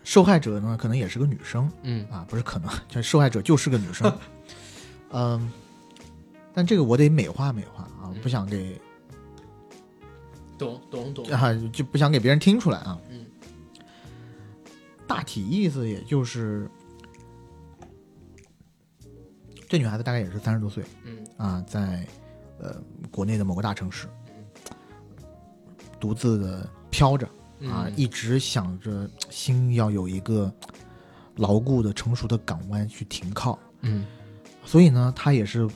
受害者呢可能也是个女生嗯啊，不是可能，就受害者就是个女生，嗯，但这个我得美化美化啊，不想给懂懂懂。啊就不想给别人听出来啊，嗯，大体意思也就是。这女孩子大概也是三十多岁，嗯。啊，在呃国内的某个大城市，独自的飘着啊，嗯一直想着心要有一个牢固的、成熟的港湾去停靠，嗯。所以呢，她也是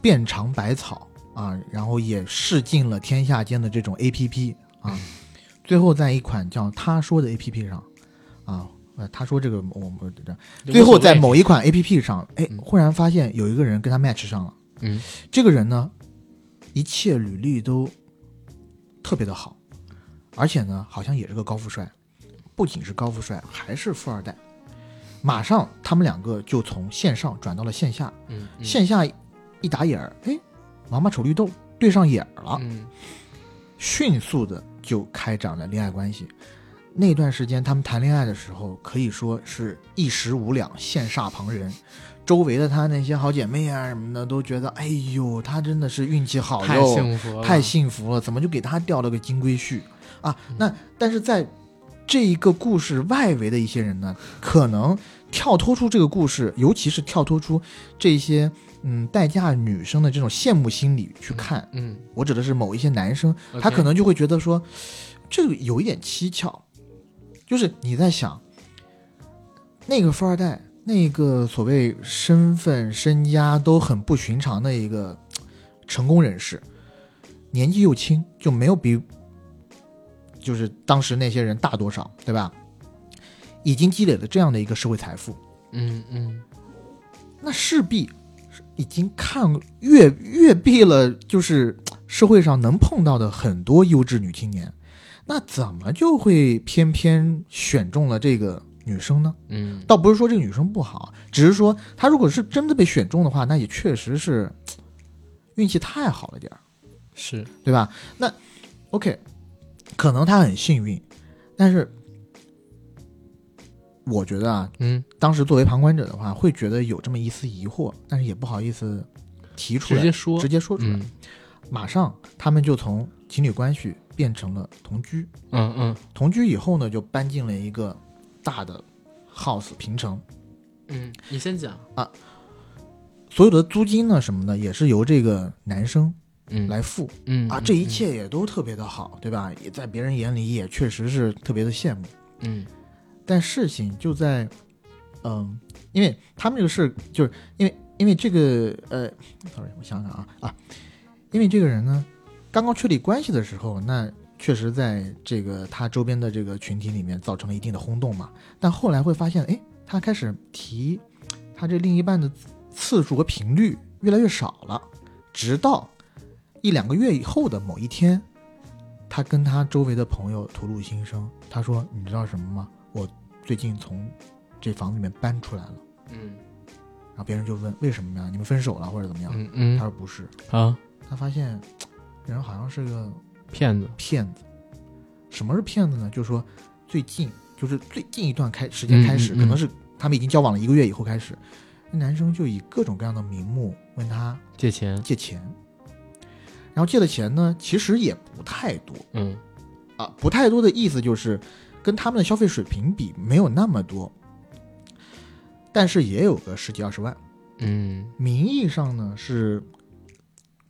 遍尝百草啊，然后也试尽了天下间的这种 A P P 啊，最后在一款叫他说的 A P P 上啊。呃，他说这个我们最后在某一款 A P P 上，哎，嗯忽然发现有一个人跟他 match 上了。嗯这个人呢，一切履历都特别的好，而且呢，好像也是个高富帅，不仅是高富帅，还是富二代。马上他们两个就从线上转到了线下，嗯嗯线下一打眼儿，哎，王八瞅绿豆对上眼儿了，嗯迅速的就开展了恋爱关系。那段时间，他们谈恋爱的时候，可以说是一时无两，羡煞旁人。周围的他那些好姐妹啊什么的，都觉得，哎呦，他真的是运气好太，幸福了，太幸福了，怎么就给他掉了个金龟婿啊？那但是在这一个故事外围的一些人呢，可能跳脱出这个故事，尤其是跳脱出这些嗯代驾女生的这种羡慕心理去看，嗯，我指的是某一些男生，他可能就会觉得说，这个有一点蹊跷，就是你在想，那个富二代，那个所谓身份身家都很不寻常的一个成功人士，年纪又轻，就没有比就是当时那些人大多少，对吧？已经积累了这样的一个社会财富，嗯嗯。那势必是已经看越越避了，就是社会上能碰到的很多优质女青年，那怎么就会偏偏选中了这个女生呢？嗯，倒不是说这个女生不好，只是说她如果是真的被选中的话，那也确实是运气太好了点儿，是对吧？那 OK，可能她很幸运，但是我觉得啊，嗯，当时作为旁观者的话，会觉得有这么一丝疑惑，但是也不好意思提出来，直接说，直接说出来。嗯马上他们就从情侣关系变成了同居。嗯嗯同居以后呢，就搬进了一个大的 house 平城，嗯，你先讲啊，所有的租金呢什么的也是由这个男生嗯，来付、嗯啊，这一，切也都特别的好，对吧？也在别人眼里也确实是特别的羡慕。嗯但事情就在，嗯，因为他们这个事，就是因为因为这个呃，sorry，我想想啊啊，因为这个人呢，刚刚确立关系的时候，那确实在这个他周边的这个群体里面造成了一定的轰动嘛。但后来会发现，哎，他开始提他这另一半的次数和频率越来越少了，直到一两个月以后的某一天，他跟他周围的朋友吐露心声，他说：“你知道什么吗？我最近从这房子里面搬出来了。嗯”然后别人就问：“为什么呀？你们分手了或者怎么样？”嗯嗯他说：“不是。啊，”他发现这人好像是个骗子，骗子。什么是骗子呢？就是说最近就是最近一段开时间开始，嗯嗯嗯可能是他们已经交往了一个月以后开始，那男生就以各种各样的名目问他借钱，借钱，然后借的钱呢，其实也不太多。嗯啊，不太多的意思就是跟他们的消费水平比没有那么多，但是也有个十几二十万。嗯名义上呢是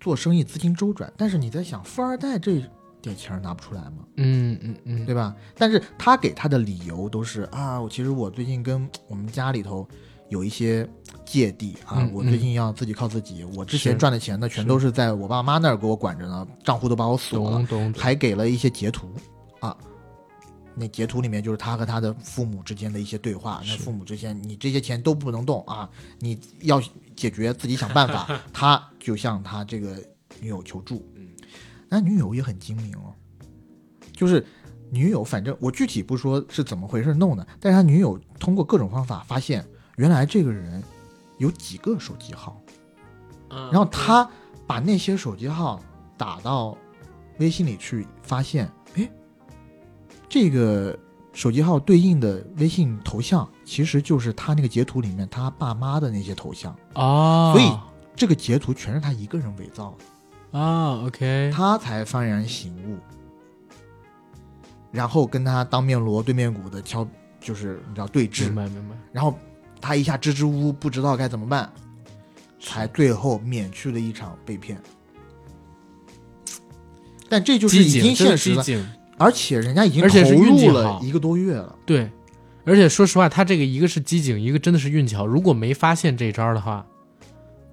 做生意资金周转，但是你在想，富二代这点钱拿不出来吗？嗯嗯嗯，对吧？但是他给他的理由都是啊，我其实我最近跟我们家里头有一些芥蒂啊，嗯我最近要自己靠自己，我之前赚的钱呢，全都是在我爸妈那儿给我管着呢，账户都把我锁了还给了一些截图啊。那截图里面就是他和他的父母之间的一些对话。那父母之间，你这些钱都不能动啊，你要解决自己想办法。他就向他这个女友求助，嗯，那女友也很精明哦，就是女友，反正我具体不说是怎么回事弄的，但是他女友通过各种方法发现，原来这个人有几个手机号，然然后他把那些手机号打到微信里去，发现，哎，这个手机号对应的微信头像，其实就是他那个截图里面他爸妈的那些头像，哦，所以这个截图全是他一个人伪造的，啊，OK，他才幡然醒悟，然后跟他当面锣对面鼓的敲，就是你知道对峙。明，白明白，然后他一下支支吾吾，不知道该怎么办，才最后免去了一场被骗。但这就是已经现实了，而且人家已经而且是投运气入了一个多月了。对，而且说实话，他这个一个是机警，一个真的是运气好。如果没发现这招的话，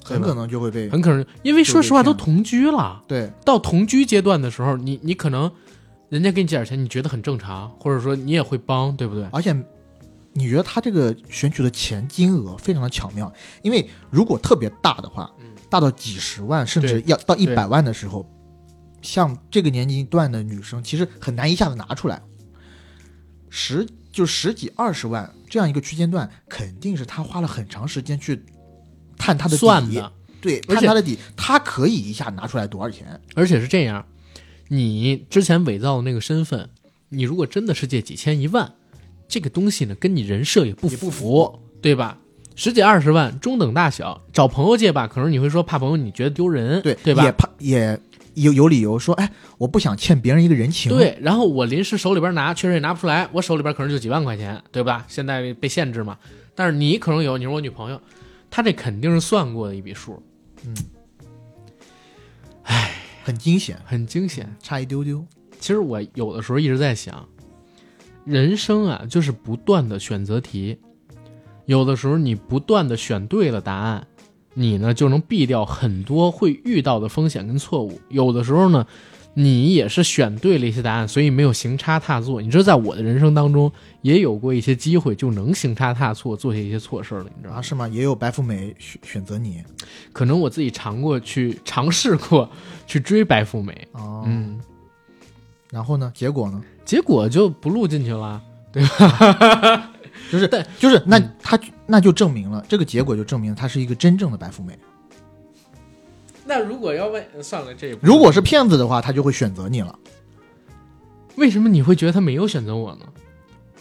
很可能就会被很可能，因为说实话就被骗都同居了，对到同居阶段的时候，你你可能人家给你借点钱，你觉得很正常，或者说你也会帮，对不对？而且你觉得他这个选取的钱金额非常的巧妙，因为如果特别大的话，嗯大到几十万甚至对要到一百万的时候，像这个年龄段的女生，其实很难一下子拿出来。十就十几二十万这样一个区间段，肯定是他花了很长时间去探他的底，算的，对，探他的底，他可以一下拿出来多少钱？而且是这样，你之前伪造的那个身份，你如果真的是借几千一万，这个东西呢跟你人设也不也不符，对吧？十几二十万中等大小，找朋友借吧，可能你会说怕朋友你觉得丢人，对对吧也？怕也有有理由说，哎，我不想欠别人一个人情。对，然后我临时手里边拿，确实也拿不出来，我手里边可能就几万块钱，对吧？现在被限制嘛，但是你可能有，你是我女朋友，她这肯定是算过的一笔数，很惊险，很惊险。差一丢丢。其实我有的时候一直在想，人生啊，就是不断的选择题。有的时候你不断的选对了答案，你呢就能避掉很多会遇到的风险跟错误。有的时候呢，你也是选对了一些答案，所以没有行差踏错。你知道，在我的人生当中，也有过一些机会就能行差踏错，做下一些错事儿了。你知道吗啊，？是吗？也有白富美选选择你可能我自己尝过去尝试过去追白富美，哦。嗯，然后呢？结果呢？结果就不录进去了。就是对就是那嗯他那就证明了这个结果就证明了她是一个真正的白富美。那如果要问，算了，这如果是骗子的话，他就会选择你了。为什么你会觉得他没有选择我呢？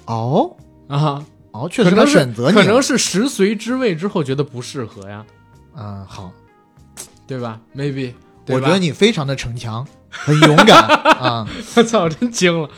哦啊，哦，确实他可能是选择你了，可能是食髓知味之后觉得不适合呀，嗯好，对吧？Maybe，对吧我觉得你非常的逞强，很勇敢 啊。我操，真惊了。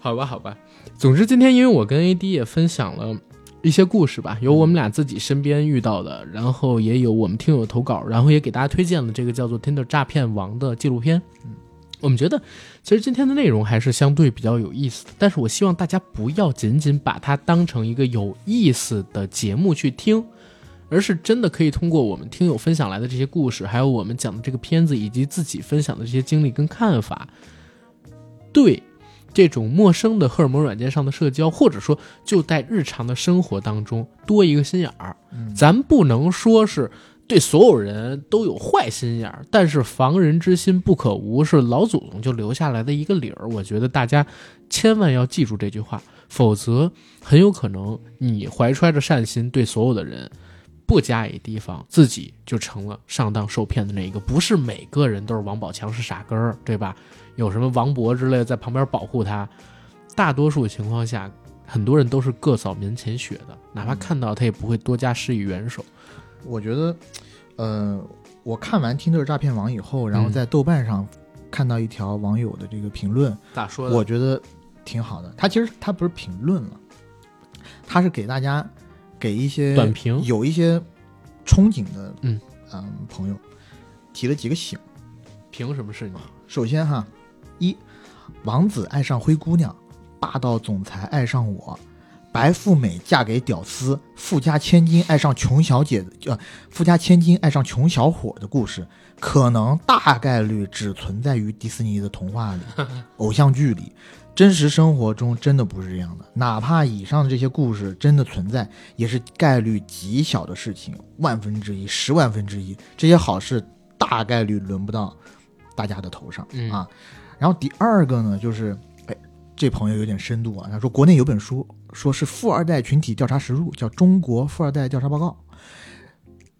好吧，好吧。总之，今天因为我跟 AD 也分享了一些故事吧，有我们俩自己身边遇到的，然后也有我们听友投稿，然后也给大家推荐了这个叫做《Tinder 诈骗王》的纪录片。嗯，我们觉得其实今天的内容还是相对比较有意思的，但是我希望大家不要仅仅把它当成一个有意思的节目去听。而是真的可以通过我们听友分享来的这些故事，还有我们讲的这个片子，以及自己分享的这些经历跟看法，对这种陌生的荷尔蒙软件上的社交，或者说就在日常的生活当中多一个心眼儿。嗯咱不能说是对所有人都有坏心眼儿，但是防人之心不可无，是老祖宗就留下来的一个理儿。我觉得大家千万要记住这句话，否则很有可能你怀揣着善心对所有的人。不加以提防，自己就成了上当受骗的那一个。不是每个人都是王宝强是傻根儿，对吧？有什么王勃之类的在旁边保护他，大多数情况下，很多人都是各扫门前雪的，哪怕看到他也不会多加施以援手。我觉得，呃，我看完《听这诈骗网》以后，然后嗯在豆瓣上看到一条网友的这个评论，咋说的？我觉得挺好的。他其实他不是评论了，他是给大家给一些短评有一些憧憬的嗯朋友提了几个醒。凭什么是你？首先哈，一王子爱上灰姑娘，霸道总裁爱上我，白富美嫁给屌丝，富家千金爱上穷小姐的，呃，富家千金爱上穷小伙的故事，可能大概率只存在于迪士尼的童话里、偶像剧里。真实生活中真的不是这样的，哪怕以上的这些故事真的存在，也是概率极小的事情，万分之一、十万分之一。这些好事大概率轮不到大家的头上、嗯啊。然后第二个呢，就是，哎，这朋友有点深度啊。他说，国内有本书，说是富二代群体调查实录，叫《中国富二代调查报告》。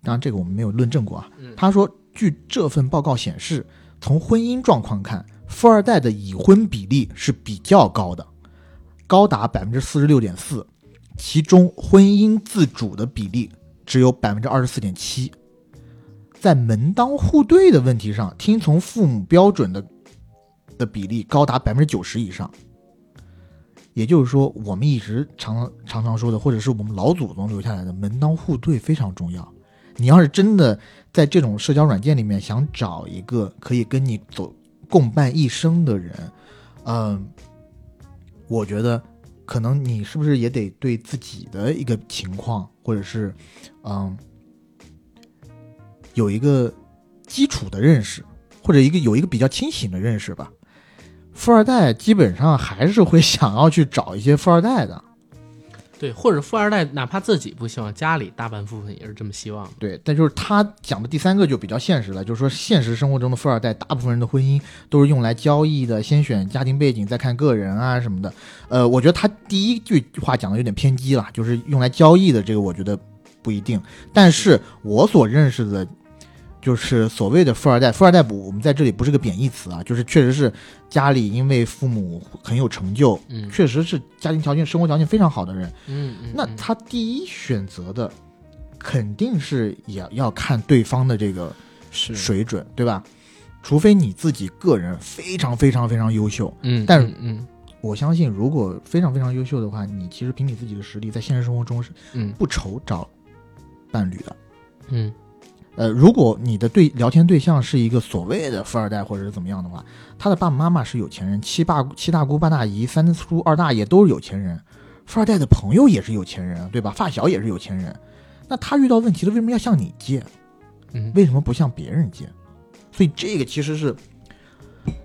当然，这个我们没有论证过啊。嗯他说，据这份报告显示，从婚姻状况看，富二代的已婚比例是比较高的，高达百分之四十六点四，其中婚姻自主的比例只有百分之二十四点七。在门当户对的问题上，听从父母标准的的比例高达百分之九十以上。也就是说，我们一直常常常说的，或者是我们老祖宗留下来的门当户对非常重要。你要是真的在这种社交软件里面想找一个可以跟你走共伴一生的人，嗯，我觉得可能你是不是也得对自己的一个情况，或者是嗯。有一个基础的认识，或者一个有一个比较清醒的认识吧。富二代基本上还是会想要去找一些富二代的，对，或者富二代哪怕自己不希望，家里大半部分也是这么希望。对，但就是他讲的第三个就比较现实了，就是说现实生活中的富二代，大部分人的婚姻都是用来交易的，先选家庭背景，再看个人啊什么的。呃，我觉得他第一句话讲的有点偏激了，就是用来交易的这个，我觉得不一定。但是我所认识的。就是所谓的富二代，富二代不，我们在这里不是个贬义词啊，就是确实是家里因为父母很有成就，嗯，确实是家庭条件、生活条件非常好的人，嗯，那他第一选择的肯定是也要看对方的这个水准，对吧？除非你自己个人非常非常非常优秀，嗯，但是嗯，我相信如果非常非常优秀的话，你其实凭你自己的实力，在现实生活中是嗯不愁找伴侣的，嗯。呃，如果你的对聊天对象是一个所谓的富二代或者是怎么样的话，他的爸爸妈妈是有钱人，七爸七大姑八大姨三叔二大爷都是有钱人，富二代的朋友也是有钱人，对吧？发小也是有钱人，那他遇到问题了，为什么要向你借？嗯，为什么不向别人借？所以这个其实是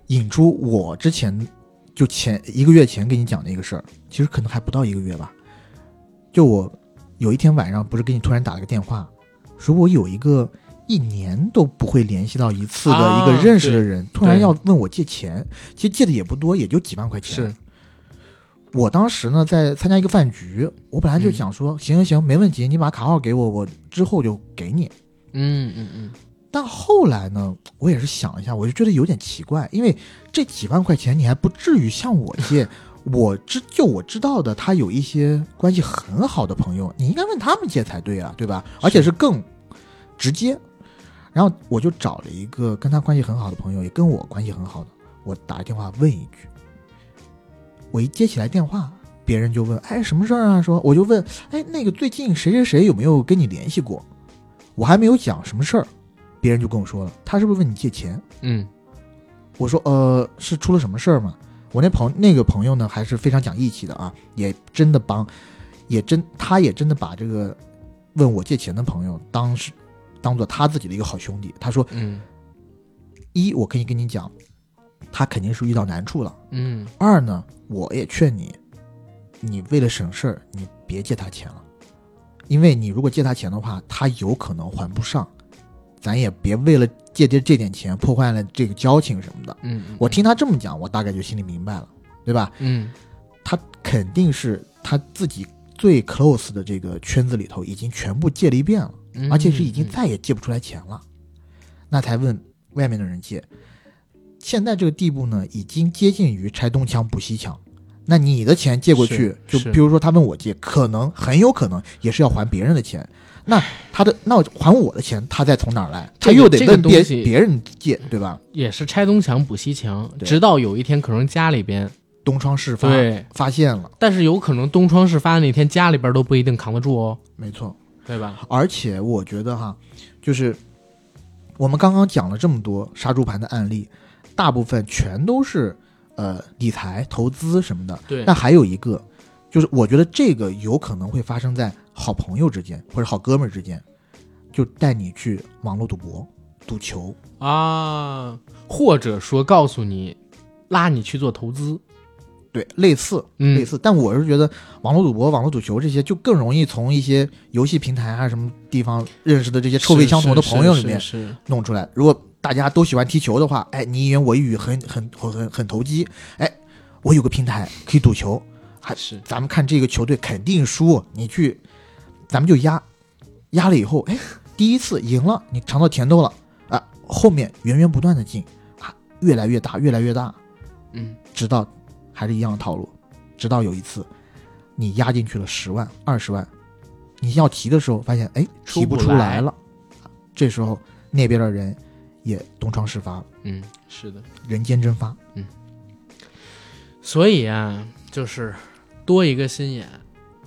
引出我之前就前一个月前跟你讲的一个事儿，其实可能还不到一个月吧。就我有一天晚上不是给你突然打了个电话，说我有一个。一年都不会联系到一次的一个认识的人，突然要问我借钱，其实借的也不多，也就几万块钱。是，我当时呢在参加一个饭局，我本来就想说，行行行，没问题，你把卡号给我，我之后就给你。嗯嗯嗯。但后来呢，我也是想一下，我就觉得有点奇怪，因为这几万块钱你还不至于向我借，我知就我知道的，他有一些关系很好的朋友，你应该问他们借才对啊，对吧？而且是更直接。然后我就找了一个跟他关系很好的朋友，也跟我关系很好的，我打电话问一句。我一接起来电话，别人就问：“哎，什么事儿啊？”说我就问：“哎，那个最近谁谁谁有没有跟你联系过？”我还没有讲什么事儿，别人就跟我说了：“他是不是问你借钱？”嗯，我说：“呃，是出了什么事儿吗？”我那朋那个朋友呢，还是非常讲义气的啊，也真的帮，也真他也真的把这个问我借钱的朋友当时。当做他自己的一个好兄弟，他说：“嗯，一我可以跟你讲，他肯定是遇到难处了。嗯，二呢，我也劝你，你为了省事儿，你别借他钱了，因为你如果借他钱的话，他有可能还不上。咱也别为了借这这点钱破坏了这个交情什么的。嗯，我听他这么讲，我大概就心里明白了，对吧？嗯，他肯定是他自己最 close 的这个圈子里头已经全部借了一遍了。”而且是已经再也借不出来钱了，那才问外面的人借。现在这个地步呢，已经接近于拆东墙补西墙。那你的钱借过去，就比如说他问我借，可能很有可能也是要还别人的钱。那他的那还我的钱，他再从哪儿来？他又得问别别人借，对吧？也是拆东墙补西墙，直到有一天可能家里边东窗事发，发现了。但是有可能东窗事发的那天，家里边都不一定扛得住哦。没错。对吧？而且我觉得哈，就是我们刚刚讲了这么多杀猪盘的案例，大部分全都是呃理财、投资什么的。对。但还有一个，就是我觉得这个有可能会发生在好朋友之间或者好哥们儿之间，就带你去网络赌博、赌球啊，或者说告诉你拉你去做投资。对，类似，类似，但我是觉得网络赌博、网络赌球这些，就更容易从一些游戏平台啊什么地方认识的这些臭味相同的朋友里面弄出来。如果大家都喜欢踢球的话，哎，你一言我一语，很很很很很投机。哎，我有个平台可以赌球，还是咱们看这个球队肯定输，你去，咱们就压，压了以后，哎，第一次赢了，你尝到甜头了啊，后面源源不断的进啊。越来越大，越来越大，嗯直到还是一样的套路，直到有一次你压进去了十万、二十万，你要提的时候发现哎提不出来了，这时候那边的人也东窗事发了，嗯，是的。人间蒸发。嗯所以啊，就是多一个心眼，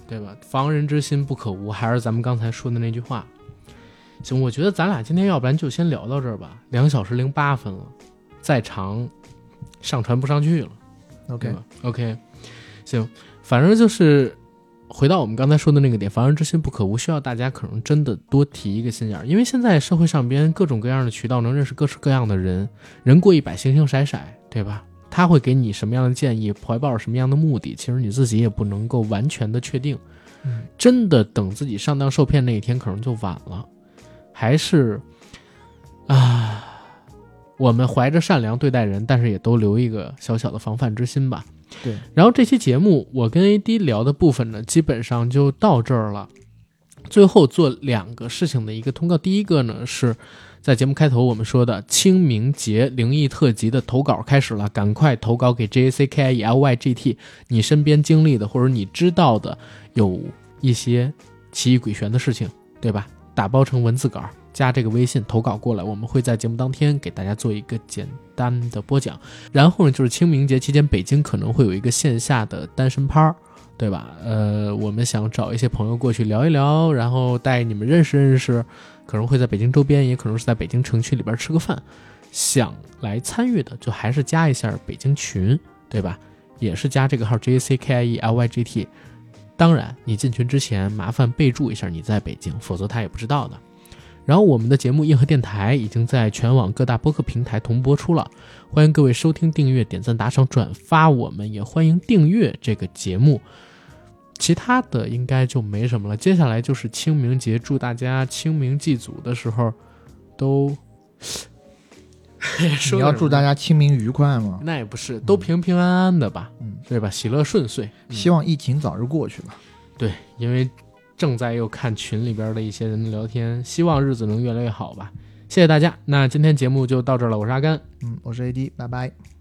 对吧？防人之心不可无，还是咱们刚才说的那句话。行，我觉得咱俩今天要不然就先聊到这儿吧，两小时零八分了，再长上传不上去了。OK，对吧？OK，行，反正就是回到我们刚才说的那个点，防人之心不可无，需要大家可能真的多提一个心眼儿，因为现在社会上边各种各样的渠道能认识各式各样的人，人过一百，形形色色，对吧？他会给你什么样的建议，怀抱着什么样的目的，其实你自己也不能够完全的确定。嗯，真的等自己上当受骗那一天，可能就晚了。还是啊，我们怀着善良对待人，但是也都留一个小小的防范之心吧。对，然后这期节目我跟 AD 聊的部分呢，基本上就到这儿了。最后做两个事情的一个通告，第一个呢是在节目开头我们说的清明节灵异特辑的投稿开始了，赶快投稿给 J A C K I E L Y G T，你身边经历的或者你知道的有一些奇异诡玄的事情，对吧？打包成文字稿，加这个微信投稿过来，我们会在节目当天给大家做一个简单的播讲。然后呢，就是清明节期间，北京可能会有一个线下的单身趴，对吧？呃，我们想找一些朋友过去聊一聊，然后带你们认识认识，可能会在北京周边，也可能是在北京城区里边吃个饭。想来参与的，就还是加一下北京群，对吧？也是加这个号 J A C K I E L Y G T。当然，你进群之前麻烦备注一下你在北京，否则他也不知道的。然后我们的节目硬核电台已经在全网各大播客平台同播出了，欢迎各位收听、订阅、点赞、打赏、转发，我们也欢迎订阅这个节目。其他的应该就没什么了。接下来就是清明节，祝大家清明祭祖的时候都 你要祝大家清明愉快吗，那也不是，都平平安安的吧，嗯，对吧？喜乐顺遂。嗯希望疫情早日过去吧。对，因为正在又看群里边的一些人的聊天，希望日子能越来越好吧。谢谢大家，那今天节目就到这了，我是阿甘，嗯，我是 AD，拜拜。